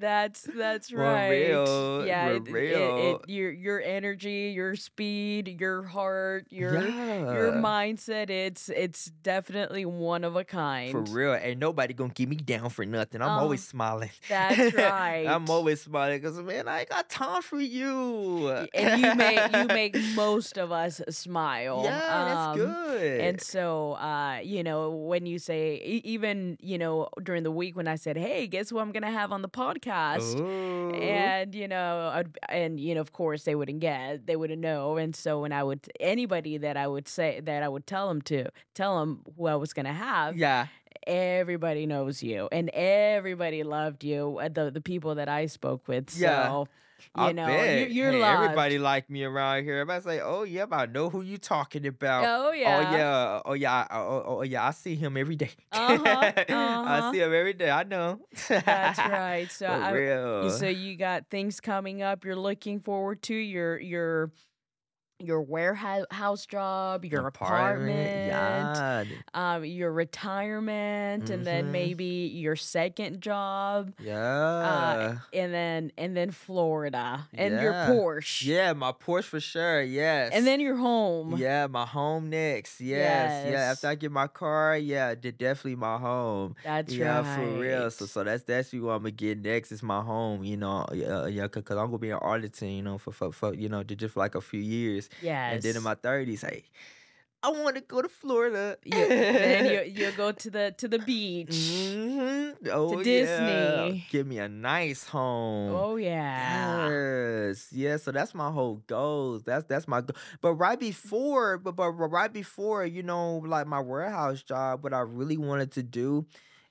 That's that's right. real, yeah, it- it- real. it- your your energy, your speed, your heart, your your mindset. It's it's it's definitely one of a kind. For real, ain't nobody gonna keep me down for nothing. I'm always Oh, smiling. that's right. I'm always smiling because man, I got time for you. and you make you make most of us smile. Yeah, that's Um, good. And so, uh, you know, when you say, even, you know, during the week when I said, hey, guess who I'm going to have on the podcast? Ooh. And, you know, I'd, and, you know, of course they wouldn't get, they wouldn't know. And so when I would, anybody that I would say, that I would tell them to, tell them who I was going to have, yeah, everybody knows you and everybody loved you, uh, the, the people that I spoke with. So, Yeah. you I know, bet. you're, you're hey, loved. Everybody like me around here. Everybody say, "Oh yeah, but I know who you talking about." Oh, Oh yeah. yeah, oh yeah, oh, oh, oh, yeah. I see him every day. Uh-huh, I uh-huh. see him every day. I know. That's right. So I. So you got things coming up you're looking forward to your your your warehouse job, your apartment, Yeah. um, your retirement, and then Mhm. maybe your second job, Yeah. and then and then Florida and your Porsche, yeah, my Porsche for sure. Yes. and then your home. Yeah, my home next. Yes. Yeah. After I get my car, yeah, definitely my home. That's yeah, right. for real. So, so that's that's what I'm gonna get next. Is my home. You know, yeah, yeah, cause, 'cause I'm gonna be in Arlington. You know, for for, for you know, just for like a few years, yes. and then in my thirties, hey, I want to go to Florida. you, then you you go to the to the beach. hmm Oh yeah. Disney. Give me a nice home. Oh yeah. Yes, yeah. So that's my whole goal. That's that's my goal. But right before, but but right before, you know, like my warehouse job, what I really wanted to do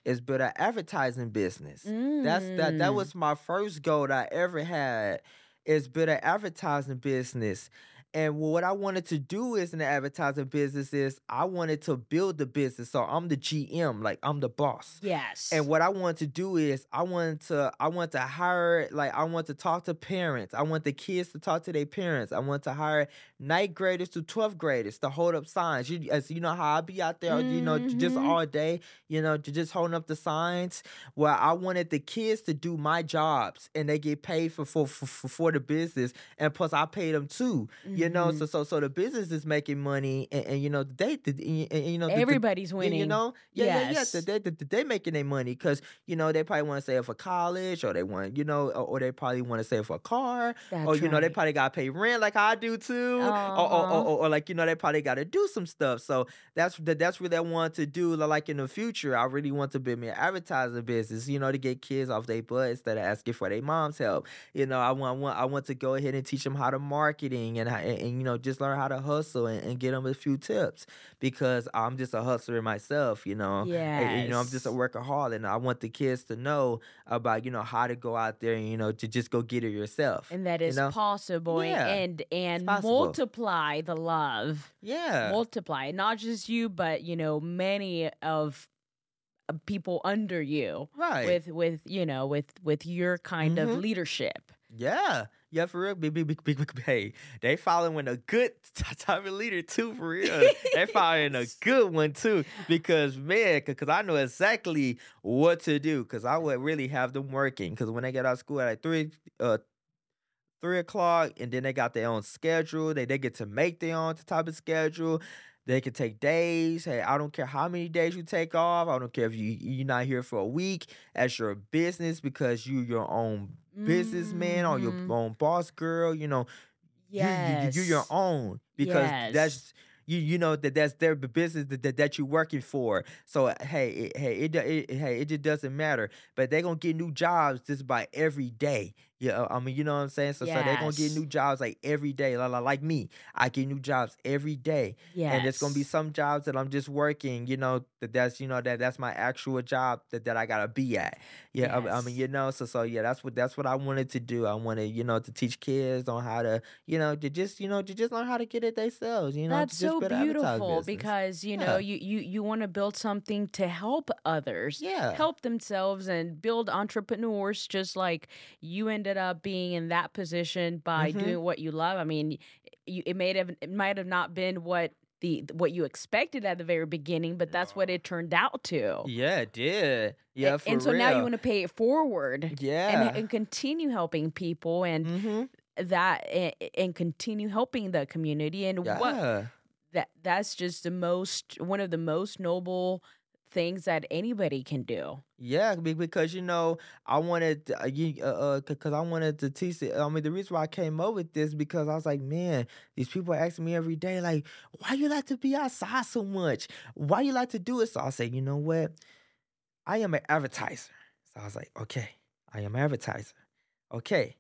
is build an advertising business. That's that that Mm. was my first goal that I ever had is build an advertising business. And what I wanted to do is in the advertising business is I wanted to build the business. So I'm the GM, like I'm the boss. Yes. And what I want to do is I want to I want to hire like I want to talk to parents. I want the kids to talk to their parents. I want to hire ninth graders to 12th graders to hold up signs. You as you know how I be out there, you know, just Mhm. all day, you know, just holding up the signs. Well, I wanted the kids to do my jobs and they get paid for for for, for, for the business and plus I pay them too. You know, Mhm. so so so the business is making money and, and you know they the, and, you know the- the, everybody's you- winning. You know, yeah, yeah, yeah. Yes. They, they, they, making their money because you know they probably want to save for college, or they want you know, or, or they probably want to save for a car, That's or you know they probably got to pay rent like I do too, or, or, Uh-huh. or, or, or like you know they probably got to do some stuff. So that's that's what I want to do. Like in the future, I really want to build me an advertising business. You know, to get kids off their butt instead of asking for their mom's help. You know, I want, I want I want to go ahead and teach them how to marketing and how, and, and, you know just learn how to hustle and, and get them a few tips because I'm just a hustler myself. You know, and, you know I'm just a workaholic, and I want the kids to know about you know how to go out there and you know to just go get it yourself. and that is you know? possible and- Yeah, and and multiply the love Yeah, multiply not just you but you know many of uh, people under you right. with with you know with with your kind of Mhm. leadership Yeah, yeah, for real. Big, big, big, big, big, hey, they following a good type of leader too, for real. they following a good one too, because man, because I know exactly what to do. Because I would really have them working. Because when they get out of school at like three, uh, three o'clock, and then they got their own schedule. They they get to make their own type of schedule. They can take days. Hey, I don't care how many days you take off. I don't care if you you're not here for a week as your business because you your own businessman or your Mhm. own boss girl. You know, yes you, you you're your own because Yes. that's you you know that that's their business that, that, that you're working for so hey it, hey it, it hey it just doesn't matter but they're gonna get new jobs just by every day yeah i mean you know what i'm saying? So, so they're gonna get new jobs like every day like, like- like me i get new jobs every day yes and there's gonna be some jobs that i'm just working you know that that's you know that that's my actual job that, that i gotta be at. Yeah I, I mean you know so so yeah that's what that's what i wanted to do. I wanted you know to teach kids on how to you know to just you know to just learn how to get it themselves you know That's to just so build an advertising beautiful because you Yeah. know you you you want to build something to help others yeah. help themselves and build entrepreneurs just like you ended up being in that position by Mhm. doing what you love. I mean you, it may have it might have not been what the what you expected at the very beginning but that's what it turned out to. Yeah it did. Yeah A- for and so now you want to pay it forward yeah. and, and continue helping people and mm-hmm. that and, and continue helping the community and what that that's just the most one of the most noble things that anybody can do. Yeah, because you know I wanted uh, you uh, uh because I wanted to teach it. I mean, the reason why I came up with this because I was like, man, these people are asking me every day, like, why you like to be outside so much? Why you like to do it? So I say, you know what? I am an advertiser. So I was like, okay, I am an advertiser. Okay,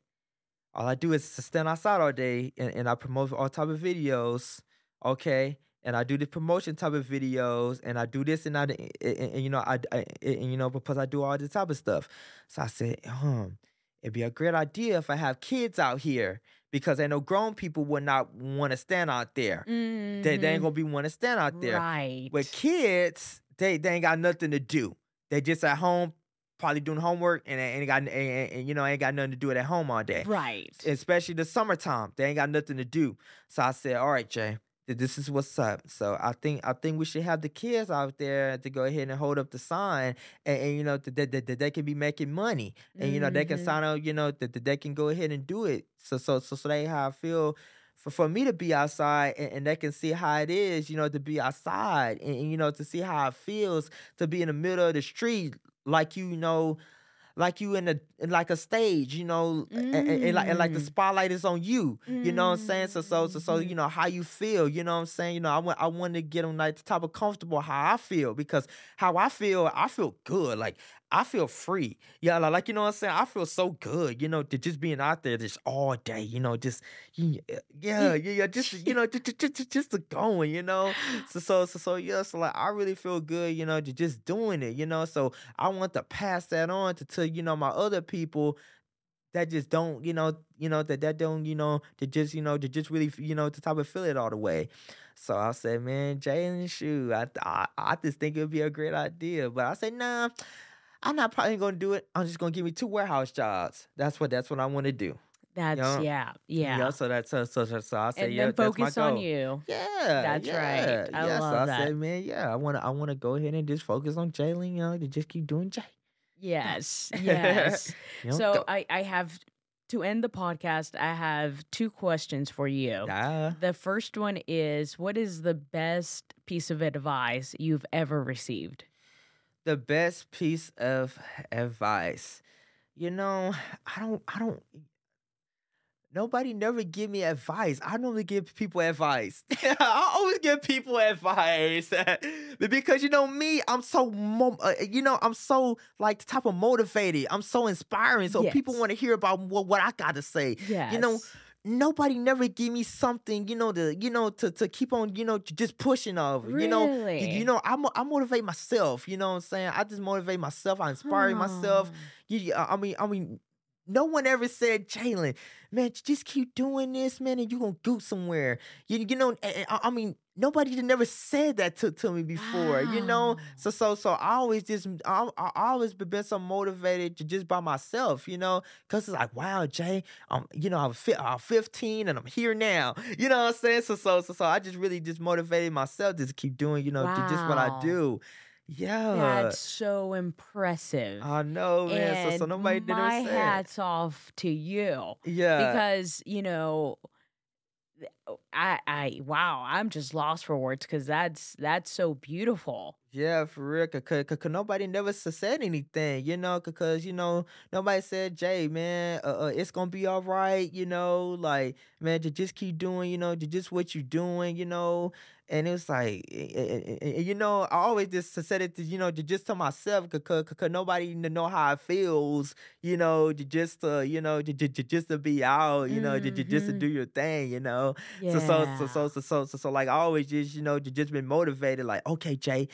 all I do is stand outside all day and, and I promote all type of videos. Okay, and I do the promotion type of videos, and I do this and I, and, and, and, you know, I, I and, you know because I do all this type of stuff. So I said, um, it'd be a great idea if I have kids out here because I know grown people would not want to stand out there. Mm-hmm. They, they ain't gonna be want to stand out there. Right. With kids, they they ain't got nothing to do. They just at home, probably doing homework, and ain't got and, and, and, you know ain't got nothing to do at home all day. Right. Especially the summertime, they ain't got nothing to do. So I said, all right, Jay this is what's up. So I think I think we should have the kids out there to go ahead and hold up the sign, and, and you know that, that, that they can be making money, and you know they can Mhm. sign up, you know that, that they can go ahead and do it. So so so so they how I feel. For, for me to be outside and, and they can see how it is, you know, to be outside and, and, you know, to see how it feels to be in the middle of the street, like you know, like you in a in like a stage, you know, and, and- and like and like the Mm. spotlight is on you. You know what I'm saying? So so so so you know how you feel. You know what I'm saying? You know I want I want to get them like the type of comfortable how I feel because how I feel I feel good. Like I feel free. Yeah, like, you know what I'm saying? I feel so good. You know, to just being out there just all day. You know, just yeah yeah yeah just you know just just just, just going. You know. So so so so yeah. So like I really feel good. You know, to just doing it. You know, so I want to pass that on to, to you know my other people that just don't you know you know that that don't you know to just you know to just really you know to type of feel it all the way. So I said, man, Jaylan, shoe, I, I I just think it'd be a great idea, but I said, nah, I'm not probably gonna do it. I'm just gonna give me two warehouse jobs. That's what that's what I want to do. That's Yeah. yeah, yeah. So that's so so so, so I said, and yeah, then that's my focus on you. Yeah, That's right. yeah, I yeah. love so I that. said, man, yeah, I wanna I wanna go ahead and just focus on Jaylan, you know, to just keep doing Jay. Yes, yes. You know, so go- I, I have to end the podcast. I have two questions for you. yeah. The first one is, what is the best piece of advice you've ever received? The best piece of advice. You know, I don't I don't nobody never give me advice. I normally give people advice. I always give people advice. Because you know me, I'm so uh, you know, I'm so like the type of motivated. I'm so inspiring. So people want to hear about what, what I got to say. Yes. You know, nobody never give me something, you know, to you know to to keep on, you know, just pushing over. You know, you, know, I mo- I motivate myself. You know what I'm saying? I just motivate myself. I inspire myself. Huh. You, I mean, I mean, no one ever said, Jaylan, man, just keep doing this, man, and you're gonna go somewhere. You, you know, I, I mean, nobody had never said that to, to me before. You know, so so so I always just I, I always been so motivated to just by myself. You know, cause it's like, wow, Jay, I'm, you know, I'm, fi- I'm 15 and I'm here now. You know what I'm saying? So so so so I just really just motivated myself to keep doing, you know, to just what I do. Yeah. That's so impressive. I know, man. So, so And nobody did my hats off to you Yeah. because you know I I wow I'm just lost for words because that's that's so beautiful. Yeah, for real. Cause, cause, 'cause nobody never said anything, you know, because, you know, nobody said, Jay, man, uh, uh, it's gonna be all right, you know, like, man, to just keep doing, you know, to just what you're doing, you know. And it was like, eh, eh, eh, eh, you know, I always just said it to, you know, to just to myself, because cause nobody to know how it feels, you know, to just, to, you know, to, to, to just to be out, you know, to, to just to Mhm. do your thing, you know. Yeah. So, so, so, so, so, so, so, so, like, I always just, you know, just been motivated, like, okay, Jay,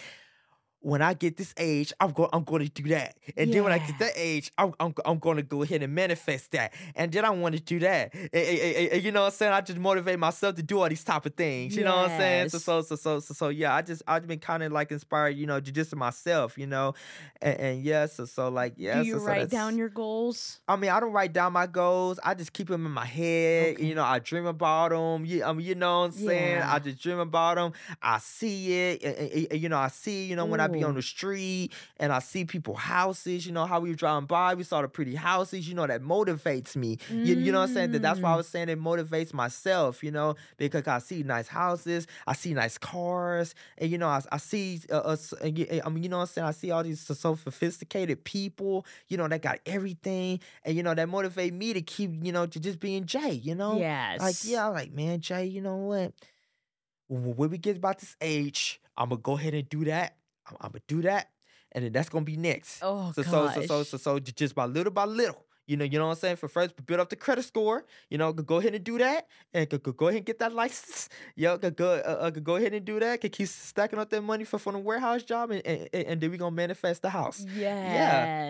when I get this age, I'm going, I'm going to do that, and then when I get that age, I'm, I'm, I'm going to go ahead and manifest that, and then I want to do that, and, and- and- you know what I'm saying? I just motivate myself to do all these type of things, you know what I'm saying? So, so, so, so, so, so, yeah, I just, I've been kind of like inspired, you know, ju- just myself, you know, and, and yeah, so, so, like, yeah, Do you so, so write that's- down your goals? I mean, I don't write down my goals. I just keep them in my head. Okay. You know, I dream about them. You, I mean, um, you know what I'm saying? Yeah. I just dream about them. I see it. and, you know, I see, you know, when I be on Oh. the street and I see people houses, you know, how we were driving by, we saw the pretty houses, you know, that motivates me. You, you know what I'm saying? That that's why I Mm. was saying it motivates myself, you know, because I see nice houses, I see nice cars, and you know, I, I see uh, us, uh, I mean, you know what I'm saying? I see all these so so sophisticated people, you know, that got everything, and you know, that motivate me to keep, you know, to just being Jay, you know? Yes. Like, yeah, like, man, Jay, you know what? When we get about this age, I'm gonna go ahead and do that. I'm, I'm gonna do that, and then that's gonna be next. Oh So so so so so so just by little by little, you know, you know what I'm saying. For first, build up the credit score. You know, go- ahead and do that, and go, go go ahead and get that license. Yo, go go uh, uh, go ahead and do that. Can keep stacking up that money for for the warehouse job, and and, and then we gonna manifest the house. Yeah.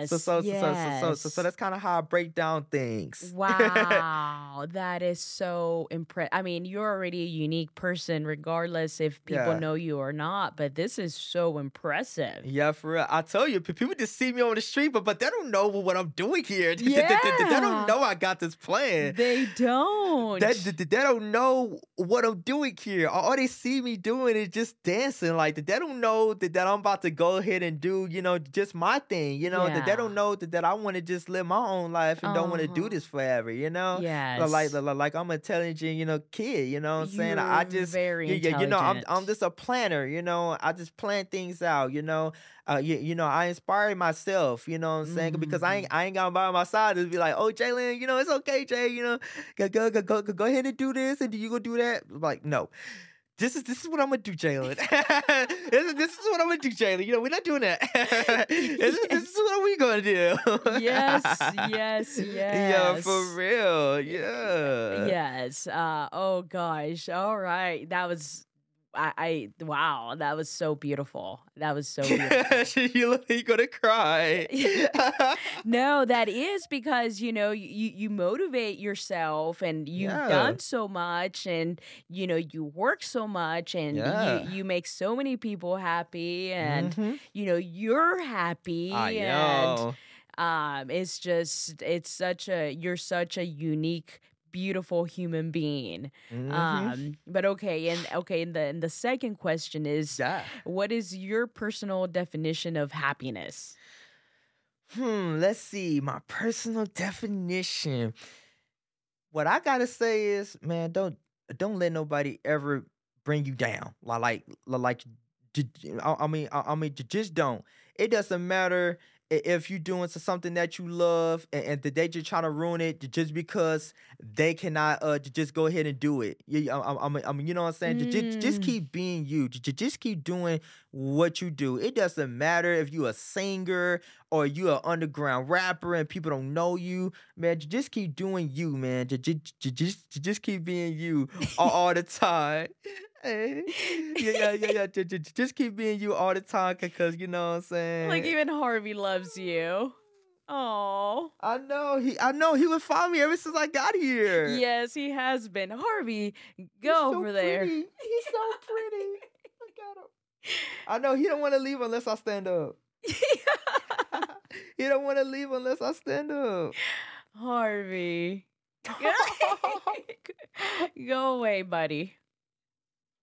Yes. So so so so so so, so, so that's kind of how I break down things. Wow, that is so impressive. I mean, you're already a unique person, regardless if people Yeah. know you or not. But this is so impressive. Yeah, for real. I tell you, people just see me on the street, but but they don't know what I'm doing here. They, they- don't know I got this plan. They don't. They, they, they don't know what I'm doing here. All they see me doing is just dancing. Like they don't know that, that I'm about to go ahead and do, you know, just my thing. You know, that they don't know that, that I want to just live my own life and don't want to do Uh-huh. this forever. You know, yeah, like, like like I'm intelligent, you know, kid. You know what I'm saying? I You're just very yeah, yeah, you know, I'm I'm just a planner. You know, I just plan things out. You know, uh, you, you know, I inspire myself. You know what I'm saying? Because I ain't Mm-hmm. I ain't got by my side to be like, oh, Jaylan, you know, it's okay, Jay. You know, go go go go, go go ahead and do this, and do you go do that. Like, no. This is this is what I'm gonna do, Jaylan. this, is, this is what I'm gonna do, Jaylan. You know, we're not doing that. this, is, this is what we gonna do. yes, yes, yes. Yeah, yes. for real. Yeah. Yes. Uh, oh gosh. All right. That was. I, I wow. That was so beautiful. That was so beautiful. you look you gonna cry. No, that is because you know you you motivate yourself and you've Yeah. done so much and you know you work so much and Yeah. you you make so many people happy and Mhm. you know you're happy I and know. um it's just it's such a you're such a unique beautiful human being Mhm. um but okay and okay and the and the second question is yeah. what is your personal definition of happiness Hmm, let's see. My personal definition. What I gotta say is, man, don't don't let nobody ever bring you down. Like Like like I mean I mean just don't. It doesn't matter if you're doing so- something that you love and, and that they just trying to ruin it just because they cannot uh just go ahead and do it. Yeah, I, I, I mean, you know what I'm saying. J- Just, just Mm. keep being you. Just keep doing what you do. It doesn't matter if you're a singer or you're an underground rapper and people don't know you, man. Just keep doing you, man. J- j- j- Just, just keep being you all, all the time. Hey. Yeah, yeah, yeah, yeah. Just keep being you all the time, cause you know what I'm saying. like even harvey loves you oh I know he, I know he would follow me ever since I got here. yes he has been harvey go so over there pretty. He's so pretty. Look at him. I know he don't want to leave unless I stand up. he don't want to leave unless I stand up. harvey go away buddy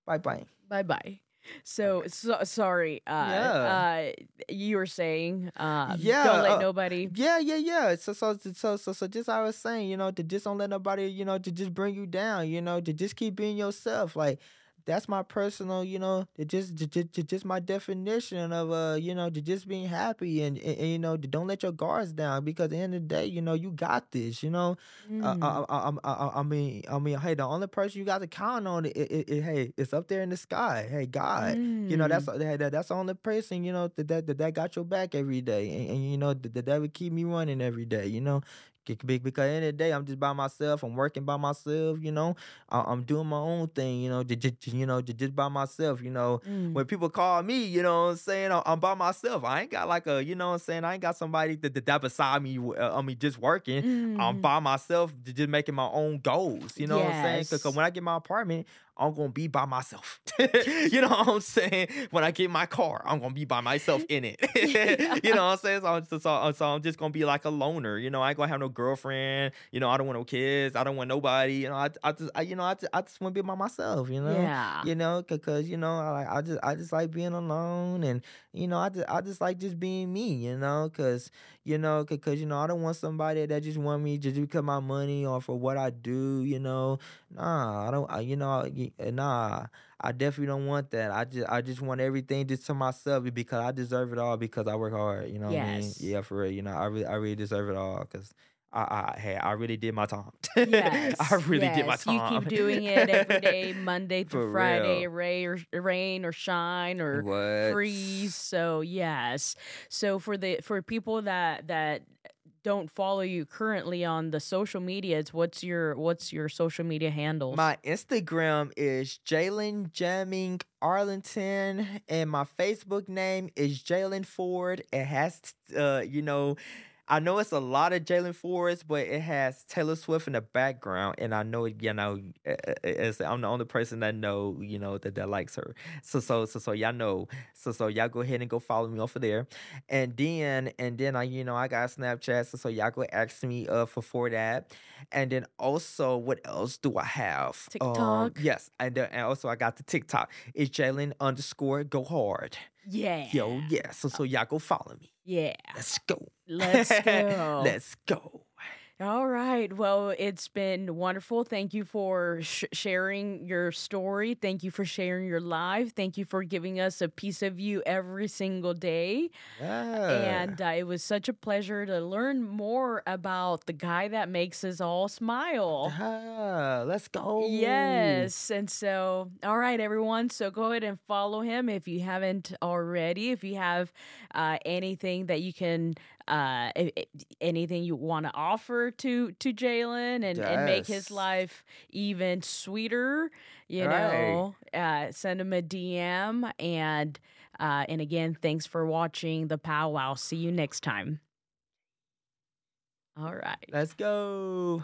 bye bye. bye bye so, so sorry uh uh you were saying um Yeah, don't let uh, nobody Yeah, yeah, yeah. So, so, so, so, so, just I was saying, you know, to just don't let nobody, you know, to just bring you down, you know, to just keep being yourself. Like that's my personal, you know, just, to just my definition of, uh, you know, just being happy and, and, and, you know, don't let your guards down because at the end of the day, you know, you got this, you know. Uh, Mm. I, I, I, I, I mean, I mean, hey, the only person you got to count on, it, it, it, hey, it's up there in the sky. Hey, God, you know, that's Mm. that, that- that's the only person, you know, that that, that, got your back every day, and, and you know that, that that would keep me running every day, you know. Because at the end of the day, I'm just by myself. I'm working by myself. You know, I- I'm doing my own thing. You know, just, you know, just by myself. You know, Mm. when people call me, you know what I'm saying? I'm by myself. I ain't got like a, you know what I'm saying? I ain't got somebody that, that, that beside me, uh, I mean, just working. I'm Mm. by myself, just making my own goals. You know what I'm saying? Because when I get my apartment, I'm gonna be by myself. you know what I'm saying? When I get my car, I'm gonna be by myself in it. you know what I'm saying? So I'm, just, so, uh, so I'm just gonna be like a loner. You know, I ain't gonna have no girlfriend. You know, I don't want no kids. I don't want nobody. You know, I, I just, I, you know, I, just, I just want to be by myself. You know, Yeah. you know, because you know, I I just, I just like being alone, and you know, I just, I just like just being me. You know, because you know, because you know, I don't want somebody that just want me just because my money or for what I do. You know, nah, I don't. I, you know, uh, nah. I definitely don't want that. I just, I just want everything just to myself because I deserve it all because I work hard. You know what I mean? Yeah, for real. You know, I really, I really deserve it all because. I, I, hey, I really did my time. Yes. I really did my time. You keep doing it every day, Monday through Friday, rain or rain or shine or what? freeze. So yes. So for the for people that that don't follow you currently on the social medias, what's your what's your social media handle? My Instagram is Jaylan Jamming Arlington, and my Facebook name is Jaylan Ford. It has, uh, you know, I know it's a lot of Jaylan Fords, but it has Taylor Swift in the background, and I know, you know, uh, uh, it's, I'm the only person that know, you know, that that likes her. So, so, so, so y'all know. So, so y'all go ahead and go follow me over there, and then, and then I, you know, I got Snapchat, so, so y'all go ask me uh for for that, and then also, what else do I have? Um, TikTok? yes, and, uh, and also I got the TikTok. It's Jaylan underscore go hard. yeah. Yo, yeah. So, so y'all go follow me. Yeah. Let's go. Let's go. Let's go. All right. Well, it's been wonderful. Thank you for sh- sharing your story. Thank you for sharing your life. Thank you for giving us a piece of you every single day. Yeah. And uh, it was such a pleasure to learn more about the guy that makes us all smile. Yeah, let's go. Yes. And so, all right, everyone. So go ahead and follow him if you haven't already. If you have uh, anything that you can, uh, anything you want to offer to to Jaylan and, and make his life even sweeter, you Right. know, uh, send him a DM. And uh, and again, thanks for watching the powwow. See you next time. All right. Let's go.